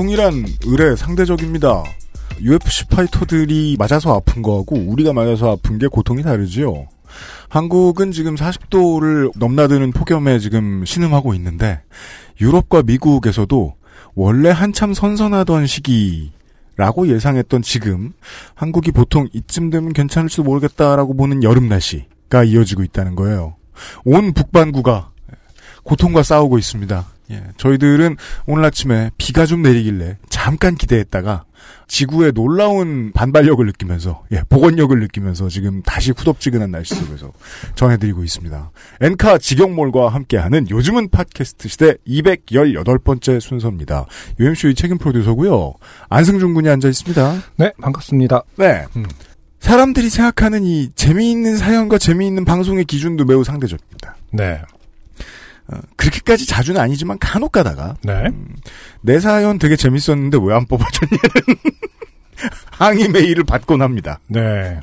고통이란 을의 상대적입니다. UFC 파이터들이 맞아서 아픈 거하고 우리가 맞아서 아픈 게 고통이 다르지요. 한국은 지금 40도를 넘나드는 폭염에 지금 신음하고 있는데 유럽과 미국에서도 원래 한참 선선하던 시기라고 예상했던 지금 한국이 보통 이쯤 되면 괜찮을지도 모르겠다라고 보는 여름 날씨가 이어지고 있다는 거예요. 온 북반구가 고통과 싸우고 있습니다. 예, 저희들은 오늘 아침에 비가 좀 내리길래 잠깐 기대했다가 지구의 놀라운 반발력을 느끼면서 예, 복원력을 느끼면서 지금 다시 후덥지근한 날씨 속에서 전해드리고 있습니다. 엔카 직영몰과 함께하는 요즘은 팟캐스트 시대 218번째 순서입니다. UMC의 책임 프로듀서고요. 안승준 군이 앉아 있습니다. 네, 반갑습니다. 네. 음. 사람들이 생각하는 이 재미있는 사연과 재미있는 방송의 기준도 매우 상대적입니다. 네. 어, 그렇게까지 자주는 아니지만 간혹 가다가 네. 내 사연 되게 재밌었는데 왜 안 뽑아줬냐는 항의 메일을 받곤 합니다. 네.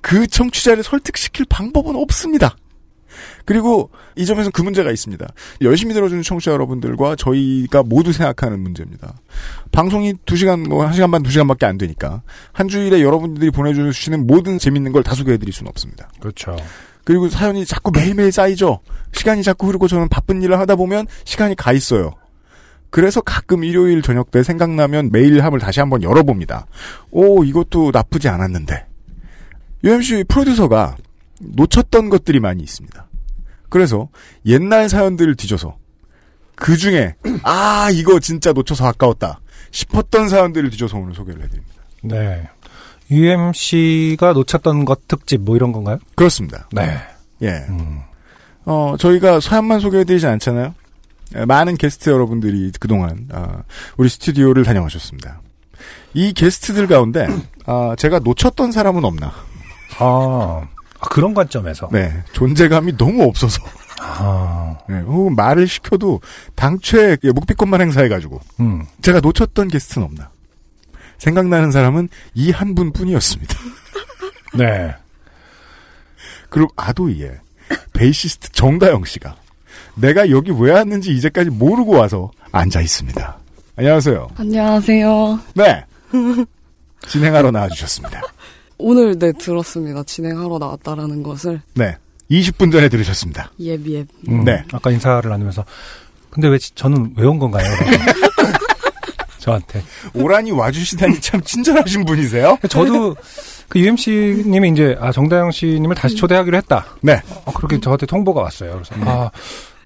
그 청취자를 설득시킬 방법은 없습니다. 그리고 이 점에서 그 문제가 있습니다. 열심히 들어주는 청취자 여러분들과 저희가 모두 생각하는 문제입니다. 방송이 2시간, 뭐 1시간 반, 2시간밖에 안 되니까 한 주일에 여러분들이 보내주시는 모든 재밌는 걸 다 소개해드릴 수는 없습니다. 그렇죠. 그리고 사연이 자꾸 매일매일 쌓이죠. 시간이 자꾸 흐르고 저는 바쁜 일을 하다 보면 시간이 가 있어요. 그래서 가끔 일요일 저녁 때 생각나면 메일함을 다시 한번 열어봅니다. 오, 이것도 나쁘지 않았는데. UMC 프로듀서가 놓쳤던 것들이 많이 있습니다. 그래서 옛날 사연들을 뒤져서 그 중에 아, 이거 진짜 놓쳐서 아까웠다 싶었던 사연들을 뒤져서 오늘 소개를 해드립니다. 네. UMC가 놓쳤던 것 특집 뭐 이런 건가요? 그렇습니다. 네. 예. 음. 어, 저희가 사연만 소개해드리지 않잖아요. 에, 많은 게스트 여러분들이 그동안 아, 우리 스튜디오를 다녀오셨습니다. 이 게스트들 가운데 아, 제가 놓쳤던 사람은 없나? 아, 아, 그런 관점에서. 네, 존재감이 너무 없어서 아, 네, 말을 시켜도 당최 묵비권만 행사해가지고 음. 제가 놓쳤던 게스트는 없나? 생각나는 사람은 이 한 분뿐이었습니다. 네. 그리고 아도이에 베이시스트 정다영 씨가 내가 여기 왜 왔는지 이제까지 모르고 와서 앉아 있습니다. 안녕하세요. 안녕하세요. 네. 진행하러 나와주셨습니다. 오늘 네 들었습니다. 진행하러 나왔다라는 것을 네. 20분 전에 들으셨습니다. 예비예. 음, 네. 아까 인사를 나누면서 근데 왜 지- 저는 왜 온 건가요? 저한테. 오란이 와주시다니 참 친절하신 분이세요? 저도 그 UMC님이 이제 아 정다영 씨님을 다시 초대하기로 했다. 네. 어, 그렇게 저한테 통보가 왔어요. 그래서 아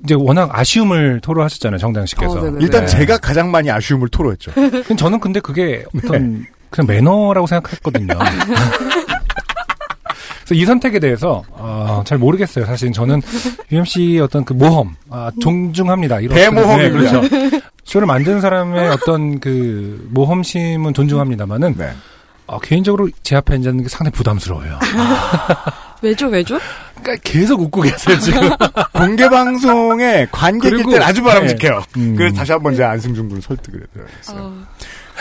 이제 워낙 아쉬움을 토로하셨잖아요, 정다영 씨께서. 어. 일단 네. 제가 가장 많이 아쉬움을 토로했죠. 저는 근데 그게 어떤 그냥 매너라고 생각했거든요. 그래서 이 선택에 대해서 아, 잘 모르겠어요. 사실 저는 UMC 어떤 그 모험 아, 존중합니다. 이런 대모험입니다. 네, 그렇죠. 쇼를 만드는 사람의 어떤 그 모험심은 존중합니다만은 네. 아, 개인적으로 제 앞에 앉는 게 상당히 부담스러워요. 왜죠 왜죠? 그러니까 계속 웃고 계세요 지금. 공개 방송에 관객일 그리고- 땐 아주 바람직해요. 음. 그래서 다시 한번 제가 안승준 군을 설득을 해드려야겠어요. 아,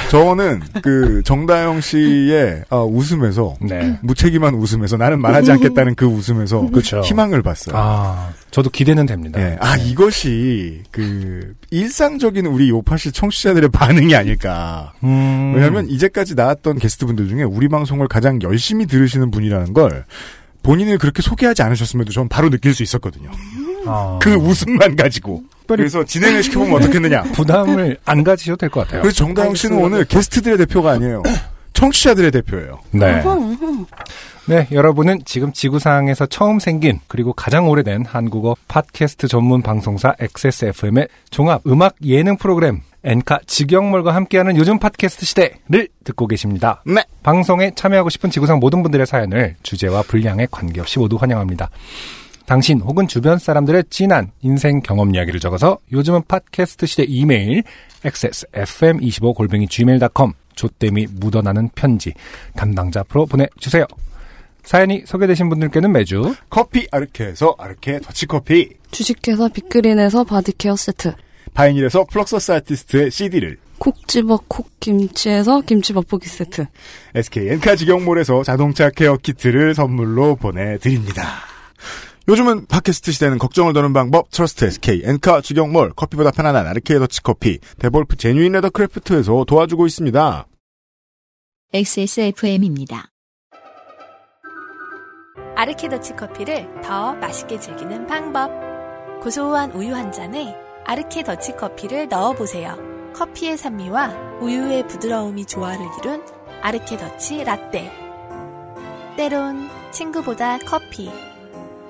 저는 그 정다영 씨의 아, 웃음에서 네. 무책임한 웃음에서 나는 말하지 않겠다는 그 웃음에서 그렇죠. 희망을 봤어요. 아, 저도 기대는 됩니다. 예. 아, 이것이, 그, 일상적인 우리 요파시 청취자들의 반응이 아닐까. 음. 왜냐면, 이제까지 나왔던 게스트분들 중에 우리 방송을 가장 열심히 들으시는 분이라는 걸 본인을 그렇게 소개하지 않으셨음에도 전 바로 느낄 수 있었거든요. 아, 그 웃음만 가지고. 특별히 그래서 진행을 시켜보면 어떻겠느냐. 부담을 안 가지셔도 될 것 같아요. 그래서 정다영 씨는. 오늘 게스트들의 대표가 아니에요. 청취자들의 대표예요. 네. 네, 여러분은 지금 지구상에서 처음 생긴 그리고 가장 오래된 한국어 팟캐스트 전문 방송사 XSFM의 종합 음악 예능 프로그램 엔카 직영몰과 함께하는 요즘 팟캐스트 시대를 듣고 계십니다. 네. 방송에 참여하고 싶은 지구상 모든 분들의 사연을 주제와 분량에 관계없이 모두 환영합니다. 당신 혹은 주변 사람들의 진한 인생 경험 이야기를 적어서 요즘은 팟캐스트 시대 이메일 xsfm25골뱅이 gmail.com 조땜이 묻어나는 편지 담당자 앞으로 보내주세요. 사연이 소개되신 분들께는 매주 커피 아르케에서 아르케 더치커피 주식회사 빅그린에서 body care 세트. 바이닐에서 플럭서스 아티스트의 CD를 콕 집어 콕 김치에서 김치 맛보기 세트. SK 엔카 직영몰에서 자동차 케어 키트를 선물로 보내드립니다. 요즘은 팟캐스트 시대는 걱정을 더는 방법 trust SK 엔카 직영몰 커피보다 편안한 아르케 더치커피 데볼프 Genuine Leather Craft에서 도와주고 있습니다. XSFM입니다. 아르케 더치 커피를 더 맛있게 즐기는 방법. 고소한 우유 한 잔에 아르케 더치 커피를 넣어보세요. 커피의 산미와 우유의 부드러움이 조화를 이룬 아르케 더치 라떼. 때론 친구보다 커피.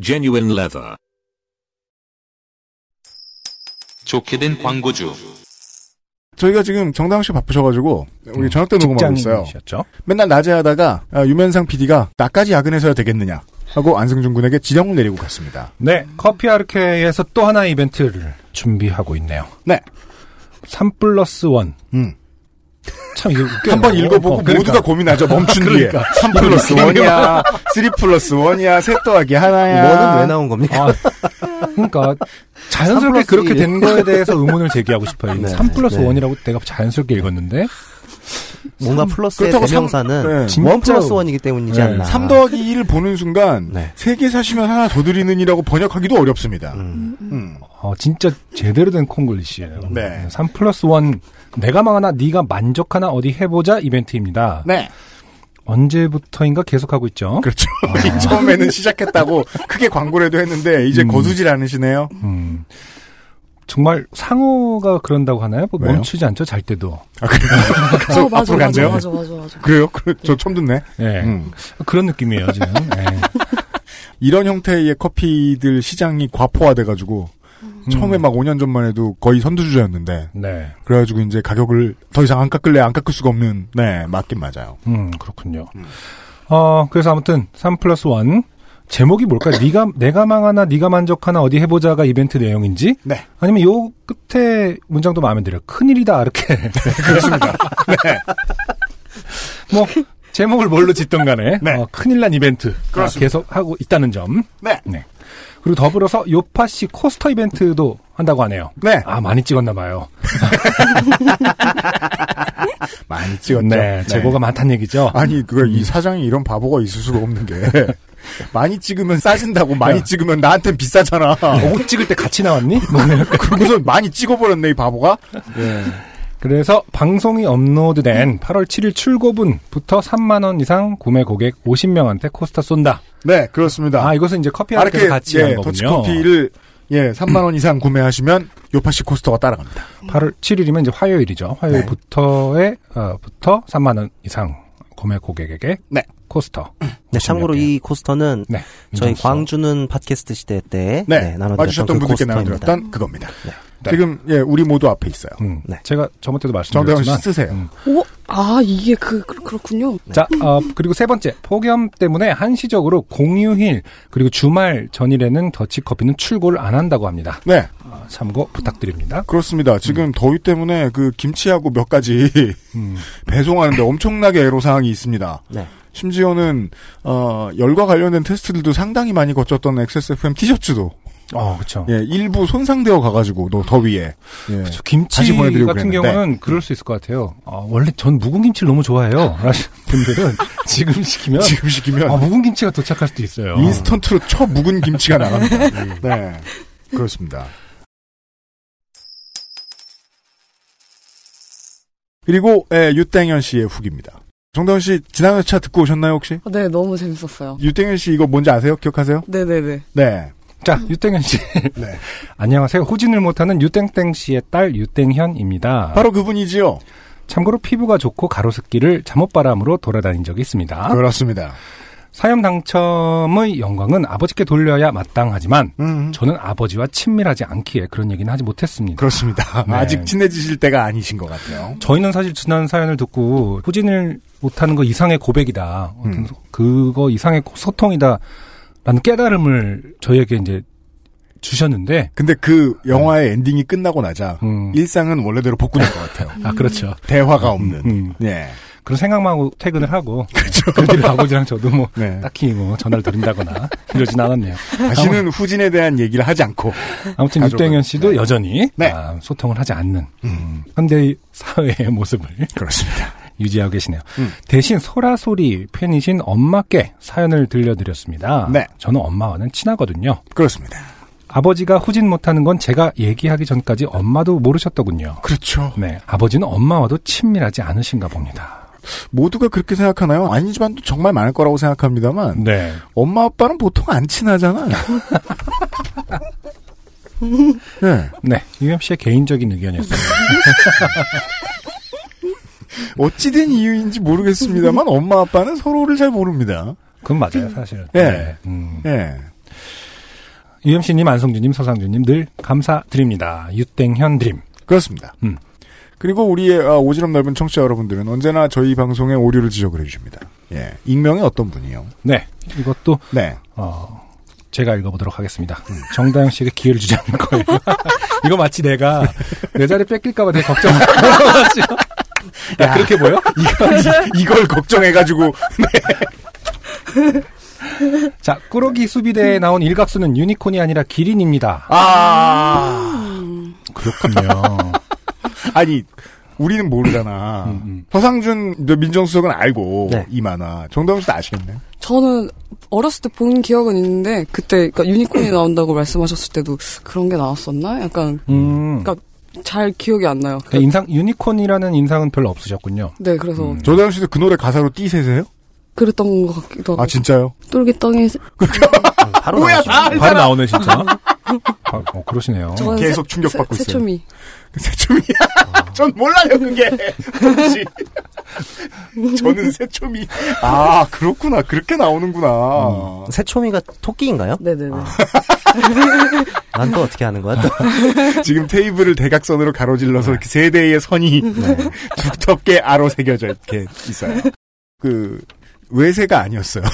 Genuine Leather. 좋게 된 광고주. 저희가 지금 정다은 씨 바쁘셔가지고 우리 저녁 때 녹음하고 있어요. 직장이셨죠? 맨날 낮에 하다가 아, 유면상 PD가 나까지 야근해서야 되겠느냐 하고 안승준 군에게 지령을 내리고 갔습니다. 네, 커피 아르케에서 또 하나의 이벤트를 준비하고 있네요. 네. 3 플러스 1. 음. 참 이거 웃겨요. 한번 읽어보고 어, 그러니까. 모두가 고민하죠. 멈춘 뒤에. 그러니까. 3 플러스 1이야, 3 플러스 1이야, 셋 더하기 하나야. 뭐는 왜 나온 겁니까? 아, 그러니까 자연스럽게 3 플러스 그렇게 일. 된 거에 대해서 의문을 제기하고 싶어요. 네, 3 플러스 네. 1이라고 내가 자연스럽게 읽었는데 뭔가 플러스의 그렇다고 삼- 대명사는 네. 원 진짜- 플러스 원이기 때문이지 네. 않나. 3 더하기 2를 보는 순간 네. 세개 사시면 하나 더 드리는 이라고 번역하기도 어렵습니다. 음. 음. 어, 진짜 제대로 된 콩글리시예요. 네. 3 플러스 1 내가 망하나 네가 만족하나 어디 해보자 이벤트입니다. 네. 언제부터인가 계속하고 있죠. 그렇죠. 처음에는 시작했다고 크게 광고라도 했는데 이제 음. 거두질 않으시네요. 음. 정말 상어가 그런다고 하나요? 뭐? 멈추지 않죠, 잘 때도. 아, 그래요? 어, 맞아, 앞으로 맞아, 간대요? 맞아, 맞아, 맞아. 그래요? 그래, 저 처음 듣네. 예. 음. 그런 느낌이에요, 지금. 예. 이런 형태의 커피들 시장이 과포화돼가지고 처음에 막 5년 전만 해도 거의 선두주자였는데 네. 그래가지고 이제 가격을 더 이상 안 깎을래 안 깎을 수가 없는 네 맞긴 맞아요. 음, 그렇군요. 어, 그래서 아무튼 3 플러스 1 제목이 뭘까요? 네가 내가 망하나 네가 만족하나 어디 해보자가 이벤트 내용인지 네 아니면 요 끝에 문장도 마음에 들어요. 큰일이다 이렇게 그렇습니다. 뭐 제목을 뭘로 짓든 간에 네. 어, 큰일 난 이벤트. 계속 하고 있다는 점. 네. 그리고 더불어서 요파시 코스터 이벤트도 한다고 하네요. 네 아 많이 찍었나 봐요. 많이 찍었죠. 네, 제보가 많다는 얘기죠. 아니 그거 이 사장이 이런 바보가 있을 수가 없는 게 많이 찍으면 싸진다고 많이 야. 찍으면 나한텐 비싸잖아. 옷 찍을 때 같이 나왔니? 뭐 그러고서 많이 찍어버렸네 이 바보가. 예. 그래서 방송이 업로드된 8월 7일 출고분부터 3만 원 이상 구매 고객 50명한테 코스터 쏜다. 네 그렇습니다. 아 이것은 이제 커피 아르케 아르케 같이 한 예, 거군요. 더치커피를 예 3만 원 이상 구매하시면 요파시 코스터가 따라갑니다. 8월 7일이면 이제 화요일이죠. 화요일부터의 어, 부터 3만 원 이상 구매 고객에게 네. 코스터. 네, 참고로 이 코스터는 네. 저희. 광주는 팟캐스트 시대 때 네, 네, 나눠드렸던 와주셨던 그 분들께 코스터입니다. 나눠드렸던 그겁니다. 네. 지금 예 우리 모두 앞에 있어요. 음, 네. 제가 저번 때도 말씀드렸지만 쓰세요. 음. 오, 아, 이게 그, 그 그렇군요. 자, 어, 그리고 세 번째, 폭염 때문에 한시적으로 공휴일, 그리고 주말 전일에는 더치커피는 출고를 안 한다고 합니다. 네 어, 참고 부탁드립니다. 그렇습니다. 지금 더위 때문에 그 김치하고 몇 가지 음, 배송하는데 엄청나게 애로사항이 있습니다. 네. 심지어는 어, 열과 관련된 테스트들도 상당히 많이 거쳤던 XSFM 티셔츠도 어, 그쵸. 예, 일부 손상되어 가가지고 또 더위에 예. 저 김치 다시 보내드리고 같은 그랬는데. 경우는 그럴 수 있을 것 같아요. 어, 원래 전 묵은 김치를 너무 좋아해요. 분들은 지금 시키면 지금 시키면 아, 묵은 김치가 도착할 수도 있어요. 인스턴트로 쳐 묵은 김치가 나갑니다. 네 그렇습니다. 그리고 예, 유땡현 씨의 후기입니다. 정다은 씨 지난 회차 듣고 오셨나요 혹시? 네, 너무 재밌었어요. 유땡현 씨 이거 뭔지 아세요? 기억하세요? 네네네. 네. 자, 유땡현 씨. 네. 안녕하세요. 후진을 못하는 유땡땡 씨의 딸 유땡현입니다. 바로 그분이지요. 참고로 피부가 좋고 가로수길을 잠옷바람으로 돌아다닌 적이 있습니다. 그렇습니다. 사연 당첨의 영광은 아버지께 돌려야 마땅하지만 음, 저는 아버지와 친밀하지 않기에 그런 얘기는 하지 못했습니다. 그렇습니다. 네. 아직 친해지실 때가 아니신 것 같아요. 저희는 사실 지난 사연을 듣고 후진을 못하는 거 이상의 고백이다. 음. 소- 그거 이상의 소통이다. 라는 깨달음을 저희에게 이제 주셨는데, 근데 그 영화의 엔딩이 끝나고 나자 음, 일상은 원래대로 복구된 것 같아요. 아, 그렇죠. 대화가 없는. 음, 예. 그런 생각만 하고 퇴근을 하고, 그렇죠. 그 뒤로 아버지랑 저도 뭐, 네. 딱히 뭐 전화를 드린다거나 이러진 않았네요. 다시는 후진에 대한 얘기를 하지 않고. 아무튼 유땡현 씨도 네. 여전히 네. 아, 소통을 하지 않는 음, 현대 사회의 모습을 그렇습니다. 유지하고 계시네요. 음. 대신 소라소리 팬이신 엄마께 사연을 들려드렸습니다. 네. 저는 엄마와는 친하거든요. 그렇습니다. 아버지가 후진 못하는 건 제가 얘기하기 전까지 엄마도 모르셨더군요. 그렇죠. 네, 아버지는 엄마와도 친밀하지 않으신가 봅니다. 모두가 그렇게 생각하나요? 아니지만 또 정말 많을 거라고 생각합니다만 네. 엄마 아빠는 보통 안 친하잖아요. 네. 네, 유엠 씨의 개인적인 의견이었습니다. 어찌된 이유인지 모르겠습니다만 엄마 아빠는 서로를 잘 모릅니다. 그건 맞아요, 사실. 예. 네. 음. 예. 유엠 씨님, 안성주님, 서상주님 늘 감사드립니다. 유땡현 드림. 그렇습니다. 음. 그리고 우리의 아, 오지랖 넓은 청취자 여러분들은 언제나 저희 방송에 오류를 지적을 해주십니다. 예. 익명의 어떤 분이요? 네, 이것도 네. 어, 제가 읽어보도록 하겠습니다. 정다영 씨에게 기회를 주지 않을 거예요. 이거 마치 내가 내 자리 뺏길까봐 되게 걱정하고. 야, 그렇게 보여? 이걸, 이걸 걱정해가지고 자, 꾸러기 수비대에 나온 일각수는 유니콘이 아니라 기린입니다. 아 그렇군요. 아니 우리는 모르잖아. 음, 음. 서상준 저 민정수석은 알고 네. 이 만화 정다운 씨도 아시겠네요. 저는 어렸을 때 본 기억은 있는데 그때 그러니까 유니콘이 나온다고 말씀하셨을 때도 그런 게 나왔었나? 약간 음. 그러니까 잘 기억이 안 나요. 그 인상, 유니콘이라는 인상은 별로 없으셨군요. 네, 그래서 음. 조다영 씨도 그 노래 가사로 띠세세요? 그랬던 것 같기도 하고. 아 진짜요? 똘기덩이 바로 뭐야 바로 나오네, 진짜. 아, 어, 그러시네요. 계속 새- 충격받고 새- 있어요. 새초미. 새초미야. 전 몰라요 그게. 저는 새초미. 아 그렇구나. 그렇게 나오는구나. 새초미가 토끼인가요? 네네네. 난또 어떻게 하는 거야? 또? 지금 테이블을 대각선으로 가로질러서 이렇게 세 대의 선이 두텁게 아로 새겨져 이렇게 있어요. 그 외세가 아니었어요.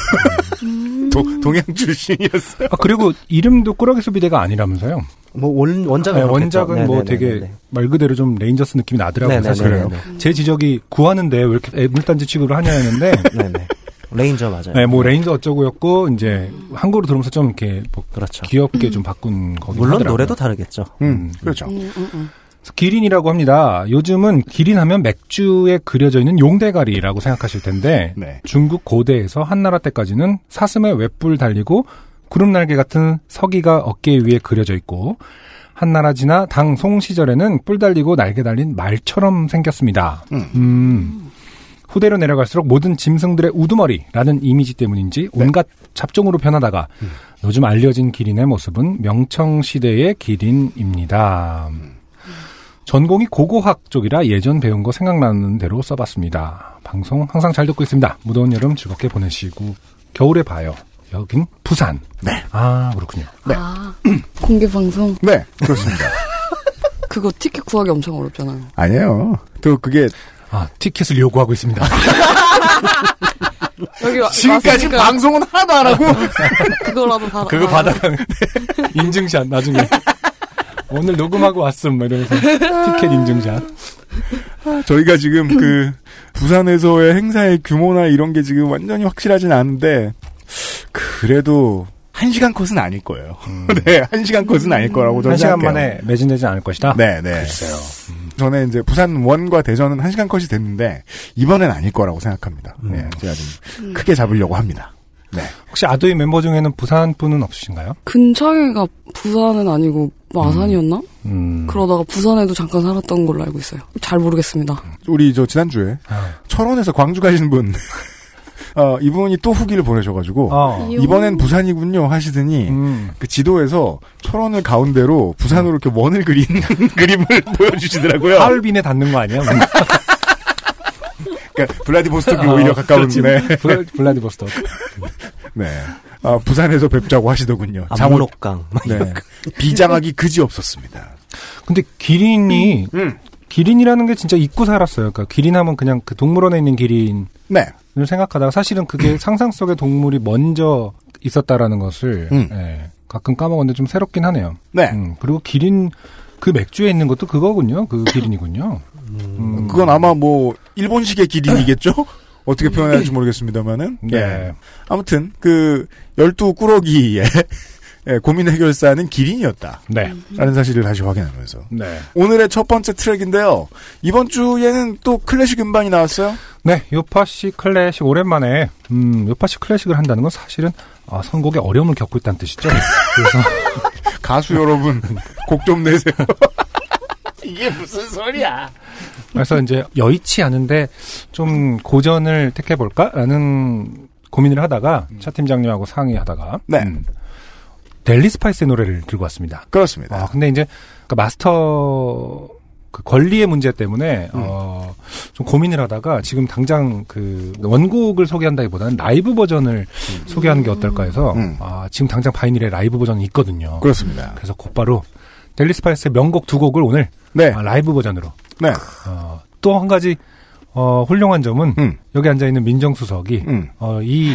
도- 동양 출신이었어요. 아, 그리고 이름도 꾸러기 수비대가 아니라면서요? 뭐 원, 원작은 네. 원작은 뭐 네네네네. 되게 말 그대로 좀 Rangers 느낌이 나더라고요, 네네네네. 사실은. 제 지적이 구하는데 왜 이렇게 애물단지 취급을 하냐 했는데, 네네. 레인저 맞아요. 네, 뭐 레인저 어쩌고였고, 이제 한국으로 들어오면서 좀 이렇게 뭐 그렇죠. 귀엽게 좀 바꾼 거긴 물론 하더라고요. 노래도 다르겠죠. 음, 그렇죠. 음, 음, 음. 그래서 기린이라고 합니다. 요즘은 기린하면 맥주에 그려져 있는 용대가리라고 생각하실 텐데, 네. 중국 고대에서 한나라 때까지는 사슴에 웹불 달리고 구름 날개 같은 서기가 어깨 위에 그려져 있고 한나라 지나 당송 시절에는 뿔 달리고 날개 달린 말처럼 생겼습니다. 음. 음. 후대로 내려갈수록 모든 짐승들의 우두머리라는 이미지 때문인지 온갖 잡종으로 변하다가 요즘 알려진 기린의 모습은 명청시대의 기린입니다. 전공이 고고학 쪽이라 예전 배운 거 생각나는 대로 써봤습니다. 방송 항상 잘 듣고 있습니다. 무더운 여름 즐겁게 보내시고 겨울에 봐요. 여긴 부산. 네. 아 그렇군요. 네. 아, 공개 방송 네, 그렇습니다. 그거 티켓 구하기 엄청 어렵잖아요. 아니에요. 또 그게 아 티켓을 요구하고 있습니다. 여기 와- 지금까지 왔으니까 방송은 하나도 안 하고 그거라도 받아. 그거 받아가는 인증샷 나중에 오늘 녹음하고 왔음 막 이러면서 티켓 인증샷. 저희가 지금 그 부산에서의 행사의 규모나 이런 게 지금 완전히 확실하진 않은데 그래도 한 시간 컷은 아닐 거예요. 네, 한 시간 컷은 아닐 거라고 저는 한 시간 생각해요. 만에 매진되지 않을 것이다. 네, 네. 글쎄요. 전에 이제 부산 원과 대전은 한 시간 컷이 됐는데 이번엔 아닐 거라고 생각합니다. 음. 네, 제가 좀 크게 잡으려고 합니다. 네. 혹시 아도이 멤버 중에는 부산 분은 없으신가요? 근처에가 부산은 아니고 마산이었나? 음. 그러다가 부산에도 잠깐 살았던 걸로 알고 있어요. 잘 모르겠습니다. 우리 저 지난주에 아. 철원에서 광주 가신 분, 어, 이분이 또 후기를 보내셔가지고 어. 이번엔 부산이군요 하시더니 음. 그 지도에서 철원을 가운데로 부산으로 이렇게 원을 그린 그림을 보여주시더라고요. 하얼빈에 닿는 거 아니야? 그러니까 블라디보스톡이 오히려 가까운 네. 블- 블라디보스토크. 네. 아, 부산에서 뵙자고 하시더군요. 압록강. 막 네. 비장하기 그지 없었습니다. 근데 기린이 음. 기린이라는 게 진짜 잊고 살았어요. 그러니까 기린하면 그냥 그 동물원에 있는 기린을 네. 생각하다가 사실은 그게 상상 속의 동물이 먼저 있었다라는 것을 음. 예, 가끔 까먹었는데 좀 새롭긴 하네요. 네. 음, 그리고 기린 그 맥주에 있는 것도 그거군요. 그 기린이군요. 음, 그건 아마 뭐 일본식의 기린이겠죠? 어떻게 표현해야 할지 모르겠습니다만은. 네. 예. 아무튼 그 열두 꾸러기의 예, 고민 해결사는 기린이었다. 네. 라는 사실을 다시 확인하면서 네. 오늘의 첫 번째 트랙인데요. 이번 주에는 또 클래식 음반이 나왔어요. 네, 요파시 클래식 오랜만에 음, 요파시 클래식을 한다는 건 사실은 아, 선곡에 어려움을 겪고 있다는 뜻이죠. 그래서 가수 여러분 곡 좀 내세요. 이게 무슨 소리야? 그래서 이제 여의치 않은데 좀 고전을 택해 볼까라는 고민을 하다가 차 팀장님하고 상의하다가 네. 음, 델리 스파이스의 노래를 들고 왔습니다. 그렇습니다. 아, 근데 이제 그 마스터 그 권리의 문제 때문에 음. 어, 좀 고민을 하다가 지금 당장 그 원곡을 소개한다기보다는 라이브 버전을 소개하는 게 어떨까 해서 음. 아, 지금 당장 바이닐에 라이브 버전이 있거든요. 그렇습니다. 그래서 곧바로 델리 스파이스의 명곡 두 곡을 오늘 네. 아, 라이브 버전으로 네. 어, 또 한 가지 어, 훌륭한 점은 음. 여기 앉아 있는 민정수석이 음. 어, 이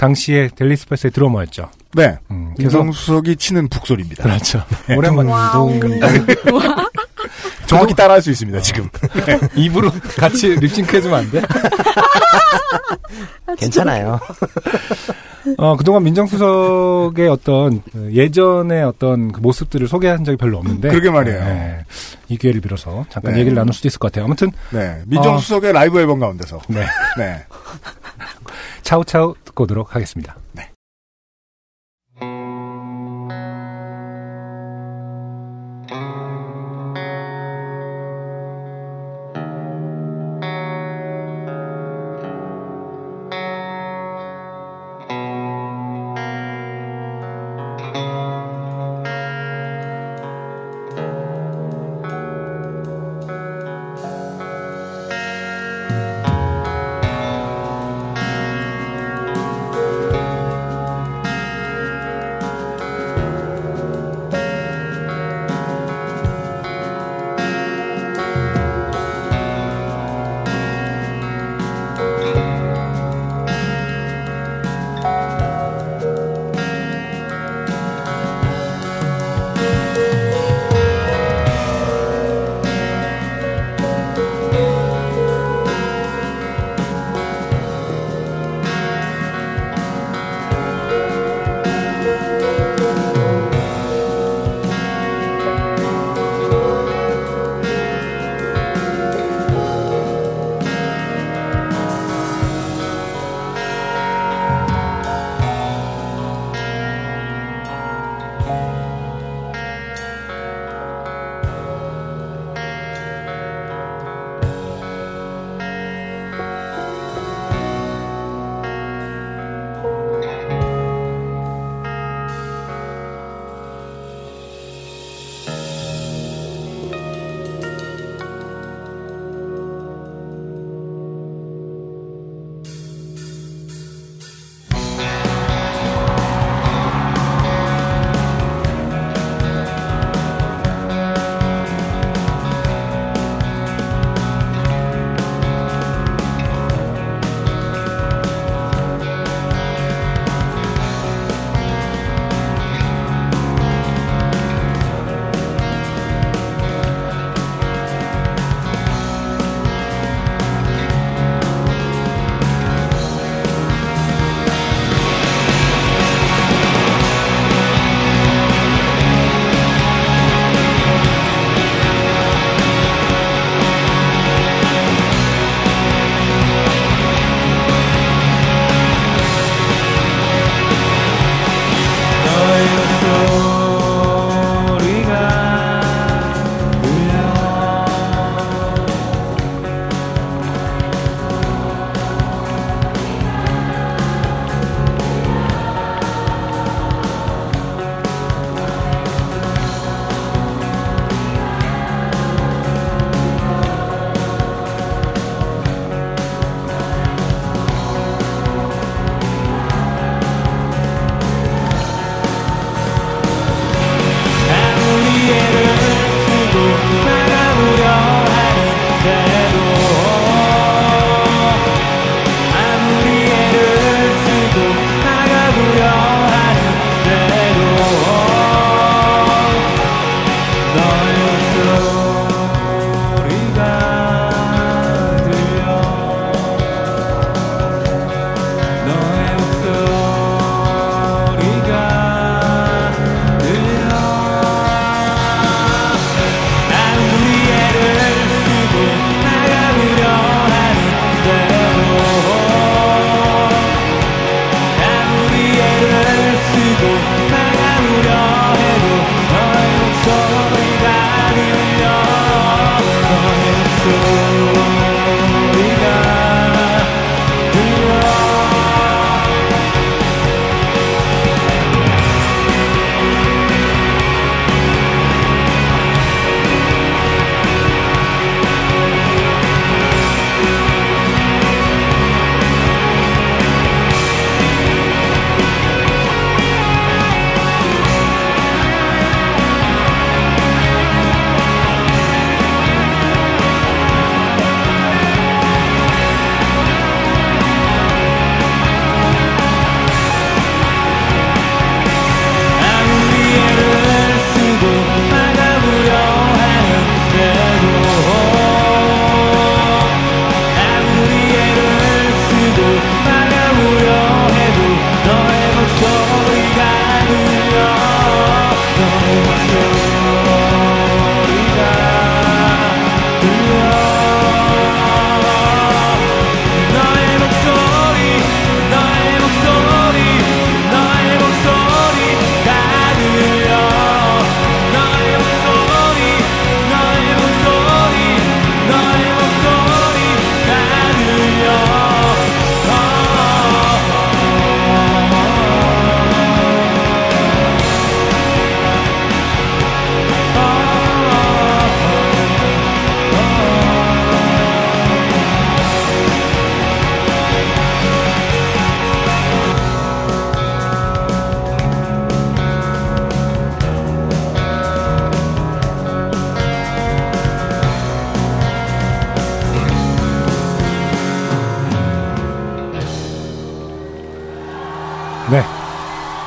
당시에 델리 스파이스의 드러머였죠. 네. 음, 그래서 민정수석이 치는 북소리입니다. 그렇죠. 오랜만에 정확히 따라할 수 있습니다, 지금. 입으로 같이 립싱크 해주면 안 돼? 괜찮아요. 어, 그동안 민정수석의 어떤 그 예전의 어떤 그 모습들을 소개한 적이 별로 없는데. 그러게 말이에요. 네, 이 기회를 빌어서 잠깐 네. 얘기를 나눌 수도 있을 것 같아요. 아무튼, 네. 민정수석의 라이브 앨범 가운데서. 네. 네. 차우차우 듣고 오도록 하겠습니다.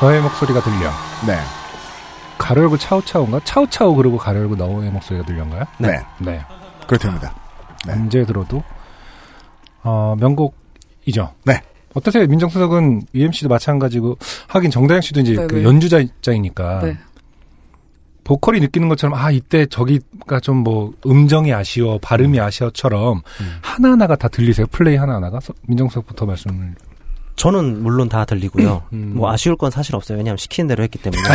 너의 목소리가 들려. 네. 가로 열고 차우차우인가? 차우차우 그러고 가로 열고 너의 목소리가 들려인가요? 네. 네. 그렇답니다. 네. 언제 들어도 어, 명곡이죠. 네. 어떠세요? 민정수석은 UMC도 마찬가지고 하긴 정다영 씨도 이제 네, 그 네. 연주자 입장이니까 네. 보컬이 느끼는 것처럼 아 이때 저기가 좀 뭐 음정이 아쉬워 발음이 아쉬워처럼 음. 하나하나가 다 들리세요? 플레이 하나하나가 서- 민정수석부터 말씀을 저는 물론 다 들리고요. 음. 뭐 아쉬울 건 사실 없어요. 왜냐하면 시키는 대로 했기 때문에.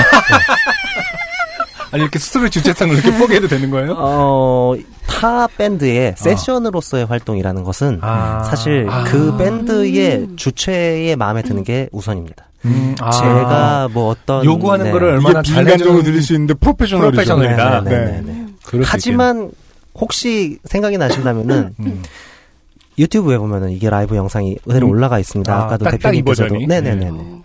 아니 이렇게 스스로의 주체성을 이렇게 포기해도 되는 거예요? 어, 타 밴드의 세션으로서의 활동이라는 것은 아. 사실 아. 그 밴드의 주체의 마음에 드는 게 우선입니다. 음, 아. 제가 뭐 어떤 요구하는 네. 거를 얼마나 잘해주는- 들릴 수 있는데 프로페셔널이죠. 프로페셔널이다. 네, 네, 네, 네. 하지만 혹시 생각이 나신다면은. 음. 유튜브에 보면은 이게 라이브 영상이 그대로 음. 올라가 있습니다. 아, 딱이 대표님께서도? 네네네. 어.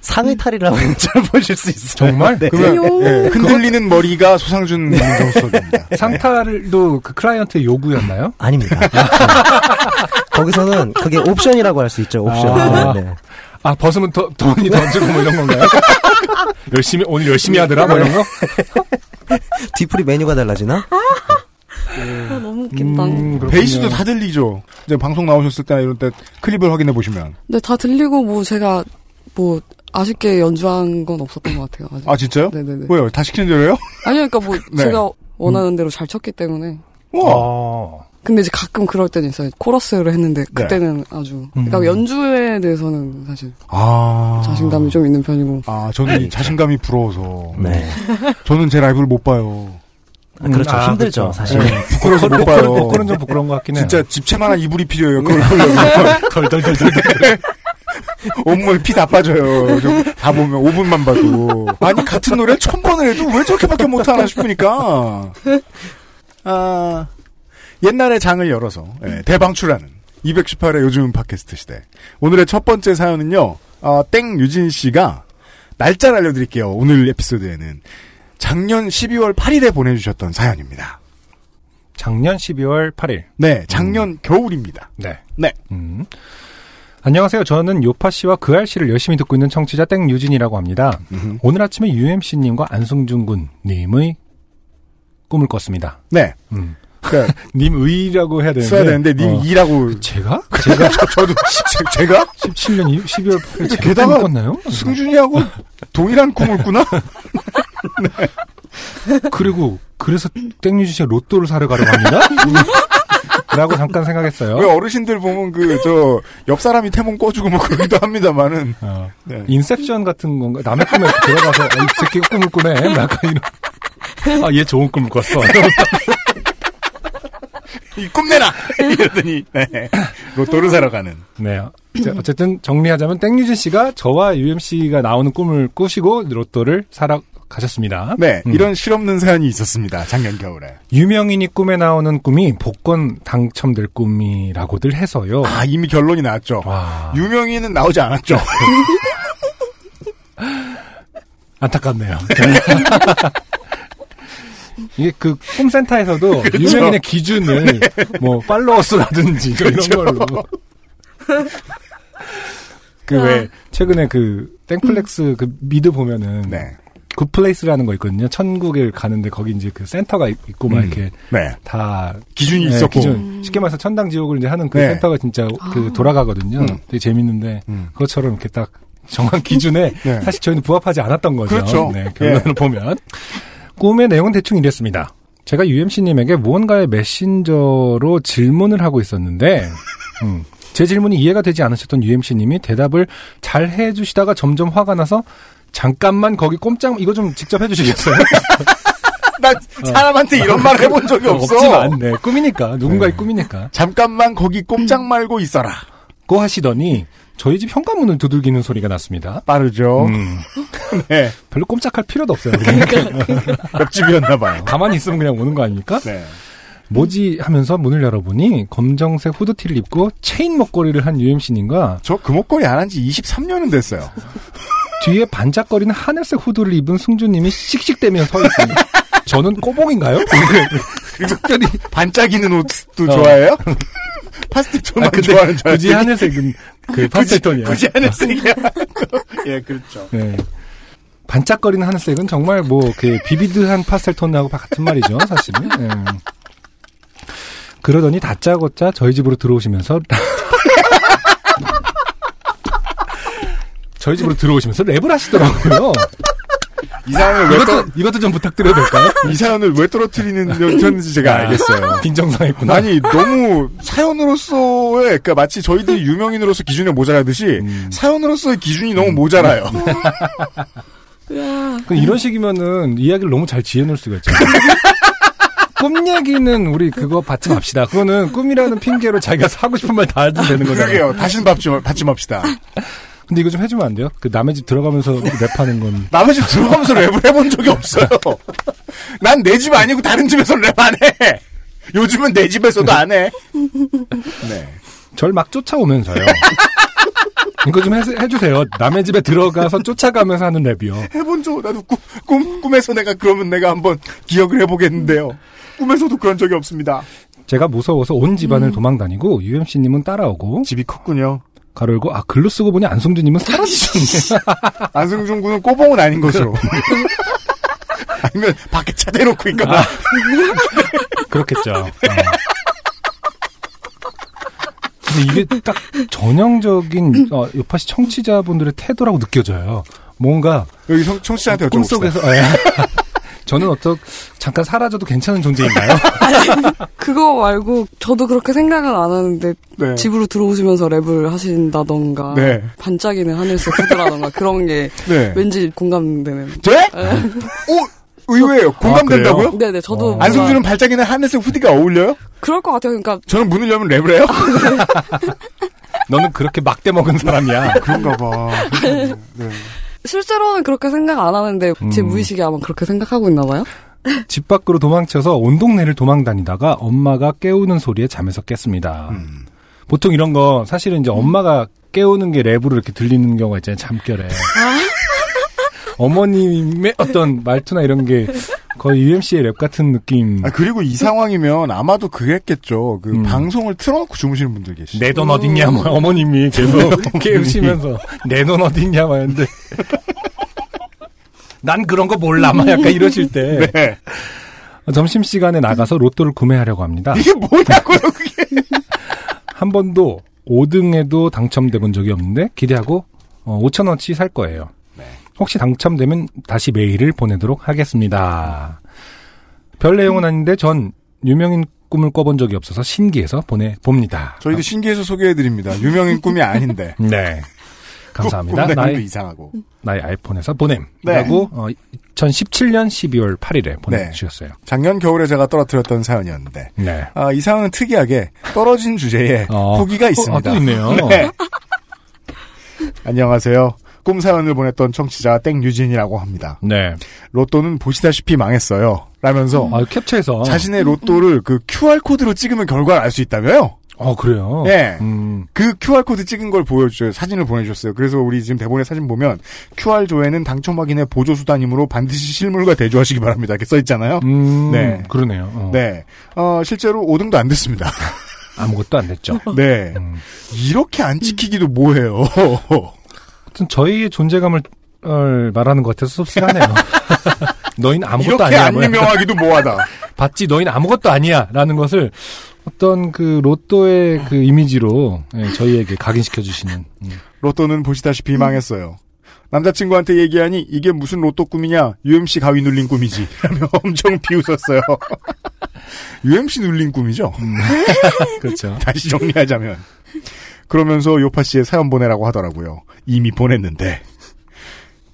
상의 탈이라고 잘 보실 수 있어요. 정말? 네. 그러면 예, 흔들리는 머리가 소상준 민정수석입니다. 상탈도 그 클라이언트의 요구였나요? 아닙니다. 네. 거기서는 그게 옵션이라고 할 수 있죠. 옵션. 아. 네, 네. 아 벗으면 더 돈이 더 주고 뭐 이런 건가요? 열심히 오늘 열심히 하더라 뭐 이런 거? 뒤풀이 메뉴가 달라지나? 아, 너무 웃긴다. 음. 베이스도 다 들리죠. 이제 방송 나오셨을 때나 이런 때 클립을 확인해 보시면. 근데 다 들리고 뭐 제가 뭐 아쉽게 연주한 건 없었던 것 같아요. 아직. 아 진짜요? 네네네. 왜요? 다 시키는 대로요? 아니요, 그러니까 뭐 네. 제가 원하는 대로 잘 쳤기 때문에. 우와. 어. 근데 이제 가끔 그럴 때는 있어요. 코러스를 했는데 그때는 아주. 그러니까 음. 연주에 대해서는 사실 아. 자신감이 좀 있는 편이고. 아, 저는 이 자신감이 부러워서. 네. 저는 제 라이브를 못 봐요. 아, 그렇죠. 아, 힘들죠, 그렇죠. 사실. 네, 부끄러워서 못 봐요. 보컬은 좀 부끄러운 것 같긴 해요. 진짜 집채만한 이불이 필요해요. 그걸 보려면. 덜덜덜덜. 온몸에 피 다 빠져요. 좀 다 보면 5분만 봐도. 아니, 같은 노래를 천 번을 해도 왜 저렇게밖에 못하나 싶으니까. 아, 옛날에 장을 열어서 예, 대방출하는 218의 요즘 팟캐스트 시대. 오늘의 첫 번째 사연은요. 어, 땡 유진 씨가 날짜를 알려드릴게요. 오늘 에피소드에는 작년 12월 8일에 보내주셨던 사연입니다. 작년 12월 8일. 네, 작년 겨울입니다. 네. 네. 음. 안녕하세요. 저는 요파 씨와 그 알 씨를 열심히 듣고 있는 청취자 땡유진이라고 합니다. 음흠. 오늘 아침에 UMC님과 안승준 군 님의 꿈을 꿨습니다. 네. 음. 그러니까 님의라고 해야 되는데. 써야 되는데 님 어. 이라고 제가? 제가 저, 저도 제- 제가 17년 12월 8일 제가 게다가 꿈을 꿨나요? 승준이하고 동일한 꿈을 꾸나? 그리고 그래서 땡유진 씨가 로또를 사러 가려고 합니다? 라고 잠깐 생각했어요. 왜 어르신들 보면 그 저 옆 사람이 태몽 꿔주고 뭐 그러기도 합니다만은 어. 네. 인셉션 같은 건가? 남의 꿈에 들어가서 아, 이 새끼 꿈을 꾸네. 약간 이런. 아, 얘 좋은 꿈을 꿨어. 이 꿈내라 이러더니 네. 로또를 사러 가는 네. 자, 어쨌든 정리하자면 땡유진 씨가 저와 UMC가 나오는 꿈을 꾸시고 로또를 사러 가셨습니다. 네 음. 이런 실없는 사연이 있었습니다 작년 겨울에 유명인이 꿈에 나오는 꿈이 복권 당첨될 꿈이라고들 해서요. 아 이미 결론이 나왔죠 와, 유명인은 나오지 않았죠 안타깝네요. 이게 그 꿈센터에서도 그렇죠. 유명인의 기준을 뭐 팔로워 수라든지 그렇죠. 이런 걸로 그왜 최근에 그 땡플렉스 그 미드 보면은 네 Good Place라는 거 있거든요. 천국에 가는데 거기 이제 그 센터가 있- 있고 막 음. 이렇게 네. 다 기준이 네, 있었고 기준. 쉽게 말해서 천당 지옥을 이제 하는 그 네. 센터가 진짜 그 돌아가거든요. 음. 되게 재밌는데 음. 그것처럼 이렇게 딱 정한 기준에 네. 사실 저희는 부합하지 않았던 거죠. 그렇죠. 네, 결론을 보면 꿈의 내용은 대충 이랬습니다. 제가 UMC님에게 무언가의 메신저로 질문을 하고 있었는데 음, 제 질문이 이해가 되지 않으셨던 UMC님이 대답을 잘 해주시다가 점점 화가 나서 잠깐만 거기 꼼짝 이거 좀 직접 해주시겠어요? 나 사람한테 이런 말 해본 적이 없어 없지만 네, 꿈이니까. 누군가의 네. 꿈이니까. 잠깐만 거기 꼼짝 말고 있어라. 고 하시더니 저희 집 현관문을 두들기는 소리가 났습니다. 빠르죠? 음, 네. 별로 꼼짝할 필요도 없어요. 그냥. 옆집이었나 봐요. 가만히 있으면 그냥 오는 거 아닙니까? 네. 뭐지 하면서 문을 열어보니 검정색 후드티를 입고 체인 목걸이를 한 UMC님과 저 그 목걸이 안 한 지 23년은 됐어요 뒤에 반짝거리는 하늘색 후드를 입은 승주님이 씩씩대며 서 있습니다. 저는 꼬봉인가요? 특별히 반짝이는 옷도 어. 좋아해요? 파스텔톤만 아, 좋아하는 줄 굳이 하늘색은 그 파스텔톤이야. 굳이 하늘색이야. 예, 그렇죠. 네. 반짝거리는 하늘색은 정말 뭐 그 비비드한 파스텔톤하고 같은 말이죠, 사실은. 예. 그러더니 다짜고짜 저희 집으로 들어오시면서 저희 집으로 들어오시면서 랩을 하시더라고요. 이 사연을 왜, 이것도 떨, 이것도 좀 부탁드려도 될까요? 이 사연을 왜 떨어뜨리는 연인지 제가 알겠어요. 빈정상했구나. 아니 너무 사연으로서의 그러니까 마치 저희들이 유명인으로서 기준에 모자라듯이 음. 사연으로서의 기준이 너무 모자라요. 그 이런 식이면은 이야기를 너무 잘 지어놓을 수가 있죠. 꿈 얘기는 우리 그거 받지 맙시다. 그거는 꿈이라는 핑계로 자기가 사고 싶은 말다 하면 되는 거잖아요. 그러게요. 다시는 받지, 받지 맙시다. 근데 이거 좀 해주면 안 돼요? 그 남의 집 들어가면서 랩하는 건. 남의 집 들어가면서 랩을 해본 적이 없어요. 난 내 집 아니고 다른 집에서 랩 안 해. 요즘은 내 집에서도 안 해. 네. 절 막 쫓아오면서요. 이거 좀 해, 해주세요. 남의 집에 들어가서 쫓아가면서 하는 랩이요. 해본 적, 나도 꿈, 꿈, 꿈에서 내가 그러면 내가 한번 기억을 해보겠는데요. 꿈에서도 그런 적이 없습니다. 제가 무서워서 온 집안을 도망다니고 UMC님은 따라오고 집이 컸군요. 가로 열고 아 글로 쓰고 보니 안성준님은 사라지셨네. 안승준 군은 꼬봉은 아닌 것으로. 아니면 밖에 차 대놓고 있거나. 그렇겠죠. 어. 근데 이게 딱 전형적인 어, 요파시 청취자분들의 태도라고 느껴져요. 뭔가 여기 청, 청취자한테 여쭤봅시다. 꿈속에서 예. 저는 어떤 잠깐 사라져도 괜찮은 존재인가요? 그거 말고 저도 그렇게 생각은 안 하는데 네. 집으로 들어오시면서 랩을 하신다던가 네. 반짝이는 하늘색 후드라던가 그런 게 네. 왠지 공감되는. 네? 오! 의외예요. 공감된다고요? 네네 저도 어. 뭔가 안승준은 발작이는 하늘색 후디가 어울려요? 그럴 것 같아요. 그러니까 저는 문을 열면 랩을 해요? 너는 그렇게 막대 먹은 사람이야. 그런가 봐. 네. 실제로는 그렇게 생각 안 하는데 제 음. 무의식이 아마 그렇게 생각하고 있나 봐요. 집 밖으로 도망쳐서 온 동네를 도망다니다가 엄마가 깨우는 소리에 잠에서 깼습니다. 음. 보통 이런 거 사실은 이제 엄마가 깨우는 게 랩으로 이렇게 들리는 경우가 있잖아요. 잠결에. 어머님의 어떤 말투나 이런 게 거의 UMC의 랩 같은 느낌. 아, 그리고 이 상황이면 아마도 그랬겠죠. 그 음. 방송을 틀어놓고 주무시는 분들 계시죠. 내 돈 어딨냐, 뭐 어머님이 계속 깨우시면서 내 돈 어딨냐, 막 했는데. 난 그런 거 몰라, 막 약간 이러실 때. 네. 점심시간에 나가서 로또를 구매하려고 합니다. 이게 뭐냐고요, 그게. 한 번도 5등에도 당첨돼 본 적이 없는데 기대하고 5천원치 살 거예요. 네. 혹시 당첨되면 다시 메일을 보내도록 하겠습니다. 별 내용은 아닌데 전 유명인 꿈을 꿔본 적이 없어서 신기해서 보내봅니다. 저희도 신기해서 소개해드립니다. 유명인 꿈이 아닌데. 네. 감사합니다. 나의, 이상하고. 나의 아이폰에서 보냄. 네. 라고 어, 2017년 12월 8일에 보내주셨어요. 작년 겨울에 제가 떨어뜨렸던 사연이었는데. 네. 아, 이 사연은 특이하게 떨어진 주제에 어. 후기가 있습니다. 어, 아, 또 있네요. 네. 안녕하세요. 꿈 사연을 보냈던 청취자 땡유진이라고 합니다. 네. 로또는 보시다시피 망했어요. 라면서 아, 캡처해서. 자신의 로또를 그 QR코드로 찍으면 결과를 알 수 있다며요? 어, 그래요? 예. 음, 그 QR코드 찍은 걸 보여줘요. 사진을 보내주셨어요. 그래서 우리 지금 대본에 사진 보면 QR조에는 당첨 확인의 보조 수단이므로 반드시 실물과 대조하시기 바랍니다. 이렇게 써 있잖아요. 음, 네. 그러네요. 어. 네. 어, 실제로 5등도 안 됐습니다. 아무것도 안 됐죠. 네. 음. 이렇게 안 지키기도 뭐해요. 하여튼 저희의 존재감을 어, 말하는 것 같아서 씁쓸하네요. 너희는 아무것도 이렇게 아니야. 안 뭐야. 유명하기도 뭐하다. 봤지, 너희는 아무것도 아니야. 라는 것을 어떤 그 로또의 그 이미지로 예, 저희에게 각인시켜 주시는. 음. 로또는 보시다시피 망했어요. 남자친구한테 얘기하니 이게 무슨 로또 꿈이냐? UMC 가위 눌린 꿈이지. 라며 엄청 비웃었어요. UMC 눌린 꿈이죠? 그렇죠. 다시 정리하자면. 그러면서 요파 씨의 사연 보내라고 하더라고요. 이미 보냈는데.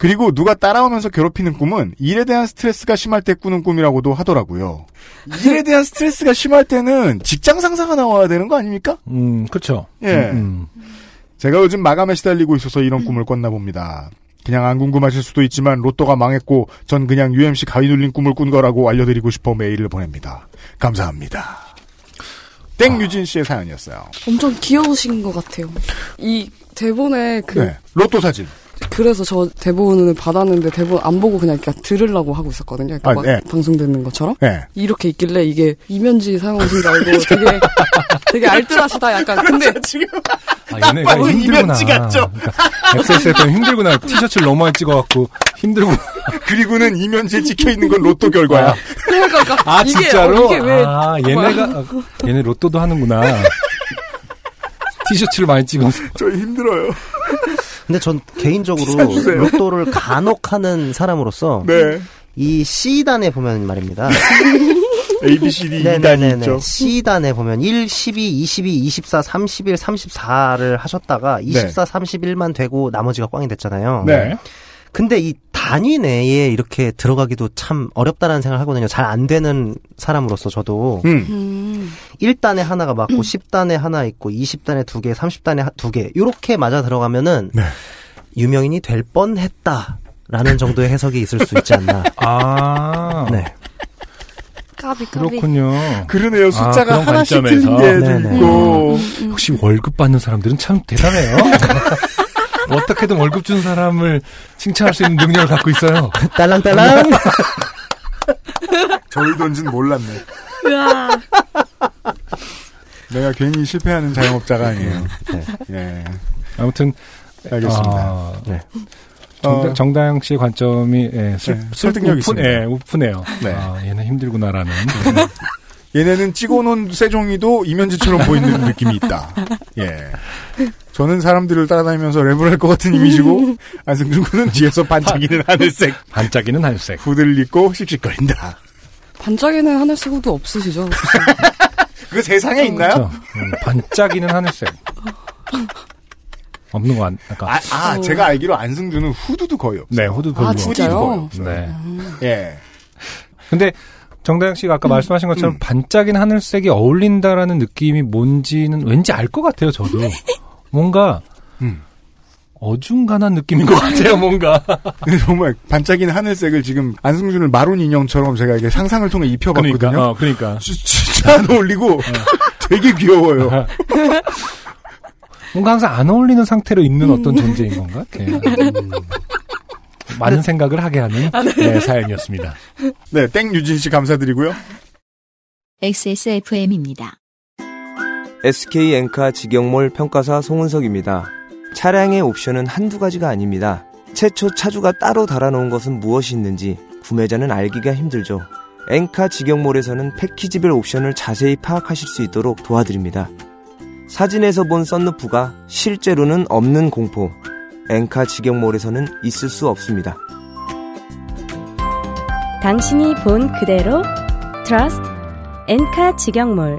그리고 누가 따라오면서 괴롭히는 꿈은 일에 대한 스트레스가 심할 때 꾸는 꿈이라고도 하더라고요. 일에 대한 스트레스가 심할 때는 직장 상사가 나와야 되는 거 아닙니까? 음, 그렇죠. 예. 음, 제가 요즘 마감에 시달리고 있어서 이런 꿈을 꿨나 봅니다. 그냥 안 궁금하실 수도 있지만 로또가 망했고 전 그냥 UMC 가위 눌린 꿈을 꾼 거라고 알려드리고 싶어 메일을 보냅니다. 감사합니다. 땡유진 씨의 사연이었어요. 엄청 귀여우신 것 같아요. 이 대본에 그 네. 로또 사진. 그래서 저 대본을 받았는데 대본 안 보고 그냥 이렇게 들으려고 하고 있었거든요. 그러니까 아, 막 네. 방송 듣는 것처럼. 네. 이렇게 있길래 이게 이면지 사용하신 줄 알고 되게 되게 알뜰하시다 약간. 근데 지금 아, 얘네가 힘들구나. 이면지 같죠? 그러니까 XSFM 힘들구나. 티셔츠를 너무 많이 찍어갖고 힘들고. 그리고는 이면지에 찍혀 있는 건 로또 결과야. 그러니까, 그러니까 아, 이게, 진짜로? 어, 이게 왜 아, 얘네가, 아, 얘네 로또도 하는구나. 티셔츠를 많이 찍어서. 저희 힘들어요. 근데 전 개인적으로. 로또를 간혹 하는 사람으로서 네. 이 C단에 보면 말입니다. A, B, C, D, E 단이 네네네네. 있죠. C단에 보면 1, 12, 22, 24, 31, 34를 하셨다가 24, 31만 되고 나머지가 꽝이 됐잖아요. 네. 근데 이 단위 내에 이렇게 들어가기도 참 어렵다라는 생각을 하거든요. 잘 안 되는 사람으로서 저도 음. 음, 1단에 하나가 맞고 10단에 하나 있고 20단에 두 개, 30단에 두 개. 요렇게 맞아 들어가면은 네. 유명인이 될 뻔했다 라는 정도의 해석이 있을 수 있지 않나. 아. 네. 까비 까비. 그렇군요. 그러네요. 숫자가 그런 하나씩. 틀린 게좀 네네. 있고. 역시 월급 받는 사람들은 참 대단해요. 어떻게든 월급 준 사람을 칭찬할 수 있는 능력을 갖고 있어요. 딸랑딸랑. 저희 돈진 몰랐네. 내가 괜히 실패하는 자영업자가 아니에요. 예. 아무튼 알겠습니다. 아, 네. 정다, 어. 정다영 씨의 관점이 예, 슬, 네, 슬, 설득력이 우픈, 있습니다. 예, 우프네요. 네. 아, 얘는 힘들구나라는. 얘네는 찍어놓은 세종이도 이면지처럼 보이는 느낌이 있다. 예. 저는 사람들을 따라다니면서 랩을 할 것 같은 이미지고, 안승준 군은 뒤에서 반짝이는 하늘색 반짝이는 하늘색. 후드를 입고 씩씩거린다. 반짝이는 하늘색 후드 없으시죠? 그 세상에 그렇죠. 음, 반짝이는 하늘색. 없는 거 안, 아까. 아, 아, 제가 알기로 안승준은 후드도 거의 없어요. 네, 후드 별로. 아, 진짜요? 네. 예. 근데 정다영 씨가 아까 말씀하신 것처럼 음. 반짝이는 하늘색이 어울린다라는 느낌이 뭔지는 왠지 알 것 같아요, 저도. 뭔가 음. 어중간한 느낌인 것 같아요, 뭔가. 근데 정말 반짝이는 하늘색을 지금 안승준을 마룬 인형처럼 제가 이게 상상을 통해 입혀봤거든요. 그러니까, 어, 그러니까. 지- 진짜 안 어울리고 되게 귀여워요. 뭔가 항상 안 어울리는 상태로 있는 어떤 존재인 건가? 그냥. 음. 많은 생각을 하게 하는 네, 사연이었습니다. 네, 땡 유진 씨 감사드리고요. XSFM입니다. SK 엔카 직영몰 평가사 송은석입니다. 차량의 옵션은 한두 가지가 아닙니다. 최초 차주가 따로 달아놓은 것은 무엇이 있는지 구매자는 알기가 힘들죠. 엔카 직영몰에서는 패키지별 옵션을 자세히 파악하실 수 있도록 도와드립니다. 사진에서 본 썬루프가 실제로는 없는 공포. 엔카 직영몰에서는 있을 수 없습니다. 당신이 본 그대로 트러스트 엔카 직영몰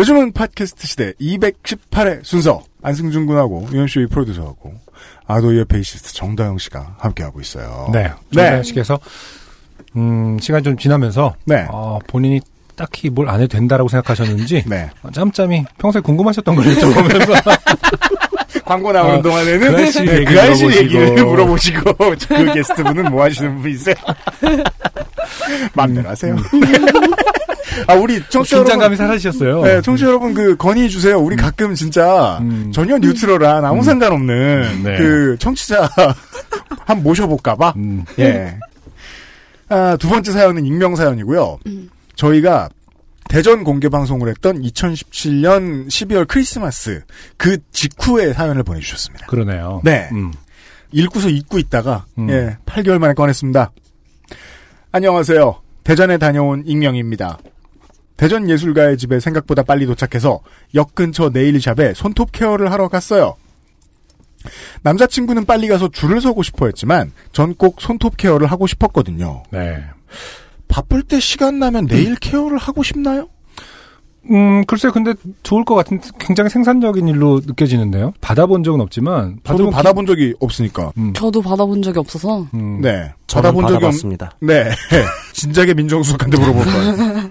요즘은 팟캐스트 시대 218회 순서 안승준 군하고 유현쇼의 프로듀서하고 아도이의 베이시스트 정다영 씨가 함께하고 있어요. 네. 네. 정다영 씨께서, 음, 시간이 좀 지나면서, 네. 어, 본인이 딱히 뭘 안 해도 된다라고 생각하셨는지, 네. 짬짬이 평소에 궁금하셨던 걸 여쭤보면서, 광고 나오는 어, 동안에는 그 아저씨 네, 얘기 그 아저씨. 얘기를 물어보시고 그 게스트분은 뭐 하시는 분이세요? 마음대로 하세요. 아 우리 청취자 여러분, 긴장감이 사라지셨어요. 네, 청취자 여러분 그 건의 주세요. 우리 가끔 진짜 음. 전혀 뉴트럴한 아무 상관없는 네. 그 청취자 한 모셔볼까봐. 음, 예. 아, 두 번째 사연은 익명 사연이고요. 저희가 대전 공개 방송을 했던 2017년 12월 크리스마스 그 직후에 사연을 보내주셨습니다. 그러네요. 네. 음. 읽고서 잊고 있다가 음. 예 8개월 만에 꺼냈습니다. 안녕하세요. 대전에 다녀온 익명입니다. 대전 예술가의 집에 생각보다 빨리 도착해서 역 근처 네일샵에 손톱 케어를 하러 갔어요. 남자친구는 빨리 가서 줄을 서고 싶어 했지만 전 꼭 손톱 케어를 하고 싶었거든요. 네. 바쁠 때 시간 나면 네일 케어를 하고 싶나요? 음, 글쎄요, 근데 좋을 것 같은, 굉장히 생산적인 일로 느껴지는데요. 받아본 적은 없지만, 저도 받아본 받아본 적이 없으니까. 음, 저도 받아본 적이 없어서 음. 네. 저는 받아본 적이 없, 받아봤습니다. 네. 진작에 민정수석한테 물어볼 거예요.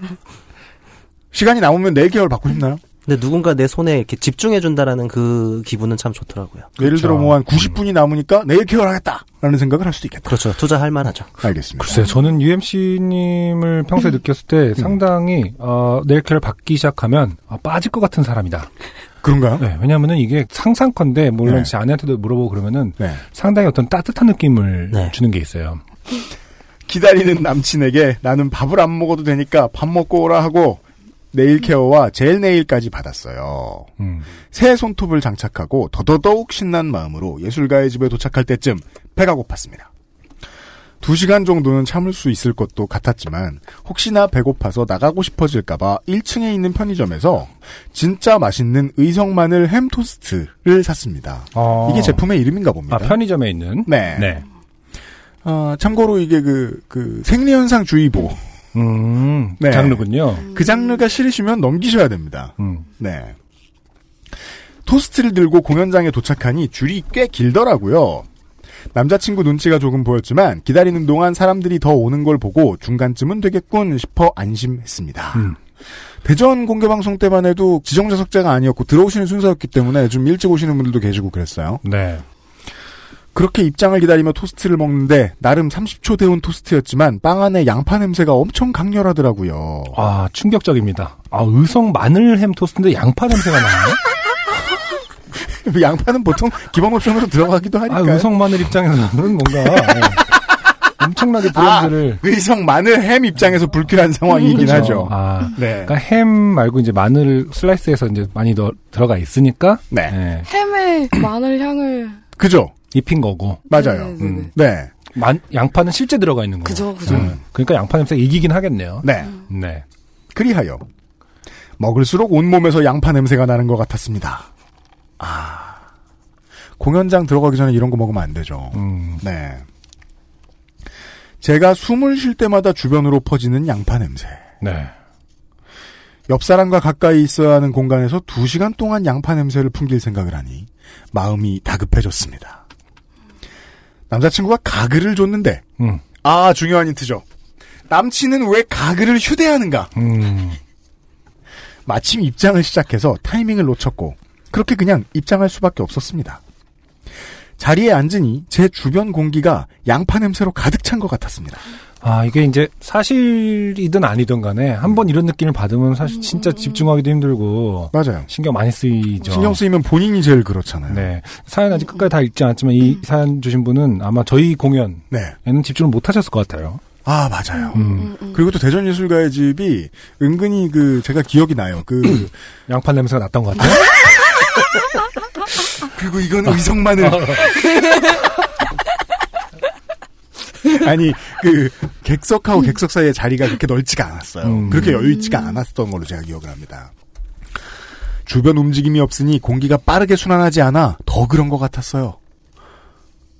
시간이 남으면 네일 케어를 받고 싶나요? 근데 누군가 내 손에 이렇게 집중해준다라는 그 기분은 참 좋더라고요. 예를 그렇죠. 들어 뭐 한 90분이 남으니까 네일 케어를 하겠다라는 생각을 할 수도 있겠다. 그렇죠. 투자할 만하죠. 알겠습니다. 글쎄요, 저는 UMC님을 평소에 느꼈을 때 상당히, 어, 네일케어를 받기 시작하면, 아, 빠질 것 같은 사람이다. 그런가요? 네, 왜냐하면은 이게 상상컨대 물론 네. 제 아내한테도 물어보고 그러면은 네. 상당히 어떤 따뜻한 느낌을 네. 주는 게 있어요. 기다리는 남친에게 나는 밥을 안 먹어도 되니까 밥 먹고 오라 하고 네일 케어와 젤 네일까지 받았어요. 음. 새 손톱을 장착하고 더더더욱 신난 마음으로 예술가의 집에 도착할 때쯤 배가 고팠습니다. 두 시간 정도는 참을 수 있을 것도 같았지만 혹시나 배고파서 나가고 싶어질까봐 1층에 있는 편의점에서 진짜 맛있는 의성 마늘 햄 토스트를 샀습니다. 어. 이게 제품의 이름인가 봅니다. 아 편의점에 있는 네. 네. 어, 참고로 이게 그, 그 생리현상 주의보 음, 네. 장르군요. 그 장르가 싫으시면 넘기셔야 됩니다. 음. 네. 토스트를 들고 공연장에 도착하니 줄이 꽤 길더라고요. 남자친구 눈치가 조금 보였지만 기다리는 동안 사람들이 더 오는 걸 보고 중간쯤은 되겠군 싶어 안심했습니다. 음. 대전 공개방송 때만 해도 지정자석제가 아니었고 들어오시는 순서였기 때문에 좀 일찍 오시는 분들도 계시고 그랬어요. 네. 그렇게 입장을 기다리며 토스트를 먹는데 나름 30초 데운 토스트였지만 빵 안에 양파 냄새가 엄청 강렬하더라고요. 아 충격적입니다. 아 의성 마늘 햄 토스트인데 양파 냄새가 나요? 양파는 보통 기본 옵션으로 들어가기도 하니까. 아 의성 마늘 입장에서는 뭔가 예. 엄청나게 브랜드를 의성 마늘 햄 입장에서 불쾌한 상황이긴 그렇죠. 하죠. 아, 네. 그러니까 햄 말고 이제 마늘 슬라이스해서 이제 많이 더 들어가 있으니까 네. 예, 햄에 마늘 향을 그죠? 입힌 거고. 맞아요. 네, 네, 음. 네. 만- 양파는 실제 들어가 있는 거고. 그죠, 그죠. 음, 그러니까 양파 냄새가 이기긴 하겠네요. 네. 네. 그리하여 먹을수록 온몸에서 양파 냄새가 나는 것 같았습니다. 아. 공연장 들어가기 전에 이런 거 먹으면 안 되죠. 음, 네. 제가 숨을 쉴 때마다 주변으로 퍼지는 양파 냄새. 네. 옆 사람과 가까이 있어야 하는 공간에서 두 시간 동안 양파 냄새를 풍길 생각을 하니 마음이 다급해졌습니다. 남자친구가 가글을 줬는데 음, 아 중요한 힌트죠. 남친은 왜 가글을 휴대하는가? 음, 마침 입장을 시작해서 타이밍을 놓쳤고 그렇게 그냥 입장할 수밖에 없었습니다. 자리에 앉으니 제 주변 공기가 양파 냄새로 가득 찬 것 같았습니다. 아, 이게 이제 사실이든 아니든 간에 한번 이런 느낌을 받으면 사실 진짜 집중하기도 힘들고 맞아요. 신경 많이 쓰이죠. 신경 쓰이면 본인이 제일 그렇잖아요. 네. 사연 아직 끝까지 다 읽지 않았지만 이 사연 주신 분은 아마 저희 공연에는 네. 집중을 못 하셨을 것 같아요. 아 맞아요. 음. 그리고 또 대전예술가의 집이 은근히 그 제가 기억이 나요. 그 양파 냄새가 났던 것 같아요. 그리고 이건 의성마늘. 아니 그 객석하고 객석 사이의 자리가 그렇게 넓지가 않았어요. 음. 그렇게 여유 있지가 않았던 걸로 제가 기억을 합니다. 주변 움직임이 없으니 공기가 빠르게 순환하지 않아 더 그런 것 같았어요.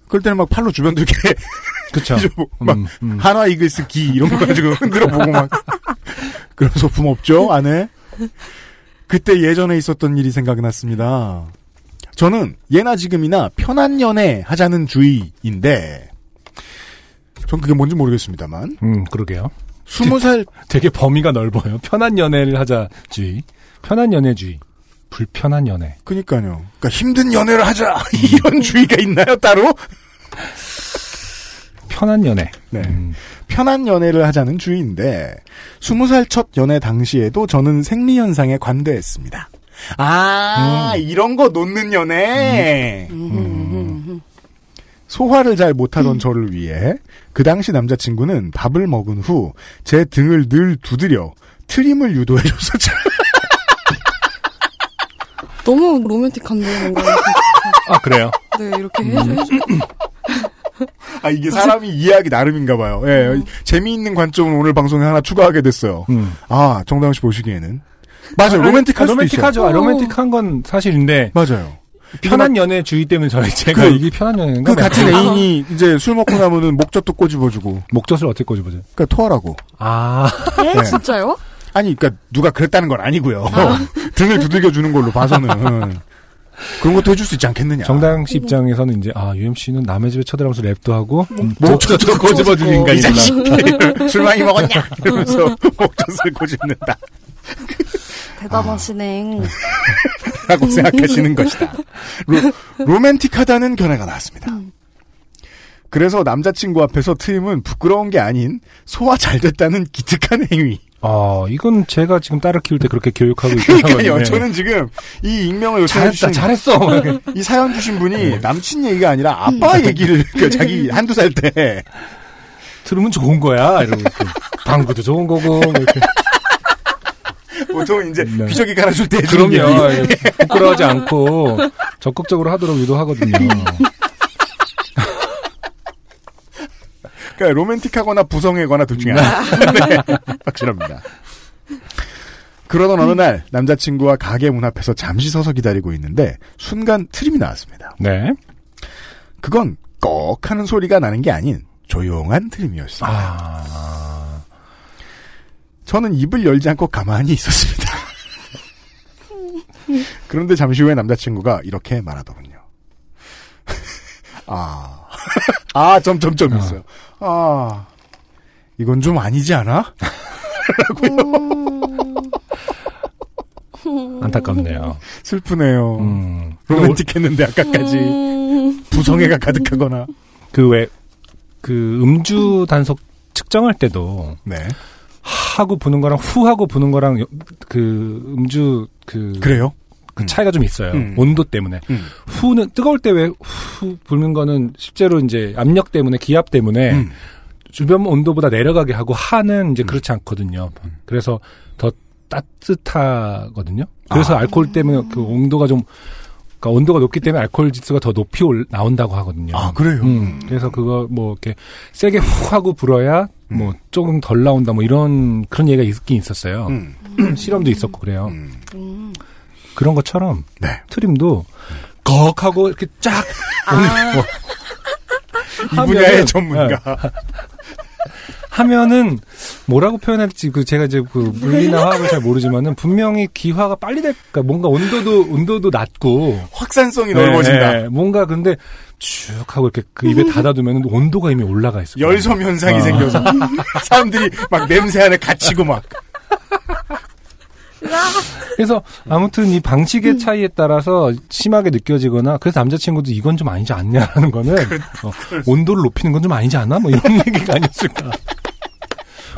그럴 때는 막 팔로 주변 이렇게 그쵸. 막 음, 음. 한화 이글스 기 이런 거 가지고 흔들어 보고 막 그런 소품 없죠 안에 그때 예전에 있었던 일이 생각이 났습니다. 저는 예나 지금이나 편한 연애 하자는 주의인데 전 그게 뭔지 모르겠습니다만 음, 그러게요. 스무 살 되게 범위가 넓어요. 편한 연애를 하자 주의. 편한 연애주의. 불편한 연애. 그니까요. 그러니까 힘든 연애를 하자 이런 주의가 있나요 따로? 편한 연애. 네. 음, 편한 연애를 하자는 주의인데 스무 살 첫 연애 당시에도 저는 생리 현상에 관대했습니다. 아 이런 거 놓는 연애. 소화를 잘 못하던 저를 위해 그 당시 남자친구는 밥을 먹은 후 제 등을 늘 두드려 트림을 유도해줬었죠. 너무 로맨틱한데 뭔가 아, 그래요? 네 이렇게 해줘 해줘 아 이게 사람이 이해하기 나름인가 봐요. 예, 재미있는 관점을 오늘 방송에 하나 추가하게 됐어요. 음. 아 정다은 씨 보시기에는 맞아요. 로맨틱할 아, 수도 로맨틱하죠. 아, 어. 로맨틱한 건 사실인데. 맞아요. 편한 연애 주의 때문에 저희 제가 그- 이게 편한 연애인가 그. 같은 애인이 이제 술 먹고 나면은 목젖도 꼬집어주고 목젖을 어떻게 꼬집어줘요? 그러니까 토하라고. 아, 에? 네. 진짜요? 아니 그러니까 누가 그랬다는 건 아니고요. 등을 두들겨 주는 걸로 봐서는 그런 것도 해줄 수 있지 않겠느냐. 정다영 씨 입장에서는 이제 아 UMC는 남의 집에 쳐들어가면서 랩도 하고 음, 목젖도 목젖도 꼬집어주는 이 인간이구나. 술 많이 먹었냐 이러면서 목젖을 꼬집는다. 대단하시네. 라고 생각하시는 것이다. 로, 로맨틱하다는 견해가 나왔습니다. 그래서 남자친구 앞에서 트임은 부끄러운 게 아닌 소화 잘 됐다는 기특한 행위. 아, 이건 제가 지금 딸을 키울 때 그렇게 교육하고 있거든요. 그러니까요. 저는 지금 이 익명을 잘했다, 주신 잘했어. 이 사연 주신 분이 남친 얘기가 아니라 아빠 얘기를 그 자기 한두 살 때 들으면 좋은 거야. 이러고. 방구도 좋은 거고. 뭐 이렇게. 보통 이제 네. 귀저귀 깔아줄 때 그럼요. 얘기. 이렇게 부끄러워하지 않고 적극적으로 하도록 유도하거든요. 그러니까 로맨틱하거나 부성애거나 둘 중에 하나. 네, 확실합니다. 그러던 어느 날 남자친구와 가게 문 앞에서 잠시 서서 기다리고 있는데 순간 트림이 나왔습니다. 네. 그건 꺽 하는 소리가 나는 게 아닌 조용한 트림이었습니다. 아, 저는 입을 열지 않고 가만히 있었습니다. 그런데 잠시 후에 남자친구가 이렇게 말하더군요. 아, 아, 점점점 있어요. 아, 이건 좀 아니지 않아? 안타깝네요. 슬프네요. 음. 로맨틱했는데 아까까지 부성애가 가득하거나. 그 왜, 그 음주 단속 측정할 때도 네. 하고 부는 거랑 후 하고 부는 거랑 여- 그 음주 그, 그래요? 그 차이가 좀 있어요. 음. 온도 때문에. 음. 후는 뜨거울 때 왜 후 불는 거는 실제로 이제 압력 때문에 기압 때문에 음. 주변 온도보다 내려가게 하고 하는 이제 그렇지 않거든요. 그래서 더 따뜻하거든요. 그래서 아. 알코올 때문에 그 온도가 좀 그러니까 온도가 높기 때문에 알코올 지수가 더 높이 올, 나온다고 하거든요. 아, 그래요? 음, 그래서 그거 뭐 이렇게 세게 훅 하고 불어야 뭐 조금 덜 나온다 뭐 이런 그런 얘기가 있긴 있었어요. 음. 실험도 있었고 그래요. 음. 그런 것처럼 네. 트림도 꺽 하고 이렇게 쫙뭐이 분야의 전문가. 하면은 뭐라고 표현할지 그 제가 이제 그 물리나 화학을 잘 모르지만은 분명히 기화가 빨리 될까 뭔가 온도도 온도도 낮고 확산성이 넓어진다. 네, 뭔가 근데 쭉 하고 이렇게 그 입에 닫아두면 온도가 이미 올라가 있어요. 열섬 현상이 아. 생겨서 사람들이 막 냄새 안에 갇히고 막 그래서 아무튼 이 방식의 차이에 따라서 심하게 느껴지거나 그래서 남자친구도 이건 좀 아니지 않냐라는 거는 어, 온도를 높이는 건 좀 아니지 않나 뭐 이런 얘기가 아니었을까.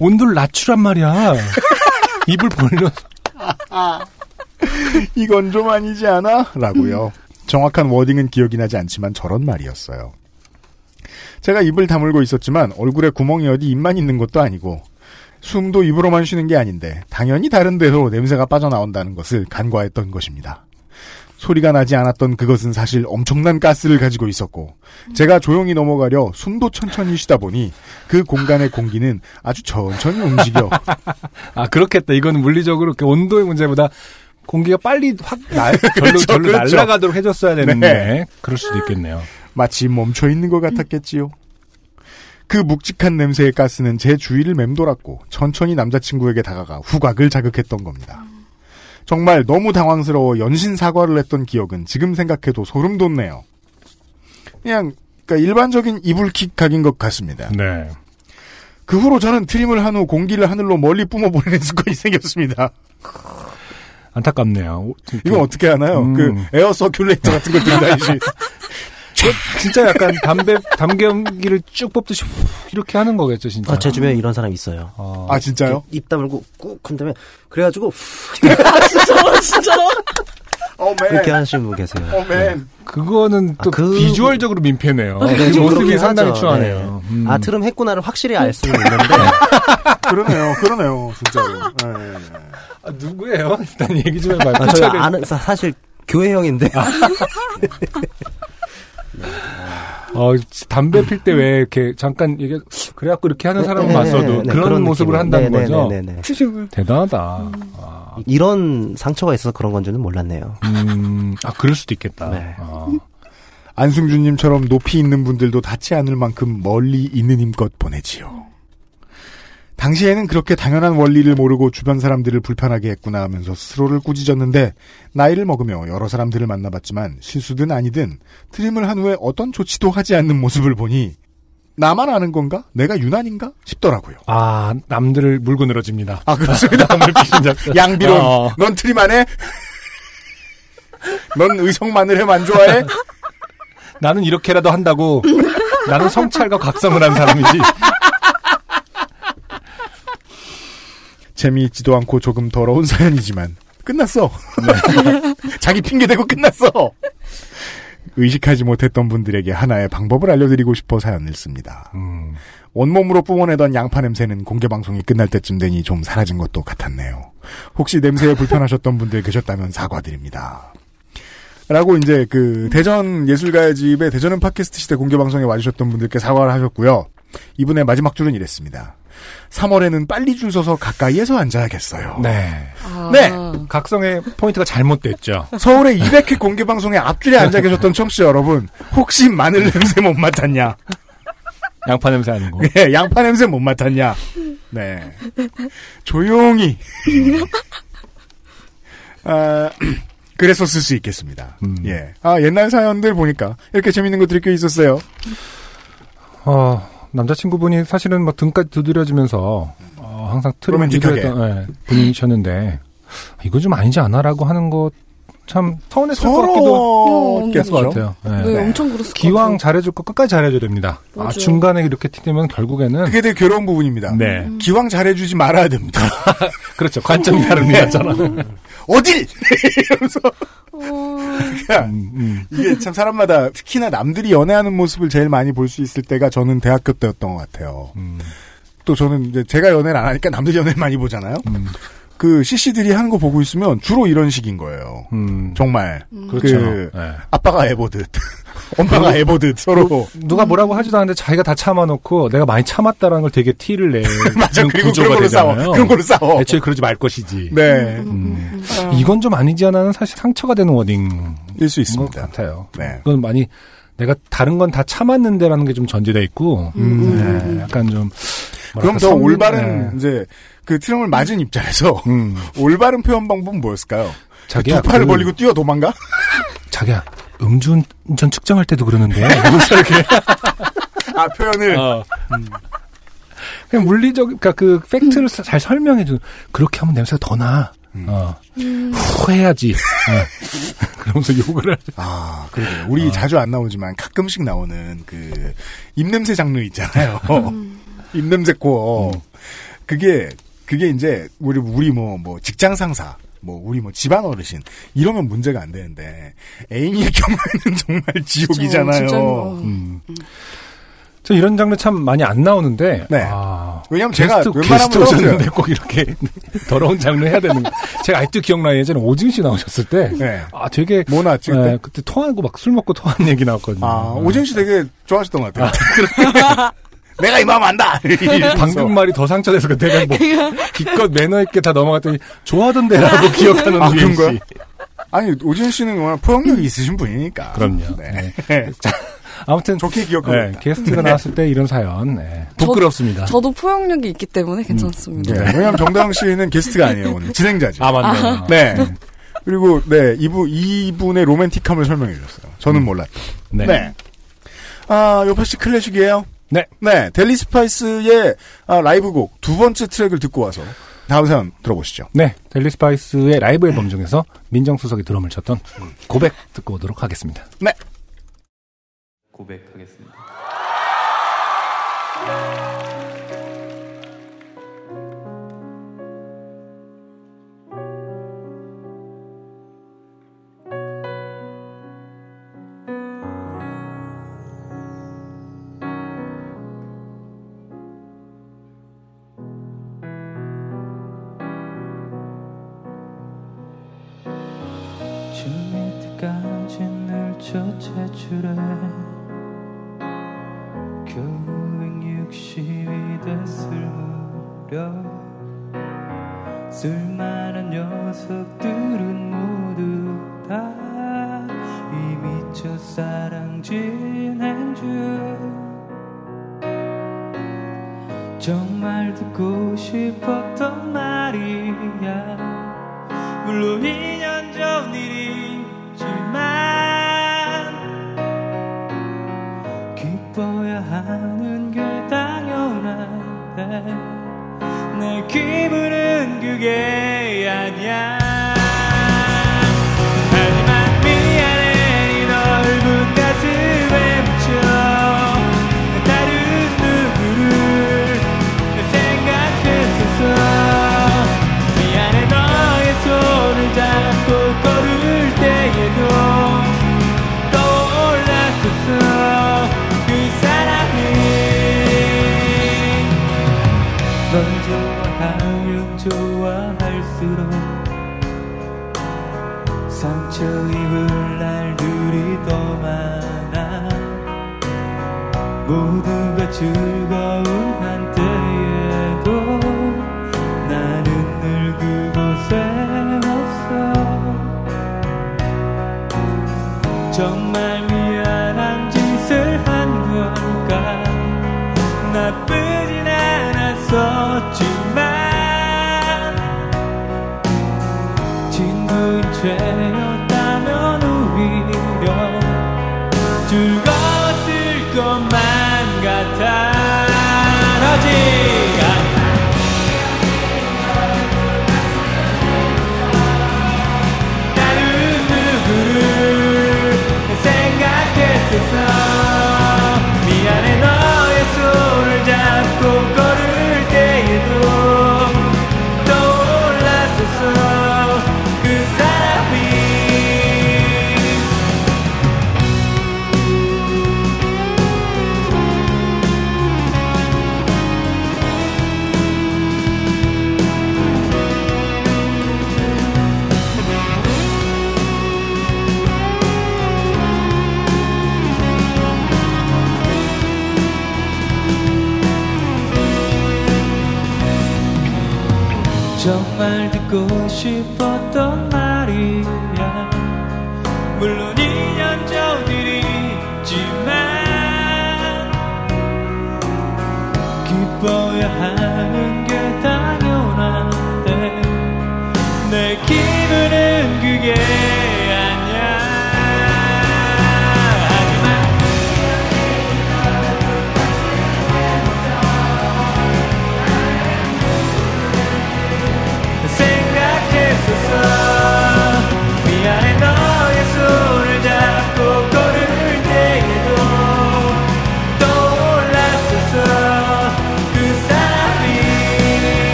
온도를 낮추란 말이야. 입을 벌려서. 이건 좀 아니지 않아? 라고요. 정확한 워딩은 기억이 나지 않지만 저런 말이었어요. 제가 입을 다물고 있었지만 얼굴에 구멍이 어디 입만 있는 것도 아니고 숨도 입으로만 쉬는 게 아닌데 당연히 다른 데로 냄새가 빠져나온다는 것을 간과했던 것입니다. 소리가 나지 않았던 그것은 사실 엄청난 가스를 가지고 있었고 제가 조용히 넘어가려 숨도 천천히 쉬다 보니 그 공간의 공기는 아주 천천히 움직여 아 그렇겠다. 이거는 물리적으로 이렇게 온도의 문제보다 공기가 빨리 확 날, 절로, 그렇죠, 절로 그렇죠. 날아가도록 해줬어야 되는데 네. 그럴 수도 있겠네요. 마치 멈춰 있는 것 같았겠지요. 그 묵직한 냄새의 가스는 제 주위를 맴돌았고 천천히 남자친구에게 다가가 후각을 자극했던 겁니다. 정말 너무 당황스러워 연신 사과를 했던 기억은 지금 생각해도 소름 돋네요. 그냥 그러니까 일반적인 이불킥 각인 것 같습니다. 네. 그 후로 저는 트림을 한 후 공기를 하늘로 멀리 뿜어보내는 습관이 생겼습니다. 안타깝네요. 이건 어떻게 하나요? 음. 그 air circulator 같은 걸 들고 다니시. 진짜 약간 담배 담배 연기를 쭉 뽑듯이 후 이렇게 하는 거겠죠, 진짜. 아, 제 주변에 이런 사람 있어요. 어. 아 진짜요? 입 다물고 꾹한 다음에 그래가지고 진짜로 진짜로. 어 그렇게 맨. 하시는 분 계세요. 어 맨. 그거는 또 아, 그- 비주얼적으로 민폐네요. 네, 그좀 모습이 상당히 하죠. 추하네요. 네. 음. 아 트름 했구나를 확실히 알 수는 있는데 그러네요. 그러네요. 진짜로. 네. 아, 누구예요? 일단 얘기 좀 해봐요. 아, 저희 아는 사- 사실 교회 형인데 어, 담배 필 때 왜 이렇게 잠깐 이게 그래갖고 이렇게 하는 사람은 네, 봤어도 네, 네, 그런, 그런 모습을. 한다는 네, 거죠. 네, 네, 네. 대단하다. 아, 이런 상처가 있어서 그런 건 줄은 몰랐네요. 음, 아 그럴 수도 있겠다. 네. 아, 안승준님처럼 높이 있는 분들도 닿지 않을 만큼 멀리 있는 힘껏 보내지요. 당시에는 그렇게 당연한 원리를 모르고 주변 사람들을 불편하게 했구나 하면서 스스로를 꾸짖었는데 나이를 먹으며 여러 사람들을 만나봤지만 실수든 아니든 트림을 한 후에 어떤 조치도 하지 않는 모습을 보니 나만 아는 건가? 내가 유난인가? 싶더라고요. 아, 남들을 물고 늘어집니다. 아 그렇습니다. 양비론 어. 넌 트림 안 해? 넌 의성 마늘햄 안 좋아해? 나는 이렇게라도 한다고. 나는 성찰과 각성을 한 사람이지. 재미있지도 않고 조금 더러운 사연이지만 끝났어. 자기 핑계 대고 끝났어. 의식하지 못했던 분들에게 하나의 방법을 알려드리고 싶어 사연을 씁니다. 음. 온몸으로 뿜어내던 양파 냄새는 공개 방송이 끝날 때쯤 되니 좀 사라진 것도 같았네요. 혹시 냄새에 불편하셨던 분들 계셨다면 사과드립니다. 라고 이제 그 대전 예술가의 집에 대전은 팟캐스트 시대 공개 방송에 와주셨던 분들께 사과를 하셨고요. 이분의 마지막 줄은 이랬습니다. 3월에는 빨리 줄 서서 가까이에서 앉아야겠어요. 네. 아. 네. 각성의 포인트가 잘못됐죠. 서울의 200회 공개 방송의 앞줄에 앉아 계셨던 청취자 여러분, 혹시 마늘 냄새 못 맡았냐? 양파 냄새 아니고. 네, 양파 냄새 못 맡았냐? 네. 조용히. 아, 그랬었을 수 있겠습니다. 음. 예. 아, 옛날 사연들 보니까 이렇게 재밌는 것들이 꽤 있었어요. 어, 남자친구분이 사실은 뭐 등까지 두드려주면서 어, 항상 로맨틱하게. 두드렸던 예, 분이셨는데 이거 좀 아니지 않아라고 하는 거 참 서운했을 것 같기도 음, 했을 것 서로 같아요. 예. 네, 네. 엄청 그랬을 것 기왕. 잘해줄 거 끝까지 잘해줘야 됩니다. 아, 맞아요. 중간에 이렇게 튀되면 결국에는 그게 되게 괴로운 부분입니다. 네 기왕 잘해주지 말아야 됩니다. 그렇죠 관점이 다릅니다. 저는 어딜! 이러면서. 그러니까 음, 음. 이게 참 사람마다 특히나 남들이 연애하는 모습을 제일 많이 볼 수 있을 때가 저는 대학교 때였던 것 같아요. 음, 또 저는 이제 제가 연애를 안 하니까 남들이 연애를 많이 보잖아요. 음, 그 CC들이 하는 거 보고 있으면 주로 이런 식인 거예요. 음. 정말 그렇죠. 그 예. 아빠가 애 보듯 엄마가 애 보듯 서로 누가 뭐라고 하지도 않는데 자기가 다 참아놓고 내가 많이 참았다라는 걸 되게 티를 내는 맞아 그리고 구조가 그런 걸로 싸워 되잖아요. 그런 걸로 싸워. 애초에 그러지 말 것이지. 네, 음. 이건 좀 아니지 않아는 사실 상처가 되는 워딩인 일수것 있습니다. 같아요. 네. 그건 많이 내가 다른 건 다 참았는데라는 게 좀 전제돼 있고, 네, 약간 좀 음. 그럼 더 성- 올바른 네. 이제 그 트럼을 맞은 입장에서 음, 올바른 표현 방법은 뭐였을까요? 자기야 두 팔을 그- 벌리고 뛰어 도망가? 자기야 음주운전 측정할 때도 그러는데 이러면서 이렇게 아 표현을 어. 그냥 물리적 그러니까 그 팩트를 사- 잘 설명해 주 그렇게 하면 냄새가 더 나. 어. 후회해야지. 어. 그러면서 욕을 할. 아 그러게요. 우리 자주 안 나오지만 가끔씩 나오는 그 입냄새 장르 있잖아요. 입냄새 코어. 그게 그게 이제 우리 우리 뭐뭐 직장 상사 뭐 우리 뭐 집안 어르신 이러면 문제가 안 되는데 애인일 경우에는 정말 지옥이잖아요. 진짜 뭐. 음. 저 이런 장르 참 많이 안 나오는데. 네. 아, 왜냐면 제가 게스트, 웬만하면 오셨는데. 꼭 이렇게 더러운 장르 해야 되는 거. 제가 아직도 기억나요. 예전에 오징 씨 나오셨을 때. 네. 아, 되게. 뭐 나왔지 그때? 네, 그때 토하고 막 술 먹고 토한 얘기 나왔거든요. 아 오진 씨 되게 좋아하셨던 것 같아요. 내가 이 마음 안다. 방금 말이 더 상처돼서 그 내가 뭐 기껏 매너 있게 다 넘어갔더니 좋아하던데라고 기억하는 아, 그런가요? 씨. 아니 오진 씨는 워낙 포용력이 있으신 분이니까. 그럼요. 네. 아무튼 좋게 기억합니다. 네, 게스트가 나왔을 때 이런 사연 네, 부끄럽습니다. 저 도 포용력이 있기 때문에 괜찮습니다. 네, 왜냐면 정다영 씨는 게스트가 아니에요 오늘 진행자죠. 아 맞네요. 네. 그리고 네 이분 이분의 로맨틱함을 설명해 주셨어요. 저는 몰랐다. 네. 네. 아 요파시 클래식이에요. 네. 네. 델리 스파이스의 아, 라이브곡 두 번째 트랙을 듣고 와서 다음 사연 들어보시죠. 네, 델리 스파이스의 라이브 앨범 중에서 민정수석이 드럼을 쳤던 고백 듣고 오도록 하겠습니다. 네. 고백하겠습니다. 무렵 쓸만한 녀석들은 모두 다 이미 첫사랑 지낸 중 정말 듣고 싶었 기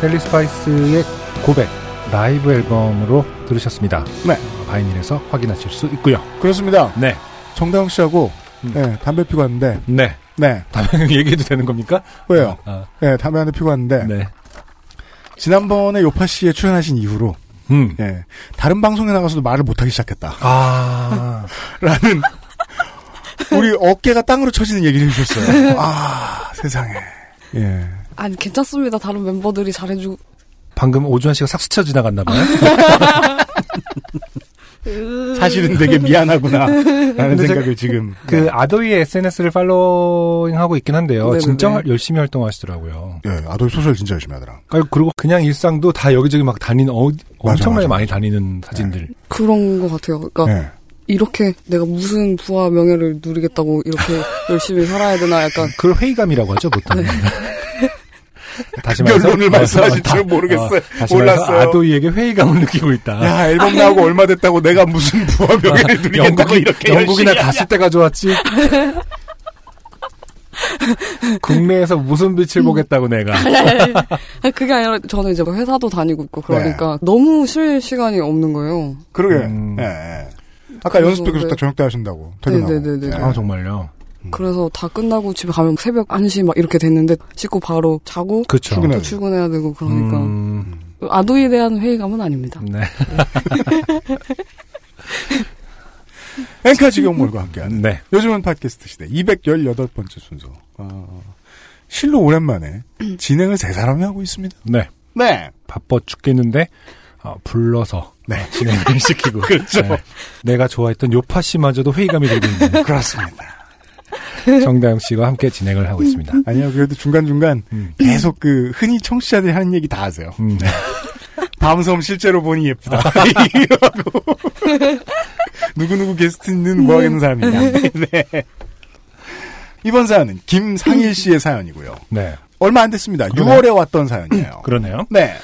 네, 델리 스파이스의 고백 라이브 앨범으로 들으셨습니다. 네. vinyl에서 확인하실 수 있고요. 그렇습니다. 네. 정다영 씨하고 네, 담배 피고 왔는데 네. 네. 담배 얘기해도 되는 겁니까? 왜요? 아, 네, 담배 한 대 피고 왔는데 네. 지난번에 요파 씨에 출연하신 이후로 음. 예, 다른 방송에 나가서도 말을 못하기 시작했다. 아. 라는 우리 어깨가 땅으로 쳐지는 얘기를 해주셨어요. 아 세상에. 예. 아니 괜찮습니다. 다른 멤버들이 잘해주고 방금 오주환 씨가 싹 스쳐 지나갔나 봐요. 사실은 되게 미안하구나. 라는 생각을 지금. 그 아도이의 SNS를 팔로잉하고 있긴 한데요. 네네네. 진짜 활- 열심히 활동하시더라고요. 예, 아도이 소설 진짜 열심히 하더라. 그리고- 그리고 그냥 일상도 다 여기저기 막 다니는 어, 엄청나게 맞아, 많이 다니는 사진들. 그런 것 같아요. 그러니까 네. 이렇게 내가 무슨 부와 명예를 누리겠다고 이렇게 열심히 살아야 되나 약간 그걸 회의감이라고 하죠 보통. 다시 결론을 어, 말씀하실 다- 줄은 모르겠어요. 어, 다시 말해서 몰랐어요. 아도이에게 회의감을 느끼고 있다. 야, 앨범 나오고 얼마 됐다고 내가 무슨 부와 명예를 누리겠다고 영국이, 이렇게 영국이나 갔을 때가 좋았지. 국내에서 무슨 빛을 보겠다고 내가. 아니, 그게 아니라 저는 이제 뭐 회사도 다니고 있고 그러니까 너무 쉴 시간이 없는 거예요. 그러게. 음. 예, 예. 아까 연습도 계속 네. 다 저녁 때 하신다고. 퇴근하고. 네네네네. 예. 아 정말요. 그래서 다 끝나고 집에 가면 새벽 1시 막 이렇게 됐는데 씻고 바로 자고 그쵸. 출근해야 또 돼. 출근해야 되고 그러니까 음, 아도에 대한 회의감은 아닙니다. 네. 엔카 직영몰과 함께하는 네. 요즘은 팟캐스트 시대 218번째 순서. 어, 실로 오랜만에 진행을 세 사람이 하고 있습니다. 네. 네. 바빠 죽겠는데 어, 불러서 네. 진행을 시키고 그렇죠. 네. 내가 좋아했던 요파 씨마저도 회의감이 들고 있는 그렇습니다. 정다영 씨와 함께 진행을 하고 있습니다. 아니요, 그래도 중간중간 음. 계속 그 흔히 청취자들이 하는 얘기 다 하세요. 음. 밤섬 실제로 보니 예쁘다. 이러고. 누구누구 게스트는 뭐 하겠는 사람이냐. 네. 이번 사연은 김상일 씨의 사연이고요. 네. 얼마 안 됐습니다. 그러네요. 6월에 왔던 사연이에요. 그러네요. 네.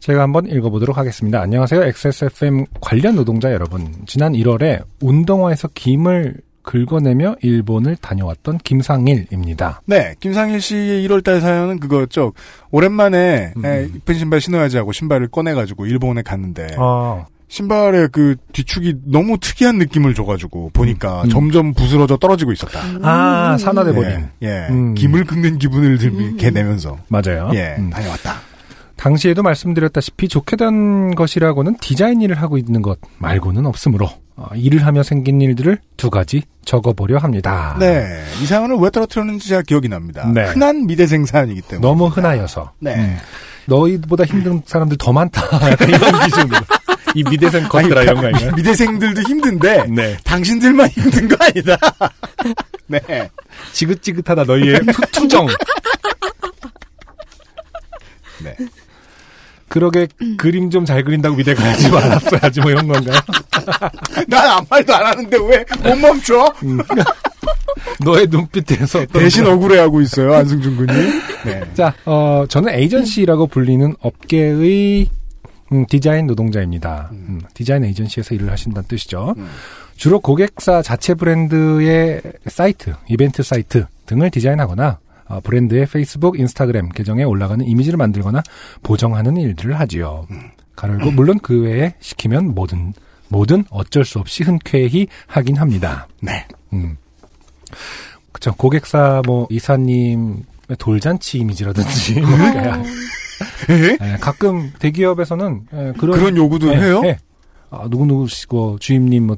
제가 한번 읽어보도록 하겠습니다. 안녕하세요. XSFM 관련 노동자 여러분. 지난 1월에 운동화에서 김을 긁어내며 일본을 다녀왔던 김상일입니다. 네, 김상일 씨의 1월달 사연은 그거였죠. 오랜만에 음. 에, 이쁜 신발 신어야지 하고 신발을 꺼내가지고 일본에 갔는데 아, 신발의 그 뒤축이 너무 특이한 느낌을 줘가지고 보니까 음. 점점 부스러져 떨어지고 있었다. 아 산화돼버린. 예, 예. 음. 김을 긁는 기분을 들게 내면서 맞아요. 예 음. 다녀왔다. 당시에도 말씀드렸다시피 좋게 된 것이라고는 디자인 일을 하고 있는 것 말고는 없으므로 어, 일을 하며 생긴 일들을 두 가지 적어보려 합니다. 네, 이 사연을 왜 떨어뜨렸는지 제가 기억이 납니다. 네. 흔한 미대생 사연이기 때문에 너무 흔하여서 네. 음. 너희보다 힘든 사람들 더 많다. 이런 기준으로 이 미대생 것들아 이런 거 아니야? 미대생들도 힘든데 네. 당신들만 힘든 거 아니다. 네. 지긋지긋하다 너희의 투, 투정. 네. 그러게 그림 좀 잘 그린다고 미대 가야지 말았어야지 뭐 이런 건가요? 난 아무 말도 안 하는데 왜 못 멈춰? 음. 너의 눈빛에서 대신 억울해하고 있어요 안승준 군이. 네. 자, 어, 저는 에이전시라고 불리는 업계의 음, 디자인 노동자입니다. 음, 디자인 에이전시에서 일을 하신다는 뜻이죠. 음. 주로 고객사 자체 브랜드의 사이트, 이벤트 사이트 등을 디자인하거나 어, 브랜드의 페이스북, 인스타그램 계정에 올라가는 이미지를 만들거나 보정하는 일들을 하지요. 가로열고 물론 그 외에 시키면 뭐든 뭐든 어쩔 수 없이 흔쾌히 하긴 합니다. 네. 음. 그쵸. 고객사 뭐 이사님 돌잔치 이미지라든지 그러니까 예, 가끔 대기업에서는 예, 그런 그런 요구도 예, 해요? 예. 아, 누구누구시고 주임님 뭐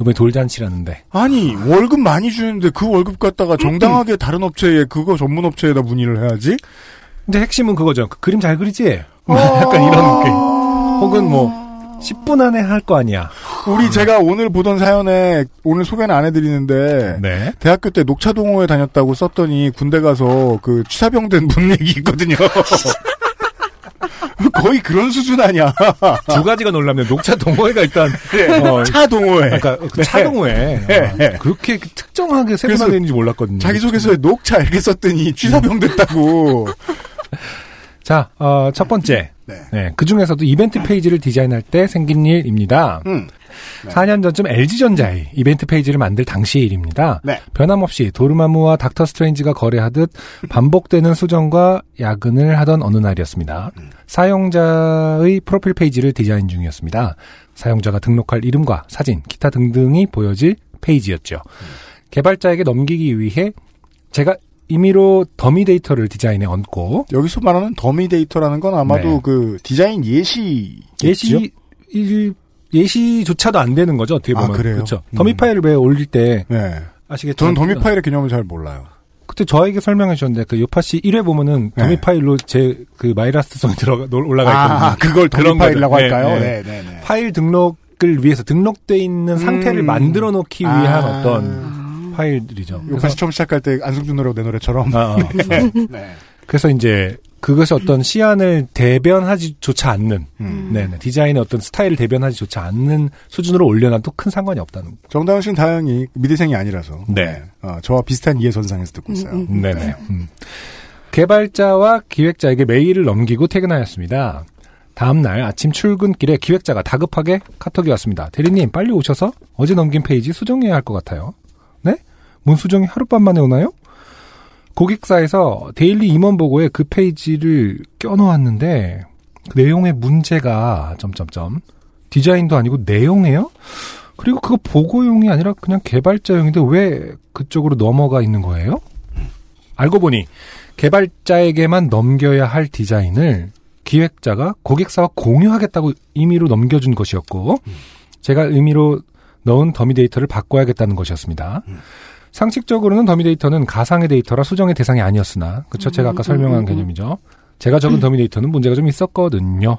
이번에 돌잔치라는데 아니 월급 많이 주는데 그 월급 갖다가 정당하게 다른 업체에 그거 전문 업체에다 문의를 해야지. 근데 핵심은 그거죠. 그 그림 잘 그리지? 뭐 약간 이런 느낌. 혹은 뭐 10분 안에 할 거 아니야. 우리 제가 오늘 보던 사연에 오늘 소개는 안 해드리는데 네. 대학교 때 녹차동호회 다녔다고 썼더니 군대 가서 그 취사병 된 분 얘기 있거든요. 거의 그런 수준 아니야. 두 가지가 놀랍네요. 녹차 동호회가 일단 네. 어, 차 동호회. 그러니까 그차 동호회 네. 아, 그렇게 특정하게 세분화되는지 몰랐거든요. 자기소개서에 녹차 이렇게 썼더니 취사병 됐다고. 자, 어, 첫 번째. 네. 네, 그 중에서도 이벤트 페이지를 디자인할 때 생긴 일입니다. 음. 4년 전쯤 LG전자의 이벤트 페이지를 만들 당시의 일입니다. 네. 변함없이 도르마무와 닥터 스트레인지가 거래하듯 반복되는 수정과 야근을 하던 어느 날이었습니다. 사용자의 프로필 페이지를 디자인 중이었습니다. 사용자가 등록할 이름과 사진, 기타 등등이 보여질 페이지였죠. 개발자에게 넘기기 위해 제가 임의로 더미 데이터를 디자인에 얹고 여기서 말하는 더미 데이터라는 건 아마도 네. 그 디자인 예시 예시 일 예시조차도 안 되는 거죠 어떻게 아, 보면 그래요? 그렇죠. 음. 더미 파일을 왜 올릴 때 네. 아시겠죠? 저는 더미 파일의 개념을 잘 몰라요. 그때 저에게 설명해 주셨는데 그 요파 씨 1회 보면은 네. 더미 파일로 제 그 My Last Song이 들어가 놀- 올라가 있거든요. 아, 그걸 더미 파일이라고 거죠. 할까요? 네, 네. 네, 네, 네. 파일 등록을 위해서 등록돼 있는 상태를 음. 만들어 놓기 위한 아. 어떤 파일들이죠. 요파시 처음 시작할 때 안승준 노래고 내 노래처럼. 아, 아. 네. 네. 그래서 이제 그것이 어떤 시안을 대변하지조차 않는 음. 네네 디자인의 어떤 스타일을 대변하지조차 않는 수준으로 올려놔도 큰 상관이 없다는 정다영 씨는 다행히 미대생이 아니라서. 네. 어, 저와 비슷한 이해선상에서 듣고 있어요. 음, 음. 네네. 음. 개발자와 기획자에게 메일을 넘기고 퇴근하였습니다. 다음날 아침 출근길에 기획자가 다급하게 카톡이 왔습니다. 대리님 빨리 오셔서 어제 넘긴 페이지 수정해야 할 것 같아요. 네? 뭔 수정이 하룻밤 만에 오나요? 고객사에서 daily 임원 보고에 그 페이지를 껴놓았는데 그 내용에 문제가 점점점 디자인도 아니고 내용이에요? 그리고 그거 보고용이 아니라 그냥 개발자용인데 왜 그쪽으로 넘어가 있는 거예요? 알고 보니 개발자에게만 넘겨야 할 디자인을 기획자가 고객사와 공유하겠다고 임의로 넘겨준 것이었고 제가 임의로 넣은 더미 데이터를 바꿔야겠다는 것이었습니다. 상식적으로는 더미 데이터는 가상의 데이터라 수정의 대상이 아니었으나 그쵸 제가 아까 설명한 개념이죠. 제가 적은 더미 데이터는 문제가 좀 있었거든요.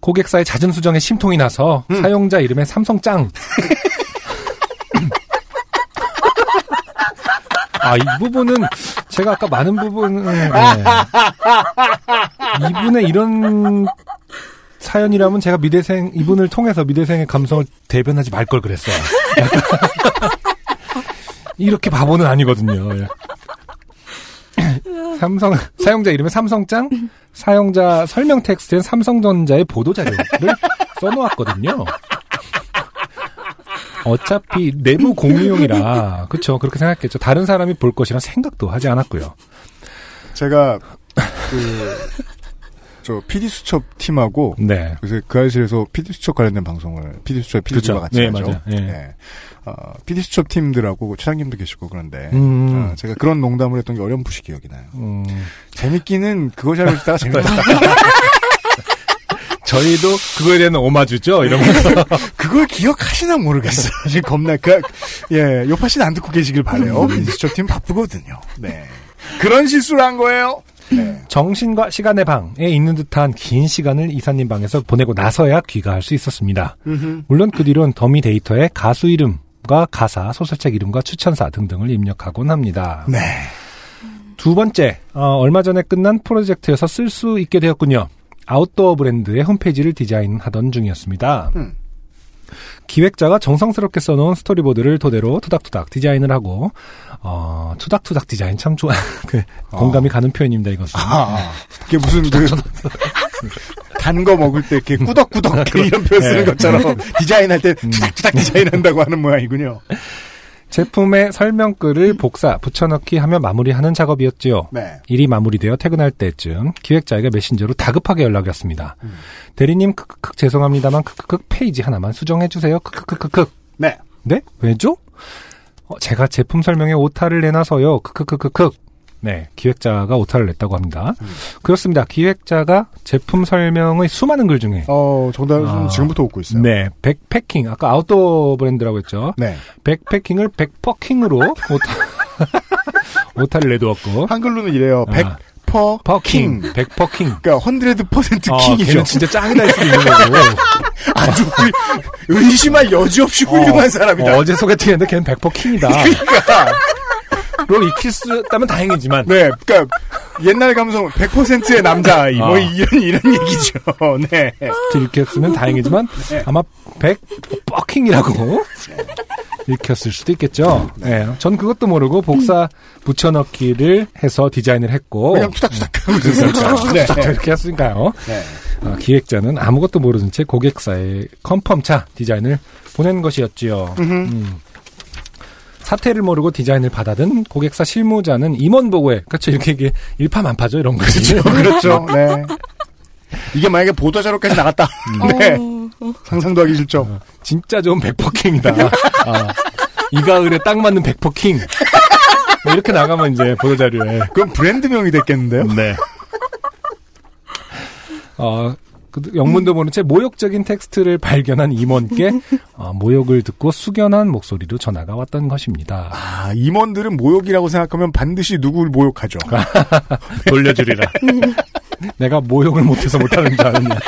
고객사의 잦은 수정에 심통이 나서 사용자 이름에 삼성짱 아, 이 부분은 제가 아까 많은 부분을 네. 이분의 이런 사연이라면 제가 미대생 이분을 통해서 미대생의 감성을 대변하지 말 걸 그랬어요. 이렇게 바보는 아니거든요. 예. 삼성 사용자 이름에 삼성짱 사용자 설명 텍스트엔 삼성전자의 보도 자료를 써놓았거든요. 어차피 내부 공유용이라 그렇죠 그렇게 생각했겠죠. 다른 사람이 볼 것이란 생각도 하지 않았고요. 제가 그, 저 PD 수첩 팀하고 네. 그래서 그 아실에서 PD 수첩 관련된 방송을 PD 수첩 PD가. 같이 네, 하죠. 맞아요. 예. 네. 어, PD 수첩 팀들하고 차장님도 계시고 그런데 음. 어, 제가 그런 농담을 했던 게 어렴풋이 기억이 나요. 음, 재밌기는 그거 잘 듣다가 재밌다. 저희도 그거에 대한 오마주죠. 이러면서 그걸 기억하시나 모르겠어요. 지금 겁나 그 예, 요파 씨는 안 듣고 계시길 바래요. PD 수첩 팀 바쁘거든요. 네. 그런 실수를 한 거예요. 네. 정신과 시간의 방에 있는 듯한 긴 시간을 이사님 방에서 보내고 나서야 귀가할 수 있었습니다. 물론 그 뒤론 더미 데이터에 가수 이름 과 가사, 소설책 이름과 추천사 등등을 입력하곤 합니다. 네. 두 번째, 어, 얼마 전에 끝난 프로젝트여서 쓸 수 있게 되었군요. 아웃도어 브랜드의 홈페이지를 디자인하던 중이었습니다. 음. 기획자가 정성스럽게 써놓은 스토리보드를 토대로 투닥투닥 디자인을 하고 어, 투닥투닥 디자인 참 좋아 그 공감이 가는 표현입니다 이것은. 아, 그게 무슨 그, 단 거 먹을 때 이렇게 꾸덕꾸덕 이런 표현 쓰는 네. 것처럼 디자인할 때 투닥투닥 디자인한다고 하는 모양이군요. 제품의 설명글을 복사, 붙여넣기 하며 마무리하는 작업이었지요. 네. 일이 마무리되어 퇴근할 때쯤 기획자에게 메신저로 다급하게 연락이 왔습니다. 대리님 크크크 죄송합니다만 크크크 페이지 하나만 수정해 주세요. 크크크크크. 네. 네? 왜죠? 어, 제가 제품 설명에 오타를 내놔서요. 크크크크크. 네, 기획자가 오타를 냈다고 합니다. 그렇습니다. 기획자가 제품 설명의 수많은 글 중에 어, 정답은 아. 지금부터 웃고 있어요. 네, 백패킹 아까 아웃도어 브랜드라고 했죠. 네. 백패킹을 백퍼킹으로 오타 오타를 내두었고 한글로는 이래요. 아. 백퍼 퍼킹, 킹. 백퍼킹. 그러니까 100% 아, 킹이죠. 걔는 진짜 짱이다 할 수도 있는 거고. 아주 의- 의심할 여지 없이 훌륭한 사람이다. 어, 제 소개팅했는데 걔는 백퍼킹이다. 그러니까 로 익힐 수 있다면 다행이지만. 네, 그러니까 옛날 감성 100%의 남자아이 뭐 아. 이런 이런 얘기죠. 네. 읽혔으면 다행이지만 아마 백퍼킹이라고 읽혔을 수도 있겠죠. 네. 전 그것도 모르고 복사 붙여넣기를 해서 디자인을 했고 그냥 투닥투닥 하고 있었어요. 네. 딱 이렇게 했으니까요. 네. 어, 기획자는 아무것도 모르는 채 고객사에 컨펌차 디자인을 보낸 것이었지요. 음. 사태를 모르고 디자인을 받아든 고객사 실무자는 임원 보고에 그렇죠 이렇게 이게 일파만파죠 이런 거지. 그렇죠. 네. 이게 만약에 보도자료까지 나갔다. 네. 상상도 하기 싫죠. 진짜 좋은 백퍼킹이다. 아, 이 가을에 딱 맞는 백퍼킹. 뭐 이렇게 나가면 이제 보도자료에. 그럼 브랜드명이 됐겠는데요? 네. 어, 그 영문도 모른 채 모욕적인 텍스트를 발견한 임원께 어, 모욕을 듣고 숙연한 목소리로 전화가 왔던 것입니다. 아, 임원들은 모욕이라고 생각하면 반드시 누구를 모욕하죠. 돌려주리라. 내가 모욕을 못해서 못하는 줄 아느냐.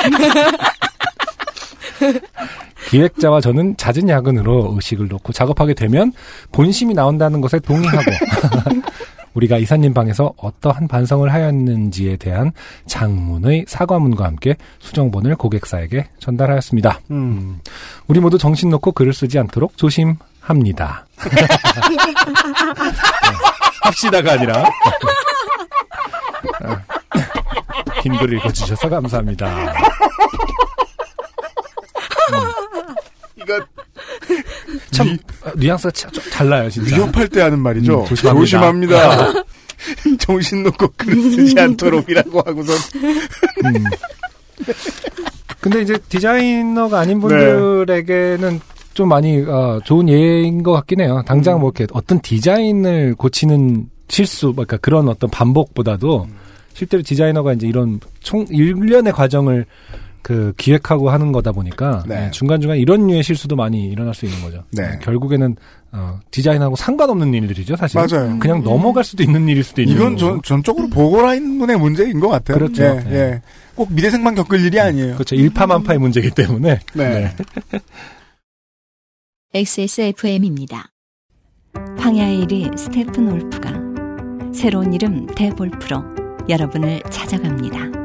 기획자와 저는 잦은 야근으로 의식을 놓고 작업하게 되면 본심이 나온다는 것에 동의하고 우리가 이사님 방에서 어떠한 반성을 하였는지에 대한 장문의 사과문과 함께 수정본을 고객사에게 전달하였습니다. 음. 우리 모두 정신 놓고 글을 쓰지 않도록 조심합니다. 네. 합시다가 아니라 긴글 읽어주셔서 감사합니다. 이거 참 뉘앙스가 참 좀 달라요 진짜. 위협할 때 하는 말이죠. 음, 조심합니다. 조심합니다. 정신 놓고 글을 쓰지 않도록이라고 하고선. 음. 근데 이제 디자이너가 아닌 분들에게는 좀 많이 어, 좋은 예인 것 같긴 해요. 당장 뭐 이렇게 어떤 디자인을 고치는 실수, 그러니까 그런 어떤 반복보다도 실제로 디자이너가 이제 이런 총 일련의 과정을 그 기획하고 하는 거다 보니까 네. 중간중간 이런 류의 실수도 많이 일어날 수 있는 거죠. 네. 결국에는 어, 디자인하고 상관없는 일들이죠, 사실. 맞아요. 그냥 넘어갈 수도 있는 일일 수도 있는 이건. 전, 전적으로 보고라인문의 문제인 것 같아요. 그렇죠. 예, 네. 예. 꼭 미대생만 겪을 일이 아니에요. 그렇죠. 일파만파의 문제이기 때문에. 네. XSFM입니다. 황야의 1위 스테픈 올프가 새로운 이름 대볼프로 여러분을 찾아갑니다.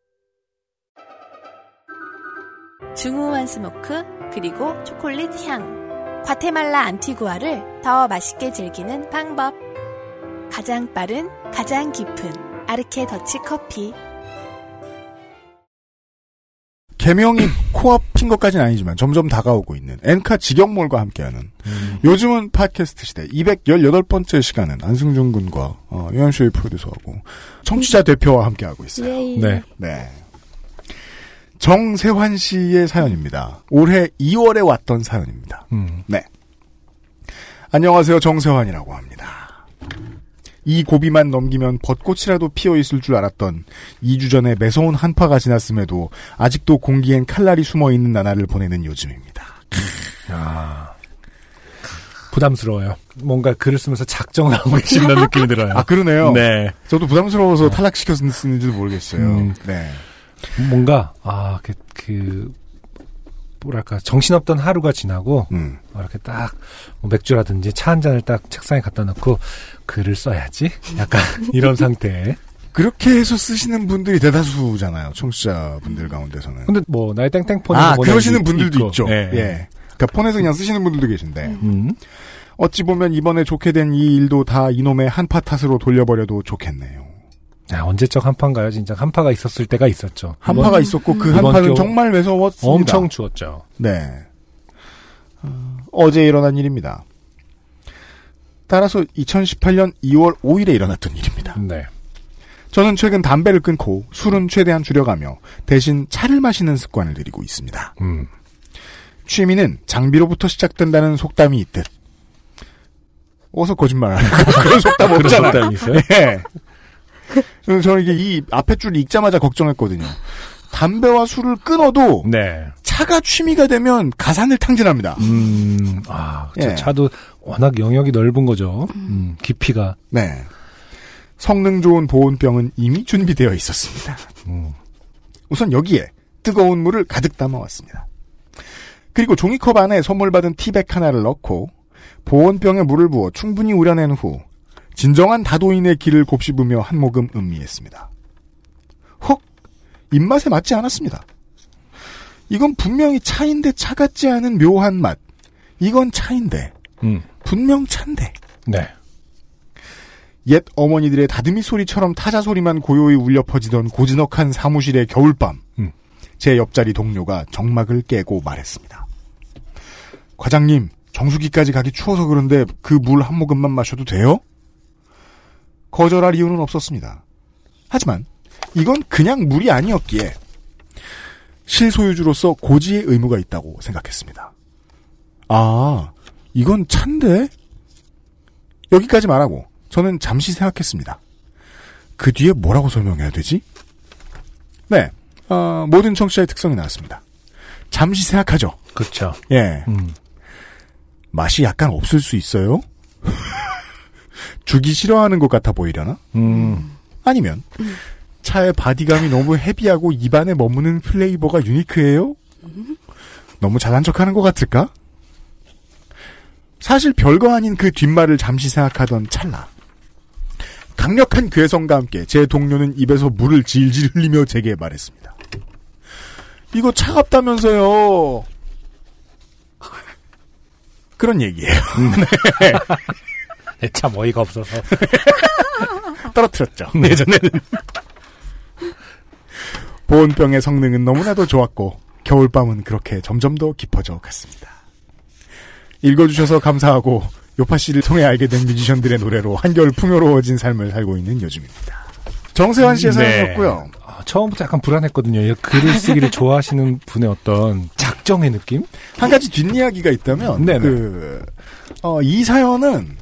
중후한 smoke 그리고 초콜릿 향 과테말라 안티구아를 더 맛있게 즐기는 방법 가장 빠른 가장 깊은 아르케 더치 커피 개명이 코앞인 것까지는 아니지만 점점 다가오고 있는 엔카 직영몰과 함께하는 요즘은 팟캐스트 시대 218번째 시간은 안승준 군과 어, 유현수의 프로듀서하고 청취자 대표와 함께하고 있어요. 네. 네. 정세환 씨의 사연입니다. 올해 2월에 왔던 사연입니다. 음. 네. 안녕하세요. 정세환이라고 합니다. 이 고비만 넘기면 벚꽃이라도 피어 있을 줄 알았던 2주 전에 매서운 한파가 지났음에도 아직도 공기엔 칼날이 숨어 있는 나날을 보내는 요즘입니다. 아, 부담스러워요. 뭔가 글을 쓰면서 작정을 하고 계신다는 느낌이 들어요. 아, 그러네요. 네. 저도 부담스러워서 탈락시켜서 쓰는지도 모르겠어요. 음. 네. 뭔가, 아, 그, 그, 뭐랄까, 정신없던 하루가 지나고, 음. 어, 이렇게 딱, 뭐 맥주라든지 차 한 잔을 딱 책상에 갖다 놓고, 글을 써야지? 약간, 이런 상태에. 그렇게 해서 쓰시는 분들이 대다수잖아요. 청취자 분들 가운데서는. 근데 뭐, 나의 땡땡폰에 아, 그러시는 분들도 있죠. 예. 예. 그러니까 폰에서 그냥 쓰시는 분들도 계신데. 음. 어찌 보면 이번에 좋게 된 이 일도 다 이놈의 한파 탓으로 돌려버려도 좋겠네요. 야, 언제적 한파인가요? 진짜 한파가 있었을 때가 있었죠. 한파가 이번- 있었고 그 한파는 정말 매서웠습니다. 엄청 추웠죠. 네. 어, 어제 일어난 일입니다. 따라서 2018년 2월 5일에 일어났던 일입니다. 네. 저는 최근 담배를 끊고 술은 최대한 줄여가며 대신 차를 마시는 습관을 들이고 있습니다. 음. 취미는 장비로부터 시작된다는 속담이 있듯. 어서 거짓말 하는 그런 속담 그런 없잖아요. 속담이 있어요? 예. 저는 이게 이 앞에 줄 읽자마자 걱정했거든요. 담배와 술을 끊어도 네. 차가 취미가 되면 가산을 탕진합니다. 음, 아. 예. 차도 워낙 영역이 넓은 거죠. 음, 깊이가. 네. 성능 좋은 보온병은 이미 준비되어 있었습니다. 음. 우선 여기에 뜨거운 물을 가득 담아왔습니다. 그리고 종이컵 안에 선물 받은 티백 하나를 넣고 보온병에 물을 부어 충분히 우려낸 후 진정한 다도인의 길을 곱씹으며 한 모금 음미했습니다. 헉! 입맛에 맞지 않았습니다. 이건 분명히 차인데 차 같지 않은 묘한 맛. 이건 차인데 음. 분명 차인데. 네. 옛 어머니들의 다듬이 소리처럼 타자 소리만 고요히 울려 퍼지던 고즈넉한 사무실의 겨울밤. 음. 제 옆자리 동료가 정막을 깨고 말했습니다. 과장님, 정수기까지 가기 추워서 그런데 그 물 한 모금만 마셔도 돼요? 거절할 이유는 없었습니다. 하지만 이건 그냥 물이 아니었기에 실소유주로서 고지의 의무가 있다고 생각했습니다. 아, 이건 찬데? 여기까지 말하고 저는 잠시 생각했습니다. 그 뒤에 뭐라고 설명해야 되지? 네, 어, 모든 청취자의 특성이 나왔습니다. 잠시 생각하죠. 그렇죠. 예, 음. 맛이 약간 없을 수 있어요. 주기 싫어하는 것 같아 보이려나? 음. 아니면 차의 바디감이 너무 헤비하고 입안에 머무는 플레이버가 유니크해요? 너무 잘난 척하는 것 같을까? 사실 별거 아닌 그 뒷말을 잠시 생각하던 찰나. 강력한 괴성과 함께 제 동료는 입에서 물을 질질 흘리며 제게 말했습니다. 이거 차갑다면서요. 그런 얘기예요. 네, 참 어이가 없어서. 떨어뜨렸죠. 예전에는. 보온병의 성능은 너무나도 좋았고 겨울밤은 그렇게 점점 더 깊어져 갔습니다. 읽어주셔서 감사하고 요파 씨를 통해 알게 된 뮤지션들의 노래로 한결 풍요로워진 삶을 살고 있는 요즘입니다. 정세환 씨의 네. 사연이었고요. 아, 처음부터 약간 불안했거든요. 이 글을 쓰기를 좋아하시는 분의 어떤 작정의 느낌? 한 가지 뒷이야기가 있다면 네네. 그, 어, 이 사연은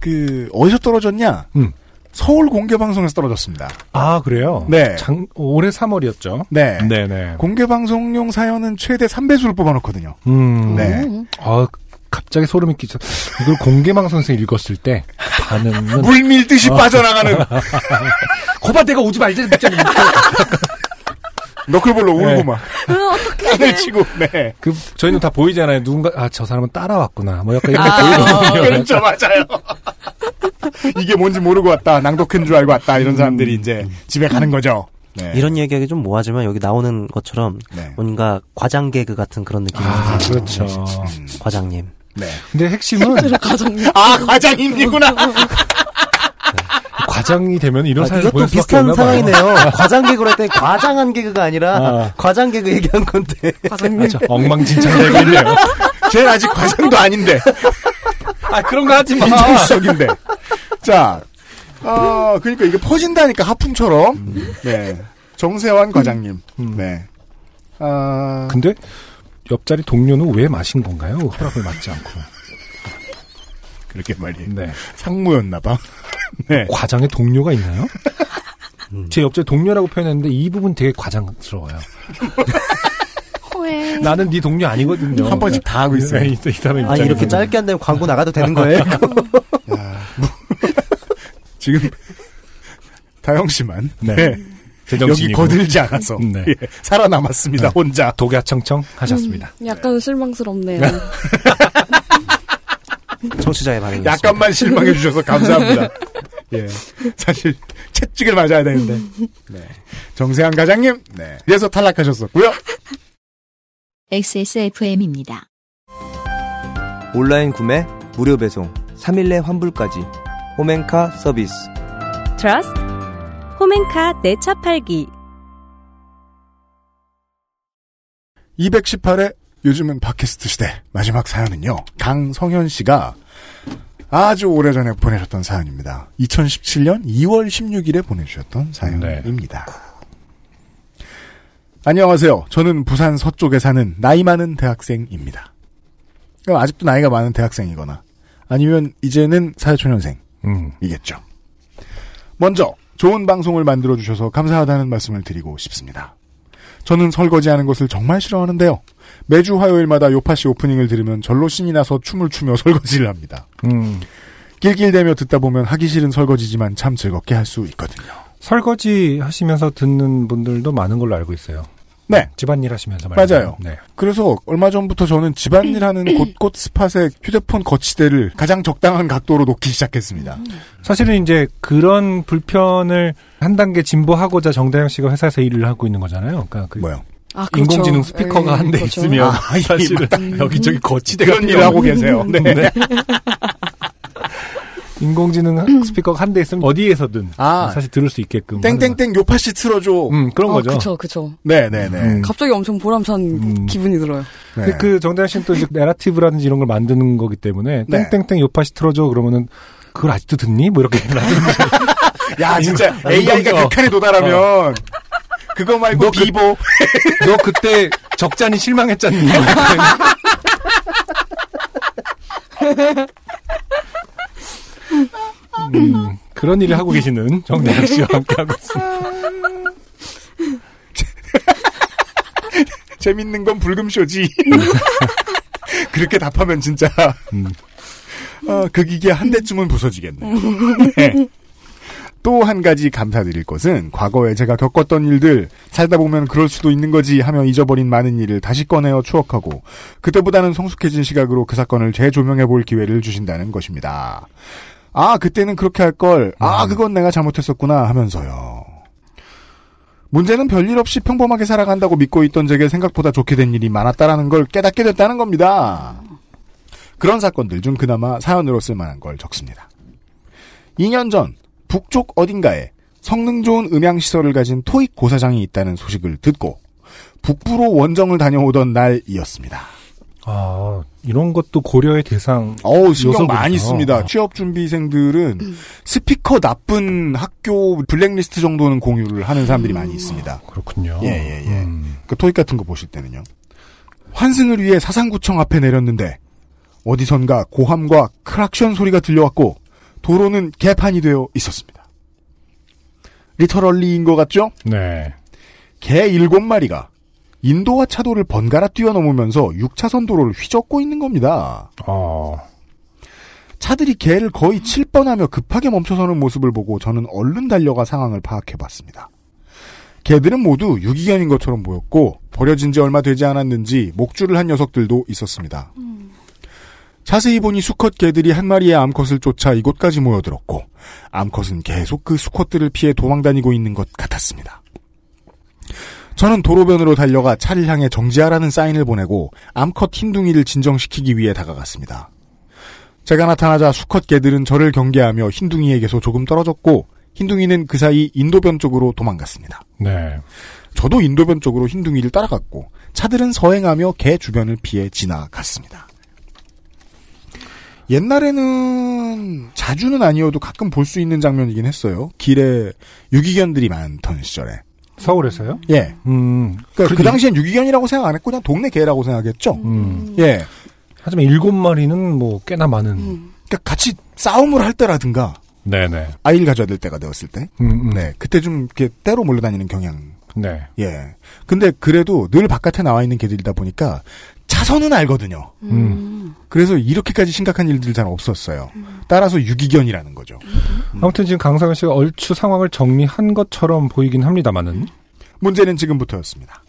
그 어디서 떨어졌냐? 음. 서울 공개 방송에서 떨어졌습니다. 아, 그래요? 네. 장, 올해 3월이었죠. 네. 네네. 공개 방송용 사연은 최대 3배수를 뽑아놓거든요. 음. 네. 아, 갑자기 소름이 끼쳐. 이걸 공개 방송에서 읽었을 때 반응은 물 밀듯이 어. 빠져나가는 거봐 내가 오지 말자. 너클볼로 울고 네. 막 어떡해. 하늘 치고 네. 그 저희는 다 보이잖아요. 누군가 아 저 사람은 따라왔구나. 뭐 약간 이런 게 아, 보이거든요. 그렇죠 맞아요. 이게 뭔지 모르고 왔다 낭독한 줄 알고 왔다 이런 사람들이 이제 집에 가는 거죠. 네. 이런 얘기하기 좀 뭐하지만 여기 나오는 것처럼 네. 뭔가 과장 개그 같은 그런 느낌이 아, 들어요. 그렇죠. 과장님. 네. 근데 핵심은 아 과장님이구나. 과장이 되면 이런 아, 사연을 이것도 비슷한 없나 봐요. 상황이네요. 과장 개그로 했더니 과장한 개그가 아니라 아. 과장 개그 얘기한 건데. 과장님. 아, 저 엉망진창되고 있네요. 쟤는 아직 과장도 아닌데 아 그런 거 하지 마. 인정수석인데. 자, 어 그러니까 이게 퍼진다니까 하품처럼. 네. 정세환 과장님. 음. 네. 아 근데 옆자리 동료는 왜 마신 건가요? 허락을 받지 않고. 그렇게 말이에요. 네. 상무였나 봐. 네. 과장의 동료가 있나요? 제 옆자리 동료라고 표현했는데 이 부분 되게 과장스러워요. 호해. 나는 네 동료 아니거든요. 한 번씩 다 하고 있어요. 네, 이, 이 사람 아, 이렇게 짧게 한다면 광고 나가도 되는 거예요? 지금 다영 씨만 네. 네. 여기. 거들지 않아서 네. 예, 살아남았습니다. 혼자. 독야청청 하셨습니다. 약간 실망스럽네요. 청취자의 반응이었습니다. 약간만 실망해 주셔서 감사합니다. 예. 사실 채찍을 맞아야 되는데. 네. 정세환 과장님. 네. 그래서 탈락하셨었고요. XSFM입니다. 온라인 구매, 무료 배송, 3일 내 환불까지. 홈앤카 서비스. 트러스트 홈앤카 내차 팔기 218회 요즘은 팟캐스트 시대 마지막 사연은요. 강성현 씨가 아주 오래전에 보내셨던 사연입니다. 2017년 2월 16일에 보내주셨던 사연입니다. 안녕하세요. 저는 부산 서쪽에 사는 나이 많은 대학생입니다. 아직도 나이가 많은 대학생이거나 아니면 이제는 사회초년생이겠죠. 음. 먼저 좋은 방송을 만들어 주셔서 감사하다는 말씀을 드리고 싶습니다. 저는 설거지하는 것을 정말 싫어하는데요. 매주 화요일마다 요파시 오프닝을 들으면 절로 신이 나서 춤을 추며 설거지를 합니다. 음. 낄낄대며 듣다 보면 하기 싫은 설거지지만 참 즐겁게 할 수 있거든요. 설거지 하시면서 듣는 분들도 많은 걸로 알고 있어요. 네. 집안일 하시면서 말이죠. 맞아요. 네. 그래서 얼마 전부터 저는 집안일 하는 곳곳 스팟에 휴대폰 거치대를 가장 적당한 각도로 놓기 시작했습니다. 사실은 이제 그런 불편을 한 단계 진보하고자 정다영 씨가 회사에서 일을 하고 있는 거잖아요. 그러니까 그 뭐요? 아, 그렇죠. 인공지능 스피커가 예, 한대 그렇죠. 있으면 아, 사실은 이 여기저기 거치대가 그런 필요 일을 하고 없는- 계세요. 네. 인공지능 스피커가 한대 있으면 어디에서든 아. 사실 들을 수 있게끔 땡땡땡 요파시 틀어줘. 하는 거. 음 그런 아, 거죠. 그쵸, 그쵸. 네네 네. 음. 갑자기 엄청 보람찬 음. 기분이 들어요. 네. 그, 그 정다현 씨는 또 이제 내러티브라든지 이런 걸 만드는 거기 때문에 네. 땡땡땡 요파시 틀어줘 그러면은 그걸 아직도 듣니? 뭐 이렇게 야 진짜 AI가 극한에 도달하면 그거 말고 너 그- 비보. 너 그때 적잖이 실망했잖니. 음, 그런 일을 하고 계시는 정다영 씨와 함께하고 있습니다. 재밌는 건 불금쇼지. 그렇게 답하면 진짜 음. 어, 그 기계 한 대쯤은 부서지겠네. 네. 또한 가지 감사드릴 것은 과거에 제가 겪었던 일들 살다 보면 그럴 수도 있는 거지 하며 잊어버린 많은 일을 다시 꺼내어 추억하고 그때보다는 성숙해진 시각으로 그 사건을 재조명해 볼 기회를 주신다는 것입니다. 아 그때는 그렇게 할 걸. 아 그건 내가 잘못했었구나 하면서요. 문제는 별일 없이 평범하게 살아간다고 믿고 있던 제게 생각보다 좋게 된 일이 많았다라는 걸 깨닫게 됐다는 겁니다. 그런 사건들 중 그나마 사연으로 쓸만한 걸 적습니다. 2년 전 북쪽 어딘가에 성능 좋은 음향시설을 가진 토익 고사장이 있다는 소식을 듣고 북부로 원정을 다녀오던 날이었습니다. 아, 이런 것도 고려의 대상. 어우, 신경. 많이 씁니다. 취업 준비생들은 스피커 나쁜 학교 블랙리스트 정도는 공유를 하는 사람들이 많이 있습니다. 그렇군요. 예, 예, 예. 그 토익 같은 거 보실 때는요. 환승을 위해 사상구청 앞에 내렸는데 어디선가 고함과 크락션 소리가 들려왔고 도로는 개판이 되어 있었습니다. literally인 것 같죠? 네. 개 일곱 마리가 인도와 차도를 번갈아 뛰어넘으면서 6차선 도로를 휘젓고 있는 겁니다. 어. 차들이 개를 거의 7번하며 급하게 멈춰서는 모습을 보고 저는 얼른 달려가 상황을 파악해봤습니다. 개들은 모두 유기견인 것처럼 보였고 버려진 지 얼마 되지 않았는지 목줄을 한 녀석들도 있었습니다. 자세히 보니 수컷 개들이 한 마리의 암컷을 쫓아 이곳까지 모여들었고 암컷은 계속 그 수컷들을 피해 도망다니고 있는 것 같았습니다. 저는 도로변으로 달려가 차를 향해 정지하라는 사인을 보내고 암컷 흰둥이를 진정시키기 위해 다가갔습니다. 제가 나타나자 수컷 개들은 저를 경계하며 흰둥이에게서 조금 떨어졌고 흰둥이는 그 사이 인도변 쪽으로 도망갔습니다. 네. 저도 인도변 쪽으로 흰둥이를 따라갔고 차들은 서행하며 개 주변을 피해 지나갔습니다. 옛날에는 자주는 아니어도 가끔 볼 수 있는 장면이긴 했어요. 길에 유기견들이 많던 시절에. 서울에서요? 예. 음. 그러니까 그 당시엔 유기견이라고 생각 안 했고 그냥 동네 개라고 생각했죠. 음. 예. 하지만 일곱 마리는 뭐 꽤나 많은. 그러니까 같이 싸움을 할 때라든가 네네. 아이를 가져야 될 때가 되었을 때. 음, 음. 네. 그때 좀 이렇게 때로 몰려다니는 경향. 네. 예. 근데 그래도 늘 바깥에 나와 있는 개들이다 보니까 차선은 알거든요. 음. 그래서 이렇게까지 심각한 일들이 잘 없었어요. 따라서 유기견이라는 거죠. 아무튼 지금 강상현 씨가 얼추 상황을 정리한 것처럼 보이긴 합니다만은. 문제는 지금부터였습니다.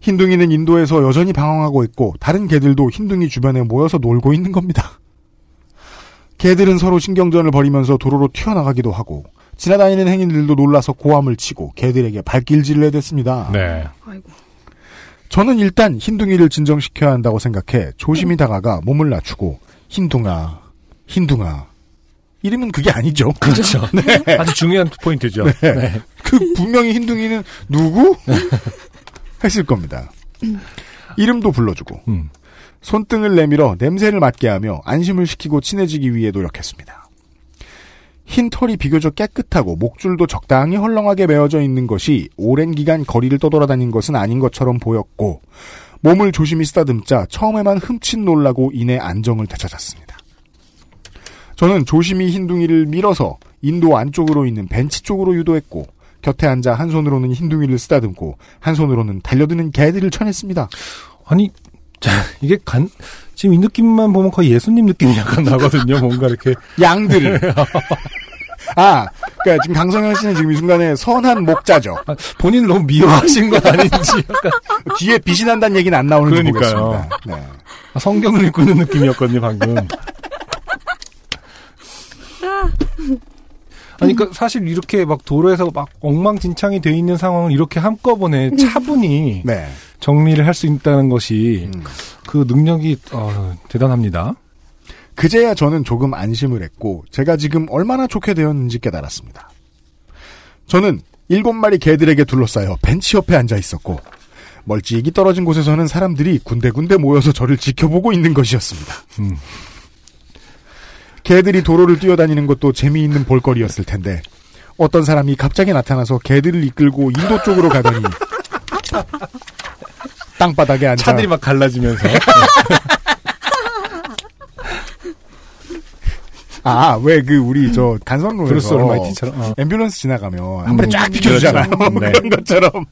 흰둥이는 인도에서 여전히 방황하고 있고 다른 개들도 흰둥이 주변에 모여서 놀고 있는 겁니다. 개들은 서로 신경전을 벌이면서 도로로 튀어나가기도 하고 지나다니는 행인들도 놀라서 고함을 치고 개들에게 발길질을 해댔습니다. 네. 저는 일단 흰둥이를 진정시켜야 한다고 생각해 조심히 다가가 몸을 낮추고 흰둥아, 흰둥아. 이름은 그게 아니죠. 그렇죠. 네. 아주 중요한 포인트죠. 네. 네. 그 분명히 흰둥이는 누구? 했을 겁니다. 이름도 불러주고 음. 손등을 내밀어 냄새를 맡게 하며 안심을 시키고 친해지기 위해 노력했습니다. 흰 털이 비교적 깨끗하고 목줄도 적당히 헐렁하게 메어져 있는 것이 오랜 기간 거리를 떠돌아다닌 것은 아닌 것처럼 보였고 몸을 조심히 쓰다듬자 처음에만 흠칫 놀라고 이내 안정을 되찾았습니다. 저는 조심히 흰둥이를 밀어서 인도 안쪽으로 있는 벤치 쪽으로 유도했고 곁에 앉아 한 손으로는 흰둥이를 쓰다듬고 한 손으로는 달려드는 개들을 쳐냈습니다. 아니, 자, 이게 간, 지금 이 느낌만 보면 거의 예수님 느낌이 약간 나거든요. 뭔가 이렇게. 양들을. 아, 그러니까 지금 강성현 씨는 지금 이 순간에 선한 목자죠. 아, 본인을 너무 미워하신 건 아닌지 약간. 뒤에 빛이 난다는 얘기는 안 나오는지. 보겠습니다. 네. 아, 성경을 읽고 있는 느낌이었거든요, 방금. 아니, 그 사실 이렇게 막 도로에서 막 엉망진창이 돼 있는 상황을 이렇게 한꺼번에 차분히 네. 정리를 할 수 있다는 것이 음. 그 능력이 어, 대단합니다. 그제야 저는 조금 안심을 했고 제가 지금 얼마나 좋게 되었는지 깨달았습니다. 저는 일곱 마리 개들에게 둘러싸여 벤치 옆에 앉아 있었고 멀찍이 떨어진 곳에서는 사람들이 군데군데 모여서 저를 지켜보고 있는 것이었습니다. 음. 개들이 도로를 뛰어다니는 것도 재미있는 볼거리였을 텐데 어떤 사람이 갑자기 나타나서 개들을 이끌고 인도 쪽으로 가더니 땅바닥에 앉아 차들이 막 갈라지면서. 아, 왜 그 우리 저 간선로에서 브루스 올마이티처럼. 어. 앰뷸런스 지나가면 한 음, 번에 쫙 비켜주잖아요. 그렇죠. 네. 그런 것처럼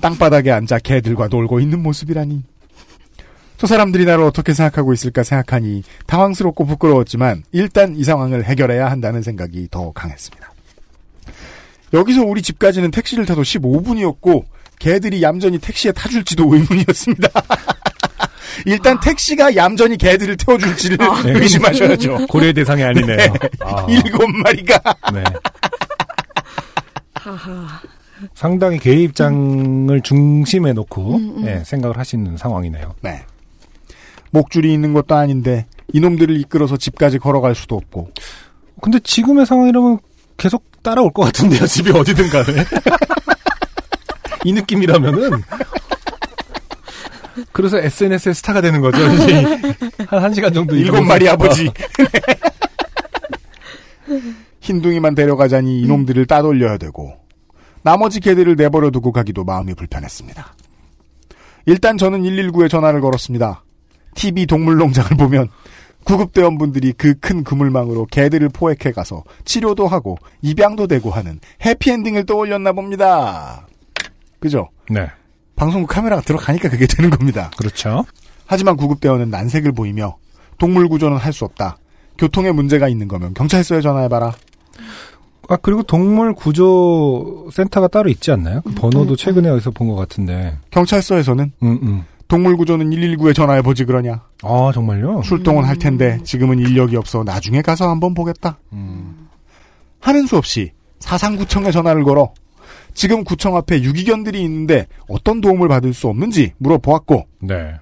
땅바닥에 앉아 개들과 놀고 있는 모습이라니. 저 사람들이 나를 어떻게 생각하고 있을까 생각하니 당황스럽고 부끄러웠지만 일단 이 상황을 해결해야 한다는 생각이 더 강했습니다. 여기서 우리 집까지는 택시를 타도 15분이었고 개들이 얌전히 택시에 타줄지도 의문이었습니다. 일단 택시가 얌전히 개들을 태워줄지를 네. 의심하셔야죠. 고려의 대상이 아니네요. 네. 아. 일곱 마리가 네. 하하. 상당히 개의 입장을 중심에 놓고 음, 음. 예, 생각을 하시는 상황이네요. 네. 목줄이 있는 것도 아닌데 이놈들을 이끌어서 집까지 걸어갈 수도 없고. 근데 지금의 상황이라면 계속 따라올 것 같은데요. 집이 어디든 간에. 이 느낌이라면은. 그래서 SNS의 스타가 되는 거죠. 한 1시간 정도 일곱 마리 아버지. 흰둥이만 데려가자니 이놈들을 따돌려야 되고 나머지 개들을 내버려 두고 가기도 마음이 불편했습니다. 일단 저는 119에 전화를 걸었습니다. TV 동물농장을 보면 구급대원분들이 그 큰 그물망으로 개들을 포획해 가서 치료도 하고 입양도 되고 하는 해피엔딩을 떠올렸나 봅니다. 그죠? 네. 방송국 카메라가 들어가니까 그게 되는 겁니다. 그렇죠. 하지만 구급대원은 난색을 보이며 동물 구조는 할 수 없다. 교통에 문제가 있는 거면 경찰서에 전화해봐라. 아, 그리고 동물 구조 센터가 따로 있지 않나요? 그 번호도 최근에 어디서 본 것 같은데. 경찰서에서는 음, 음. 동물 구조는 119에 전화해 보지 그러냐. 아, 정말요? 출동은 할 텐데 지금은 인력이 없어 나중에 가서 한번 보겠다. 하는 수 없이 사상구청에 전화를 걸어 지금 구청 앞에 유기견들이 있는데 어떤 도움을 받을 수 없는지 물어보았고 네.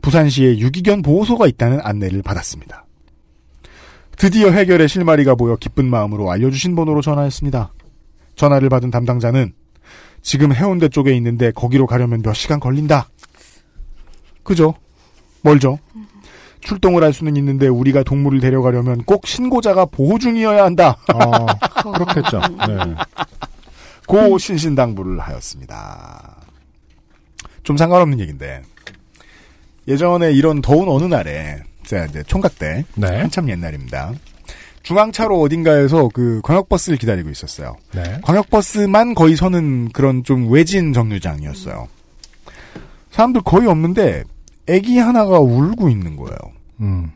부산시에 유기견 보호소가 있다는 안내를 받았습니다. 드디어 해결의 실마리가 보여 기쁜 마음으로 알려주신 번호로 전화했습니다. 전화를 받은 담당자는 지금 해운대 쪽에 있는데 거기로 가려면 몇 시간 걸린다. 그죠? 멀죠? 출동을 할 수는 있는데 우리가 동물을 데려가려면 꼭 신고자가 보호 중이어야 한다. 아, 그렇겠죠. 네. 고 신신당부를 하였습니다. 좀 상관없는 얘기인데 예전에 이런 더운 어느 날에 제가 이제 총각 때 네. 한참 옛날입니다. 중앙차로 어딘가에서 그 광역버스를 기다리고 있었어요. 네. 광역버스만 거의 서는 그런 좀 외진 정류장이었어요. 사람들 거의 없는데 애기 하나가 울고 있는 거예요. 음.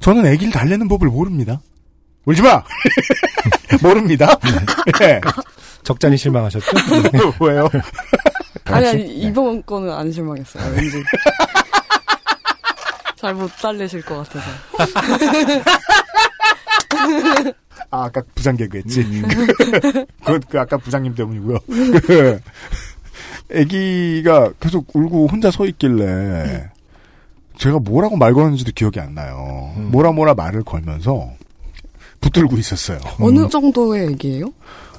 저는 애기를 달래는 법을 모릅니다. 울지 마! 모릅니다. 네. 적잖이 실망하셨죠? 왜요? 아니, 아니, 이번 거는 안 실망했어요, 왠지. 잘 못 달래실 것 같아서. 아, 아까 부장 개그 했지. 음. 그, 그 아까 부장님 때문이고요. 그, 애기가 계속 울고 혼자 서 있길래, 제가 뭐라고 말 걸었는지도 기억이 안 나요. 음. 뭐라 뭐라 말을 걸면서 붙들고 있었어요. 어느 정도의 얘기예요?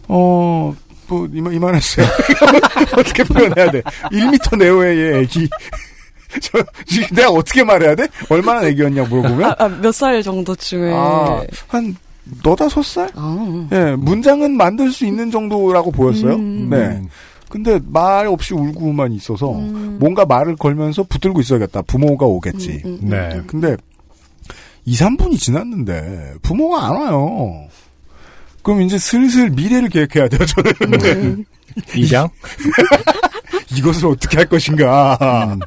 어, 뭐, 이만, 이만했어요. 어떻게 표현해야 돼? 1m 내외의 애기. 저, 지금 내가 어떻게 말해야 돼? 얼마나 애기였냐 물어보면? 아, 아, 몇살 정도쯤에. 아, 한, 너다섯 살? 아. 예, 문장은 만들 수 있는 정도라고 보였어요. 음. 네. 근데 말 없이 울고만 있어서 뭔가 말을 걸면서 붙들고 있어야겠다. 부모가 오겠지. 음, 음, 네. 근데 2, 3분이 지났는데 부모가 안 와요. 그럼 이제 슬슬 미래를 계획해야 돼요, 저는. 음. 입양? 이것을 어떻게 할 것인가.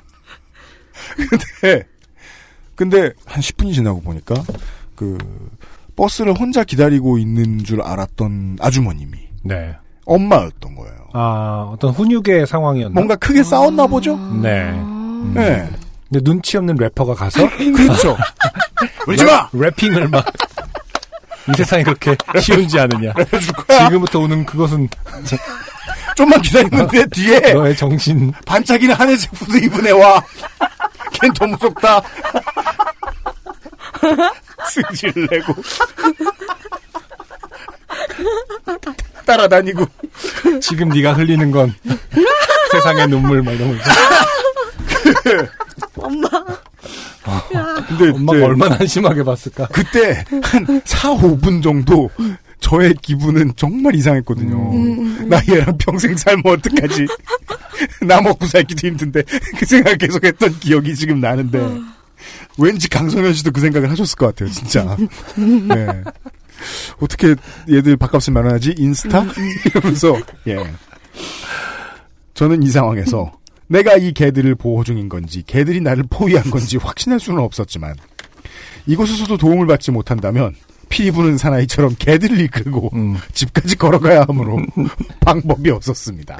근데, 근데 한 10분이 지나고 보니까 그 버스를 혼자 기다리고 있는 줄 알았던 아주머님이 네. 엄마였던 거예요. 아, 어떤 훈육의 상황이었나? 뭔가 크게 싸웠나 보죠? 네. 음. 네. 근데 눈치 없는 래퍼가 가서 그렇죠. 울지 마! 랩, 랩핑을 막. 이 세상이 그렇게 쉬운지 아느냐. 지금부터 오는 그것은 좀만 기다렸는데 뒤에 너의 정신 반짝이는 하늘색 후드 입은 애와 걘 더 무섭다. 승질 내고 따라다니고 지금 네가 흘리는 건 세상의 눈물 막 이러면서 엄마. 근데 엄마가 이제 얼마나 한심하게 봤을까. 그때 한 4, 5분 정도 저의 기분은 정말 이상했거든요. 음, 나 얘랑 평생 살면 어떡하지? 나 먹고 살기도 힘든데 그 생각 계속 했던 기억이 지금 나는데 왠지 강성현 씨도 그 생각을 하셨을 것 같아요, 진짜. 네. 어떻게 얘들 밥값을 마련하지? 인스타? 이러면서 예. 저는 이 상황에서 내가 이 개들을 보호 중인 건지 개들이 나를 포위한 건지 확신할 수는 없었지만 이곳에서도 도움을 받지 못한다면 피 부는 사나이처럼 개들을 이끌고 음. 집까지 걸어가야 하므로 방법이 없었습니다.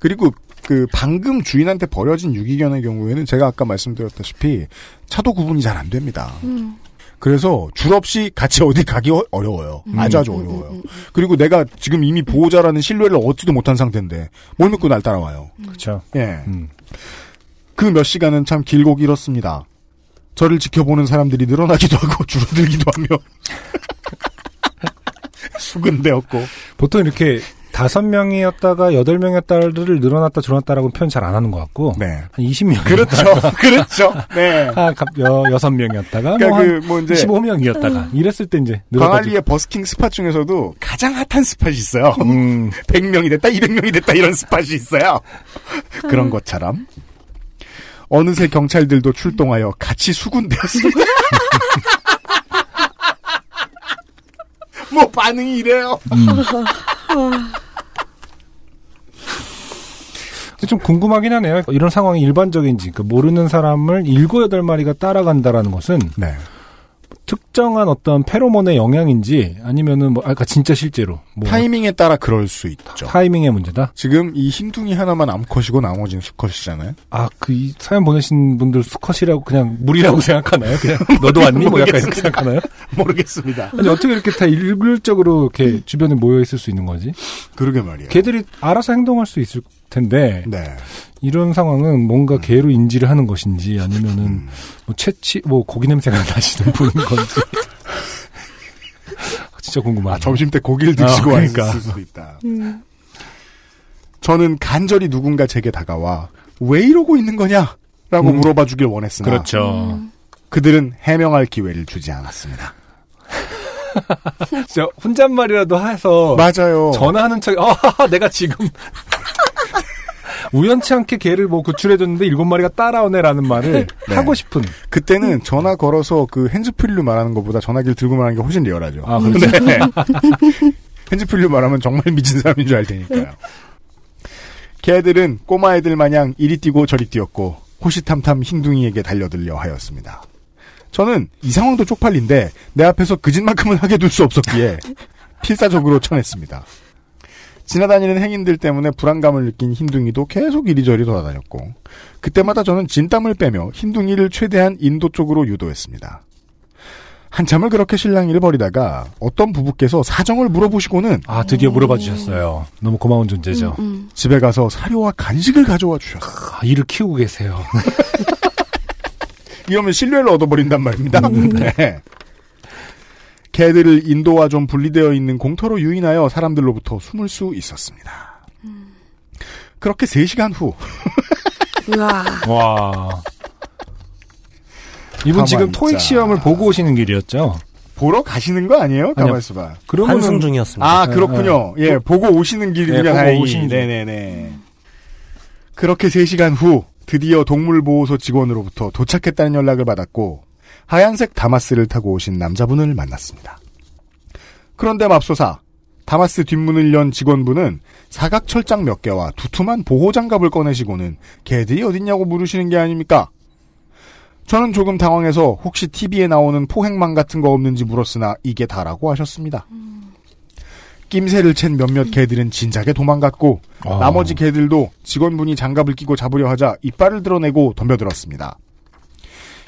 그리고 그 방금 주인한테 버려진 유기견의 경우에는 제가 아까 말씀드렸다시피 차도 구분이 잘 안 됩니다. 그래서 줄 없이 같이 어디 가기 어- 어려워요. 음. 아주 아주 어려워요. 그리고 내가 지금 이미 보호자라는 신뢰를 얻지도 못한 상태인데 뭘 믿고 날 따라와요. 그렇죠. 예. 그 몇 시간은 참 길고 길었습니다. 저를 지켜보는 사람들이 늘어나기도 하고 줄어들기도 하며 수근대었고 보통 이렇게 다섯 명이었다가 여덟 명이었다를 늘어났다 줄어났다라고 표현 잘 안 하는 것 같고 네. 한 20명 그렇죠. 그렇죠. 네. 아, 여, 여섯 명이었다가 그러니까 뭐, 그한뭐 이제 15명이었다가 이랬을 때 이제 광안리의 버스킹 스팟 중에서도 가장 핫한 스팟이 있어요. 음. 100명이 됐다, 200명이 됐다 이런 스팟이 있어요. 그런 것처럼 어느새 경찰들도 출동하여 같이 수군되었습니다. 뭐 반응이 이래요. 근데 좀 궁금하긴 하네요. 이런 상황이 일반적인지 그 모르는 사람을 일곱 여덟 마리가 따라간다라는 것은 네. 특정한 어떤 페로몬의 영향인지 아니면은 뭐 아까 진짜 실제로 뭐 타이밍에 따라 그럴 수 있죠. 타이밍의 문제다. 지금 이 흰둥이 하나만 암컷이고 나머지는 수컷이잖아요. 아, 그, 이 사연 보내신 분들 수컷이라고 그냥 물이라고 생각하나요? 그냥 너도 왔니? 뭐 약간 이렇게 생각하나요? 모르겠습니다. 아니, 어떻게 이렇게 다 일률적으로 이렇게 주변에 모여 있을 수 있는 거지? 그러게 말이에요. 개들이 알아서 행동할 수 있을 텐데, 네. 이런 상황은 뭔가 개로 인지를 하는 것인지, 아니면은, 뭐, 채취, 뭐, 고기 냄새가 나시는 분인 건지. 진짜 궁금하다. 아, 점심 때 고기를 드시고 아, 그러니까. 왔을 수도 있다. 저는 간절히 누군가 제게 다가와 왜 이러고 있는 거냐? 라고 음. 물어봐 주길 원했으나 그렇죠. 그들은 해명할 기회를 주지 않았습니다. 진짜 혼잣말이라도 해서. 맞아요. 전화하는 척, 아, 내가 지금. 우연치 않게 개를 뭐 구출해줬는데 일곱 마리가 따라오네라는 말을 네. 하고 싶은. 그때는 전화 걸어서 그 핸즈프리로 말하는 것보다 전화기를 들고 말하는 게 훨씬 리얼하죠. 아, 그렇죠. 네. 핸즈프리로 말하면 정말 미친 사람인 줄 알 테니까요. 개들은 꼬마애들 마냥 이리 뛰고 저리 뛰었고 호시탐탐 흰둥이에게 달려들려 하였습니다. 저는 이 상황도 쪽팔린데 내 앞에서 그짓만큼은 하게 둘 수 없었기에 필사적으로 쳐냈습니다. 지나다니는 행인들 때문에 불안감을 느낀 흰둥이도 계속 이리저리 돌아다녔고 그때마다 저는 진땀을 빼며 흰둥이를 최대한 인도 쪽으로 유도했습니다. 한참을 그렇게 실랑이를 벌이다가 어떤 부부께서 사정을 물어보시고는 아, 드디어 물어봐 주셨어요. 너무 고마운 존재죠. 집에 가서 사료와 간식을 가져와 주셨어요. 아, 이를 키우고 계세요. 이러면 신뢰를 얻어버린단 말입니다. 네. 개들을 인도와 좀 분리되어 있는 공터로 유인하여 사람들로부터 숨을 수 있었습니다. 그렇게 3시간 후 우와. 와. 이분 지금 토익. 시험을 보고 오시는 길이었죠? 보러 가시는 거 아니에요? 가만 있어봐. 그러면은 환승 중이었습니다. 아 그렇군요. 예, 보고 오시는 길이군요. 네, 보고 다행히. 오시는 길. 네네네. 그렇게 3시간 후 드디어 동물보호소 직원으로부터 도착했다는 연락을 받았고 하얀색 다마스를 타고 오신 남자분을 만났습니다. 그런데 맙소사 다마스 뒷문을 연 직원분은 사각 철장 몇 개와 두툼한 보호 장갑을 꺼내시고는 개들이 어딨냐고 물으시는 게 아닙니까? 저는 조금 당황해서 혹시 TV에 나오는 포획망 같은 거 없는지 물었으나 이게 다라고 하셨습니다. 낌새를 챈 몇몇 개들은 진작에 도망갔고 아. 나머지 개들도 직원분이 장갑을 끼고 잡으려 하자 이빨을 드러내고 덤벼들었습니다.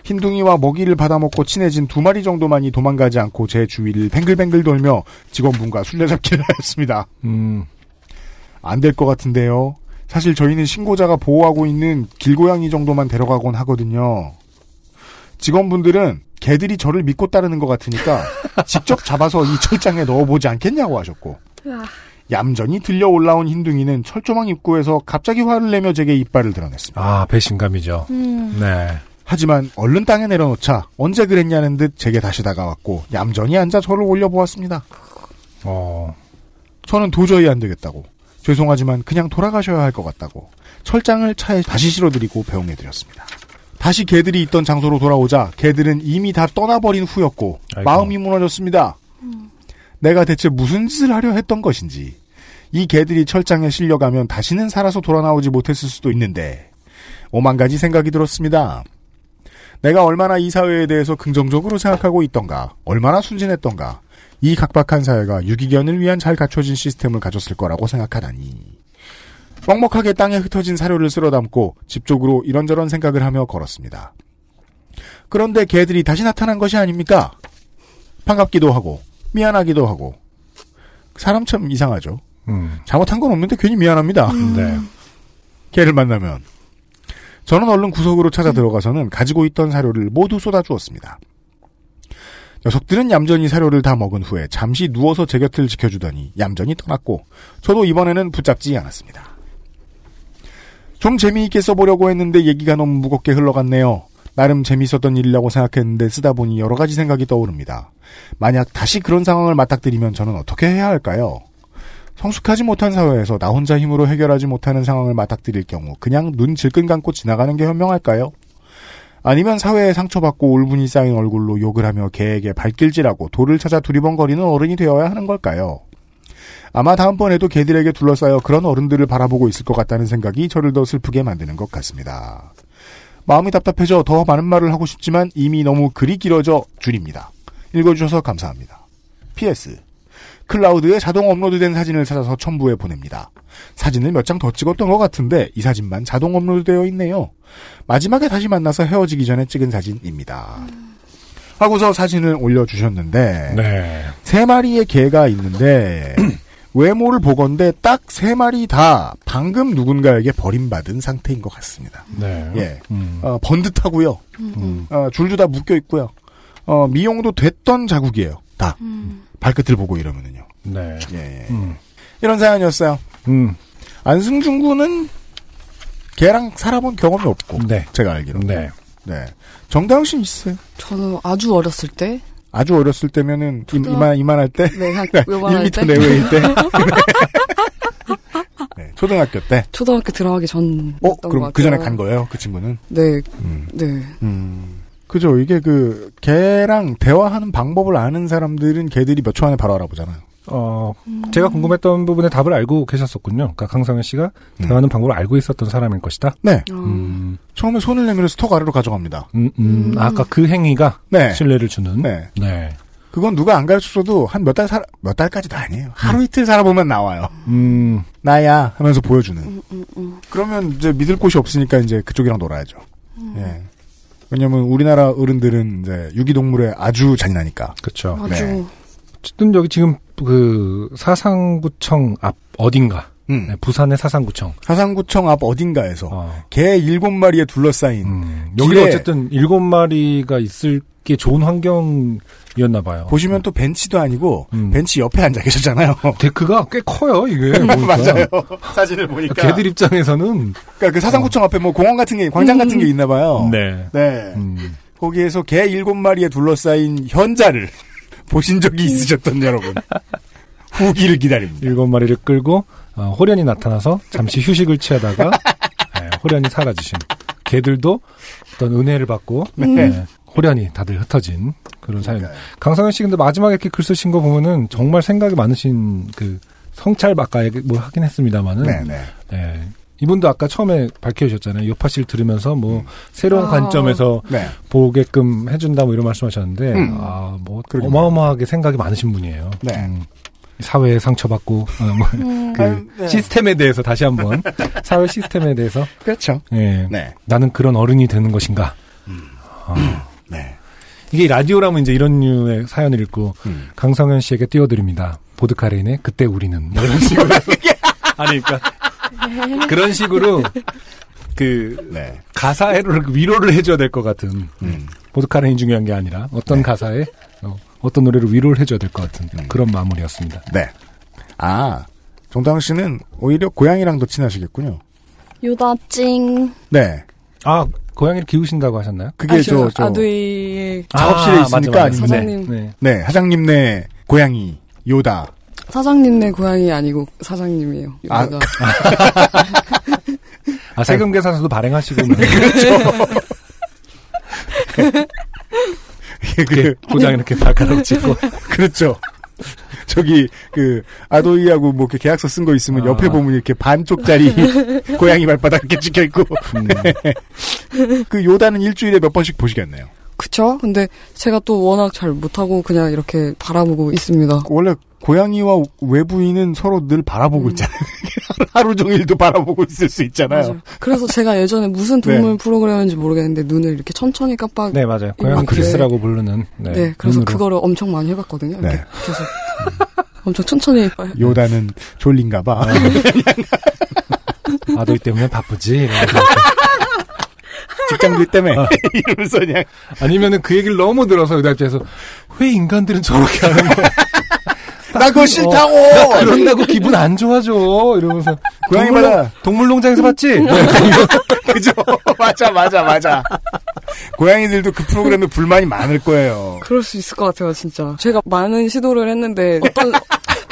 흰둥이와 먹이를 받아먹고 친해진 두 마리 정도만이 도망가지 않고 제 주위를 뱅글뱅글 돌며 직원분과 술래잡기를 하였습니다. 음, 안 될 것 같은데요. 사실 저희는 신고자가 보호하고 있는 길고양이 정도만 데려가곤 하거든요. 직원분들은 개들이 저를 믿고 따르는 것 같으니까 직접 잡아서 이 철장에 넣어보지 않겠냐고 하셨고 얌전히 들려 올라온 흰둥이는 철조망 입구에서 갑자기 화를 내며 제게 이빨을 드러냈습니다. 아, 배신감이죠. 네. 하지만 얼른 땅에 내려놓자 언제 그랬냐는 듯 제게 다시 다가왔고 얌전히 앉아 저를 올려보았습니다. 어, 저는 도저히 안 되겠다고 죄송하지만 그냥 돌아가셔야 할 것 같다고 철장을 차에 다시 실어드리고 배웅해드렸습니다. 다시 개들이 있던 장소로 돌아오자 개들은 이미 다 떠나버린 후였고 아이고. 마음이 무너졌습니다. 내가 대체 무슨 짓을 하려 했던 것인지 이 개들이 철장에 실려가면 다시는 살아서 돌아나오지 못했을 수도 있는데 오만 가지 생각이 들었습니다. 내가 얼마나 이 사회에 대해서 긍정적으로 생각하고 있던가, 얼마나 순진했던가, 이 각박한 사회가 유기견을 위한 잘 갖춰진 시스템을 가졌을 거라고 생각하다니. 뻑뻑하게 땅에 흩어진 사료를 쓸어 담고 집 쪽으로 이런저런 생각을 하며 걸었습니다. 그런데 개들이 다시 나타난 것이 아닙니까? 반갑기도 하고 미안하기도 하고 사람 참 이상하죠. 음. 잘못한 건 없는데 괜히 미안합니다. 네. 개를 만나면 저는 얼른 구석으로 찾아 들어가서는 가지고 있던 사료를 모두 쏟아주었습니다. 녀석들은 얌전히 사료를 다 먹은 후에 잠시 누워서 제 곁을 지켜주더니 얌전히 떠났고 저도 이번에는 붙잡지 않았습니다. 좀 재미있게 써보려고 했는데 얘기가 너무 무겁게 흘러갔네요. 나름 재밌었던 일이라고 생각했는데 쓰다 보니 여러 가지 생각이 떠오릅니다. 만약 다시 그런 상황을 맞닥뜨리면 저는 어떻게 해야 할까요? 성숙하지 못한 사회에서 나 혼자 힘으로 해결하지 못하는 상황을 맞닥뜨릴 경우 그냥 눈 질끈 감고 지나가는 게 현명할까요? 아니면 사회에 상처받고 울분이 쌓인 얼굴로 욕을 하며 개에게 발길질하고 돌을 찾아 두리번거리는 어른이 되어야 하는 걸까요? 아마 다음번에도 개들에게 둘러싸여 그런 어른들을 바라보고 있을 것 같다는 생각이 저를 더 슬프게 만드는 것 같습니다. 마음이 답답해져 더 많은 말을 하고 싶지만 이미 너무 글이 길어져 줄입니다. 읽어주셔서 감사합니다. PS. 클라우드에 자동 업로드된 사진을 찾아서 첨부해 보냅니다. 사진을 몇 장 더 찍었던 것 같은데 이 사진만 자동 업로드되어 있네요. 마지막에 다시 만나서 헤어지기 전에 찍은 사진입니다. 하고서 사진을 올려주셨는데 네. 세 마리의 개가 있는데 외모를 보건대 딱세 마리 다 방금 누군가에게 버림받은 상태인 것 같습니다. 네. 예, 음. 어, 번듯하고요. 음. 어, 줄도 다 묶여 있고요. 어, 미용도 됐던 자국이에요. 다 발끝을 보고 이러면은요. 네. 예, 예. 음. 이런 사연이었어요. 음. 안승준 군은 걔랑 살아본 경험이 없고 네. 제가 알기로. 네. 네. 정다영 씨 있어요. 저는 아주 어렸을 때, 아주 어렸을 때면은 임, 초등학- 이만 이만할 때, 네, 한 요만할 1m 때, 내외일 때, 네, 초등학교 때. 초등학교 들어가기 전. 어, 그럼 그 전에 간 거예요, 그 친구는? 네, 음. 네. 음. 그죠. 이게 그, 개랑 대화하는 방법을 아는 사람들은 개들이 몇 초 안에 바로 알아보잖아요. 어, 제가 궁금했던 부분에 답을 알고 계셨었군요. 그러니까 강성현 씨가 대화하는 방법을 알고 있었던 사람일 것이다. 네. 음, 처음에 손을 내밀어서 턱 아래로 가져갑니다. 음, 음. 아까 그 행위가 네. 신뢰를 주는. 네. 네. 그건 누가 안 가르쳐줘도 한 몇 달 살, 몇 달까지도 아니에요. 하루 이틀 살아보면 나와요. 음, 나야 하면서 보여주는. 음, 그러면 이제 믿을 곳이 없으니까 이제 그쪽이랑 놀아야죠. 예. 왜냐면 우리나라 어른들은 이제 유기동물에 아주 잔인하니까. 그렇죠. 아주. 네. 어쨌든 여기 지금 그 사상구청 앞 어딘가. 음. 네, 부산의 사상구청. 사상구청 앞 어딘가에서 어. 개 일곱 마리에 둘러싸인 음, 여기 어쨌든 일곱 마리가 있을 게 좋은 환경 이었나 봐요. 보시면 또 벤치도 아니고 음. 벤치 옆에 앉아 계셨잖아요. 데크가 꽤 커요, 이게. 맞아요. 사진을 보니까. 개들 입장에서는 그러니까 그 사상구청 앞에 뭐 공원 같은 게 광장 같은 게 있나 봐요. 네. 네. 음, 거기에서 개 일곱 마리에 둘러싸인 현자를 보신 적이 있으셨던 여러분. 후기를 기다립니다. 일곱 마리를 끌고 어, 호련이 나타나서 잠시 휴식을 취하다가 네, 호련이 사라지신 개들도 어떤 은혜를 받고 네, 호련이 다들 흩어진 그런 사연. 강성현 씨 근데 마지막에 이렇게 글 쓰신 거 보면은 정말 생각이 많으신 그 성찰 아까 얘기 뭐 하긴 했습니다만은 네네. 네. 이분도 아까 처음에 밝혀주셨잖아요. 요파 씨를 들으면서 뭐 음. 새로운 아. 관점에서 네. 보게끔 해준다 뭐 이런 말씀하셨는데 음. 아뭐. 어마어마하게 생각이 많으신 분이에요. 네. 음, 사회에 상처받고 어, 뭐, 그 아유, 네. 시스템에 대해서 다시 한번 사회 시스템에 대해서 그렇죠. 예, 네. 나는 그런 어른이 되는 것인가? 어, 네. 이게 라디오라면 이제 이런 류의 사연을 읽고 음. 강성현 씨에게 띄워드립니다. 보드카레인의 그때 우리는 뭐 이런 식으로 아니 그러니까 그런 식으로 그 네. 가사를 위로를 해줘야 될 것 같은 음. 보드카레인 중요한 게 아니라 어떤 가사에 어, 어떤 노래로 위로를 해줘야 될 것 같은 음. 그런 마무리였습니다. 네. 아, 정다은 씨는 오히려 고양이랑 더 친하시겠군요. 유다찡. 네. 아 고양이를 키우신다고 하셨나요? 그게 저, 저, 아두이의 작업실에 아, 있으니까 맞아, 맞아. 사장님. 네. 네, 사장님 네 고양이, 요다. 사장님 네 고양이 아니고 사장님이에요. 아, 유다가. 아 세금 계산서도 발행하시고 뭐 그, 고장 이렇게 발가락 찍고 그렇죠. 저기, 그, 아도이하고 뭐 이렇게 계약서 쓴 거 있으면 아. 옆에 보면 이렇게 반쪽짜리 고양이 발바닥 이렇게 찍혀 있고. 음. 그 요다는 일주일에 몇 번씩 보시겠네요. 그쵸? 근데 제가 또 워낙 잘 못하고 그냥 이렇게 바라보고 있습니다. 원래 고양이와 외부인은 서로 늘 바라보고 있잖아요. 하루 종일도 바라보고 있을 수 있잖아요. 맞아요. 그래서 제가 예전에 무슨 동물 프로그램인지 모르겠는데 눈을 이렇게 천천히 깜빡. 네, 맞아요. 고양이 이렇게. 키스라고 부르는. 네, 네, 그래서 눈으로. 그거를 엄청 많이 해봤거든요. 이렇게 네. 계속 엄청 천천히. 요다는 졸린가 봐. 아들 때문에 바쁘지. 직장들 때문에 이러면서 그냥 아니면은 그 얘기를 너무 들어서 그 입장에서 왜 인간들은 저렇게 하는 거야? 나 그거 싫다고! 어, 나 그런다고 기분 안 좋아져. 이러면서 고양이마다- 동물농- 동물농장에서 봤지? 네. 그죠? 맞아, 맞아, 맞아. 고양이들도 그 프로그램에 불만이 많을 거예요. 그럴 수 있을 것 같아요, 진짜. 제가 많은 시도를 했는데 어떤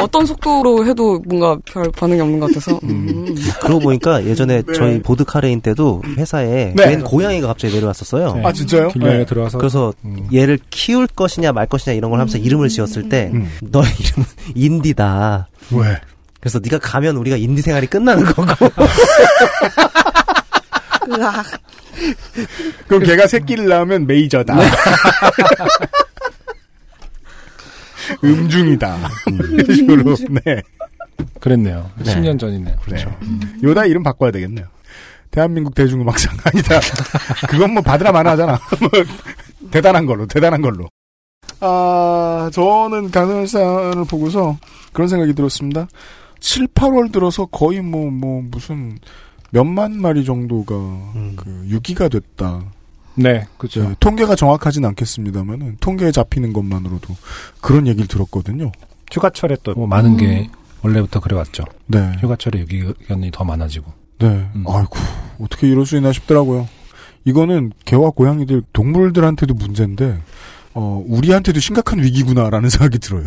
어떤 속도로 해도 뭔가 별 반응이 없는 것 같아서. 음. 그러고 보니까 예전에 네. 저희 보드 카레인 때도 회사에 네. 웬 고양이가 갑자기 내려왔었어요. 아, 진짜요? 길냥이 네. 들어와서. 그래서 얘를 키울 것이냐 말 것이냐 이런 걸 하면서 이름을 지었을 때 음. 너의 이름은 인디다. 왜? 그래서 네가 가면 우리가 인디 생활이 끝나는 거고. 그럼 걔가 새끼를 낳으면 메이저다. 음중이다. 이런 식으로. 네. 그랬네요. 네. 10년 전이네요. 그렇죠. 네. 요다 이름 바꿔야 되겠네요. 대한민국 대중음악상 아니다. 그건 뭐 받으라 마나 하잖아. 뭐 대단한 걸로, 대단한 걸로. 아, 저는 강선현 사연을 보고서 그런 생각이 들었습니다. 7, 8월 들어서 거의 뭐, 뭐, 무슨 몇만 마리 정도가 그 유기가 됐다. 네, 그렇죠. 네, 통계가 정확하진 않겠습니다만은 통계에 잡히는 것만으로도 그런 얘기를 들었거든요. 휴가철에 또 뭐 많은 게 원래부터 그래왔죠. 네. 휴가철에 유기견이 더 많아지고. 네. 음. 아이고, 어떻게 이럴 수 있나 싶더라고요. 이거는 개와 고양이들, 동물들한테도 문제인데, 어, 우리한테도 심각한 위기구나라는 생각이 들어요.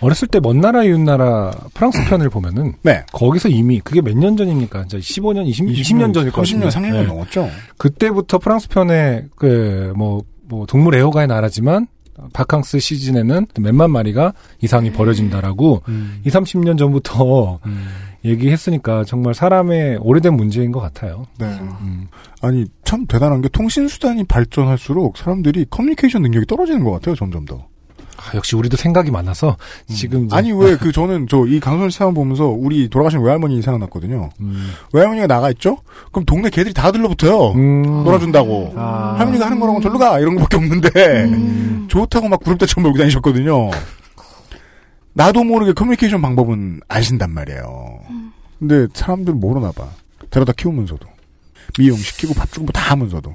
어렸을 때 먼 나라 이웃 나라 프랑스 편을 보면은 네. 거기서 이미 그게 몇 년 전입니까? 이제 15년, 20, 20 년 전일 것 30년, 같은데. 30년 네. 넘었죠? 그때부터 프랑스 편에 그뭐 뭐 동물 애호가의 나라지만 바캉스 시즌에는 몇만 마리가 이상이 버려진다라고 음. 2, 30년 전부터 얘기했으니까 정말 사람의 오래된 문제인 것 같아요. 네. 음. 아니, 참 대단한 게 통신 수단이 발전할수록 사람들이 커뮤니케이션 능력이 떨어지는 것 같아요, 점점 더. 아, 역시 우리도 생각이 많아서 지금 이제- 아니, 왜, 그, 저는, 저, 이 강선 씨 사연 보면서 우리 돌아가신 외할머니 생각났거든요. 음. 외할머니가 나가 있죠? 그럼 동네 개들이 다 들러붙어요. 음. 놀아준다고. 아. 할머니가 하는 거랑은 절로 가! 이런 거밖에 없는데, 좋다고 막 구름대처럼 몰고 다니셨거든요. 나도 모르게 커뮤니케이션 방법은 아신단 말이에요. 근데 사람들 모르나 봐. 데려다 키우면서도. 미용시키고 밥 주고 뭐 다 하면서도.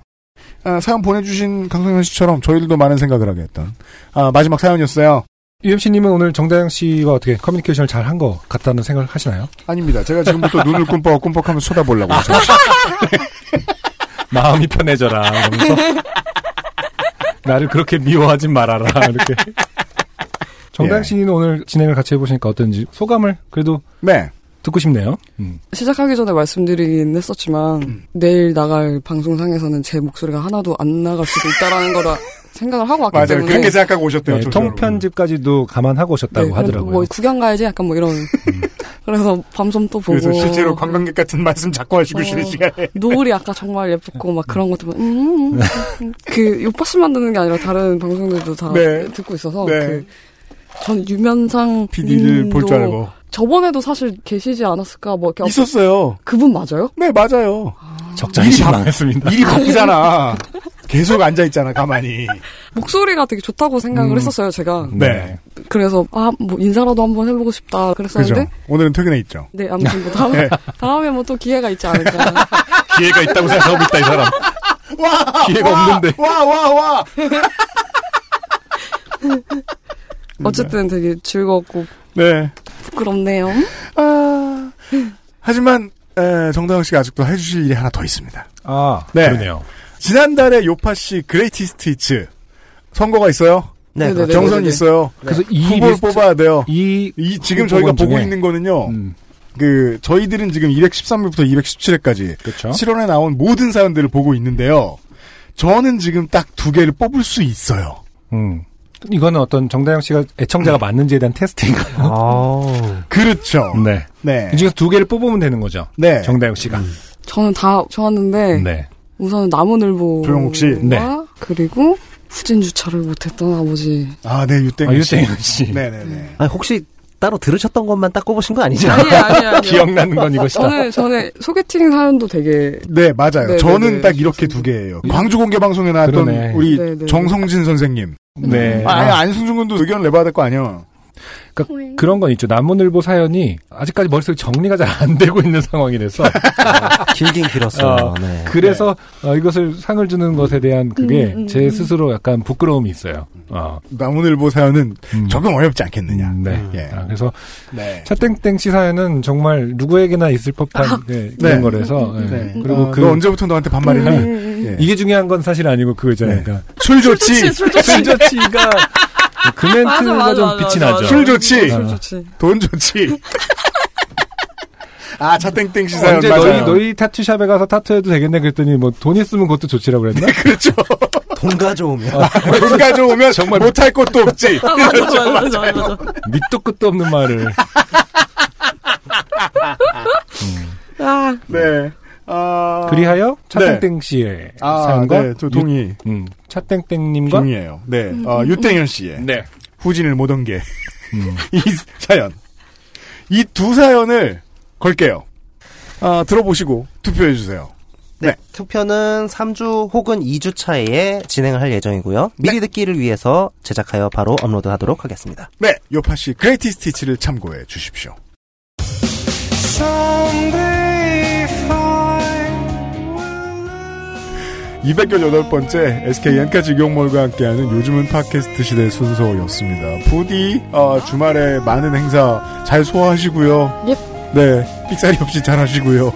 아, 사연 보내주신 강성현 씨처럼 저희들도 많은 생각을 하게 했던, 아, 마지막 사연이었어요. UMC님은 오늘 정다영 씨와 어떻게 커뮤니케이션을 잘 한 것 같다는 생각을 하시나요? 아닙니다. 제가 지금부터 눈을 꿈뻑 꿈뻑하면서 쳐다보려고. 마음이 편해져라. 나를 그렇게 미워하진 말아라. 이렇게. 정다영 예. 오늘 진행을 같이 해보시니까 어떤지 소감을 그래도 네. 듣고 싶네요. 음. 시작하기 전에 말씀드리긴 했었지만 음. 내일 나갈 방송상에서는 제 목소리가 하나도 안 나갈 수도 있다라는 거라 생각을 하고 왔기 맞아요. 때문에 그렇게 생각하고 오셨대요. 네. 통편집까지도 감안하고 오셨다고 네, 하더라고요. 뭐 구경 가야지 약간 뭐 이런 그래서 밤섬 또 보고 그래서 실제로 관광객 같은 말씀 자꾸 하시고 어. 쉬는 시간에. 노을이 아까 정말 예뻤고 막 그런 것도 음, 음, 음. 그 요파씨만 듣는 게 아니라 다른 방송들도 다 네. 듣고 있어서 네. 그 전 유면상 PD를 볼 줄 알고. 저번에도 사실 계시지 않았을까 뭐 이렇게 있었어요. 그분 맞아요? 네, 맞아요. 일이 바- 실망했습니다. 일이 바쁘잖아. 계속 앉아 있잖아, 가만히. 목소리가 되게 좋다고 생각을 음. 했었어요 제가 네. 그래서 아 뭐 인사라도 한번 해보고 싶다 그죠. 그랬었는데 오늘은 퇴근해 있죠. 네 아무튼 뭐 다음에 네. 다음에 뭐 또 기회가 있지 않을까 기회가 있다고 생각하고 있다, 이 사람. 와! 기회가 와, 없는데. 와, 와, 와! 어쨌든 되게 즐겁고 네. 부끄럽네요 아. 하지만, 에, 정다영 씨가 아직도 해주실 일이 하나 더 있습니다. 아, 네. 그러네요. 지난달에 요파 씨 greatest hits 선거가 있어요. 네, 네네네. 경선이 있어요. 그래서 이 후보를 리스트- 뽑아야 돼요. 이, 이 지금 저희가 보고 중에- 있는 거는요. 음, 그 저희들은 지금 213회부터 217회까지 그렇죠. 실원에 나온 모든 사연들을 보고 있는데요. 저는 지금 딱 두 개를 뽑을 수 있어요. 음. 이거는 어떤 정다영 씨가 애청자가 맞는지에 대한 테스트인가요? 아우. 그렇죠. 네. 네. 이 중에서 두 개를 뽑으면 되는 거죠. 네. 정다영 씨가. 저는 다 좋았는데 네. 우선 나무늘보 조영욱 씨. 네. 그리고 후진 주차를 못했던 아버지 아, 네, 유땡 아, 씨. 유땡 씨. 네네네. 아니, 혹시 따로 들으셨던 것만 딱 꼽으신 거 아니죠? 아니 아니 아니. 기억나는 건 이것이다. 저는 저는 소개팅 사연도 되게 네, 맞아요. 네, 저는 네, 네. 딱 이렇게 두 개예요. 광주 공개 방송에 나왔던 그러네. 우리 네, 네. 정성진 선생님. 네. 아, 아니, 안승준 군도 의견 내봐야 될 거 아니야. 그러니까 그런 건 있죠. 남문일보 사연이 아직까지 머릿속에 정리가 잘 안 되고 있는 상황이라서 길긴 길었어요. 어, 네. 그래서 어, 이것을 상을 주는 것에 대한 그게 음, 음, 제 음. 스스로 약간 부끄러움이 있어요. 어, 남문일보 사연은 음. 적용 어렵지 않겠느냐. 음, 네. 예. 아, 그래서 네. 차땡땡 씨 사연은 정말 누구에게나 있을 법한 네, 네. 그런 거라서 예. 네. 그리고 어, 그너 언제부터 너한테 반말했니? 음, 예. 이게 중요한 건 사실 아니고 그거 있잖아요. 네. 그러니까 술 좋지. 술 좋지. 술 좋지가 그 멘트가 좀 빛이 나죠. 술 좋지. 어. 좋지. 돈 좋지. 아, 차땡땡 씨 사연 언제 맞아요. 너희 너희 타투샵에 가서 타투해도 되겠네 그랬더니 뭐 돈 있으면 그것도 좋지라고 그랬나? 그렇죠. 돈 가져오면. 돈 가져오면 정말 못할 것도 없지. 아, 맞아 맞아 맞아 맞아. 밑도 끝도 없는 말을. 아, 네. 아. 그리하여 차땡땡 씨의 아, 사연과 네, 저 동의. 유, 음, 차땡땡님과 동의해요. 네. 어, 유땡현 씨의 네. 후진을 못 온 게. 음. 이 사연. 이 두 사연을 걸게요. 아, 들어보시고 투표해 주세요. 네. 투표는 3주 혹은 2주 차에 진행을 할 예정이고요. 미리 듣기를 위해서 제작하여 바로 업로드 하도록 하겠습니다. 네. 요파시 그레이티 스티치를 참고해 주십시오. 218번째 SK 엔카 직용몰과 함께하는 요즘은 팟캐스트 시대 순서였습니다. 부디 어, 주말에 많은 행사 잘 소화하시고요. 네, 삑사리 없이 잘 하시고요.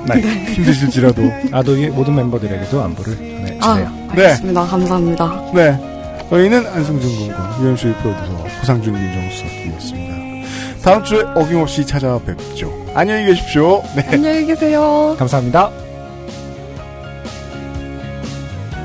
힘드실지라도. 아도의 모든 멤버들에게도 안부를 전해주세요. 아, 네. 알겠습니다. 감사합니다. 네, 저희는 안승준 군과 유현수의 프로듀서 호상준 민정수석이었습니다. 다음 주에 어김없이 찾아뵙죠. 안녕히 계십시오. 네. 안녕히 계세요. 감사합니다.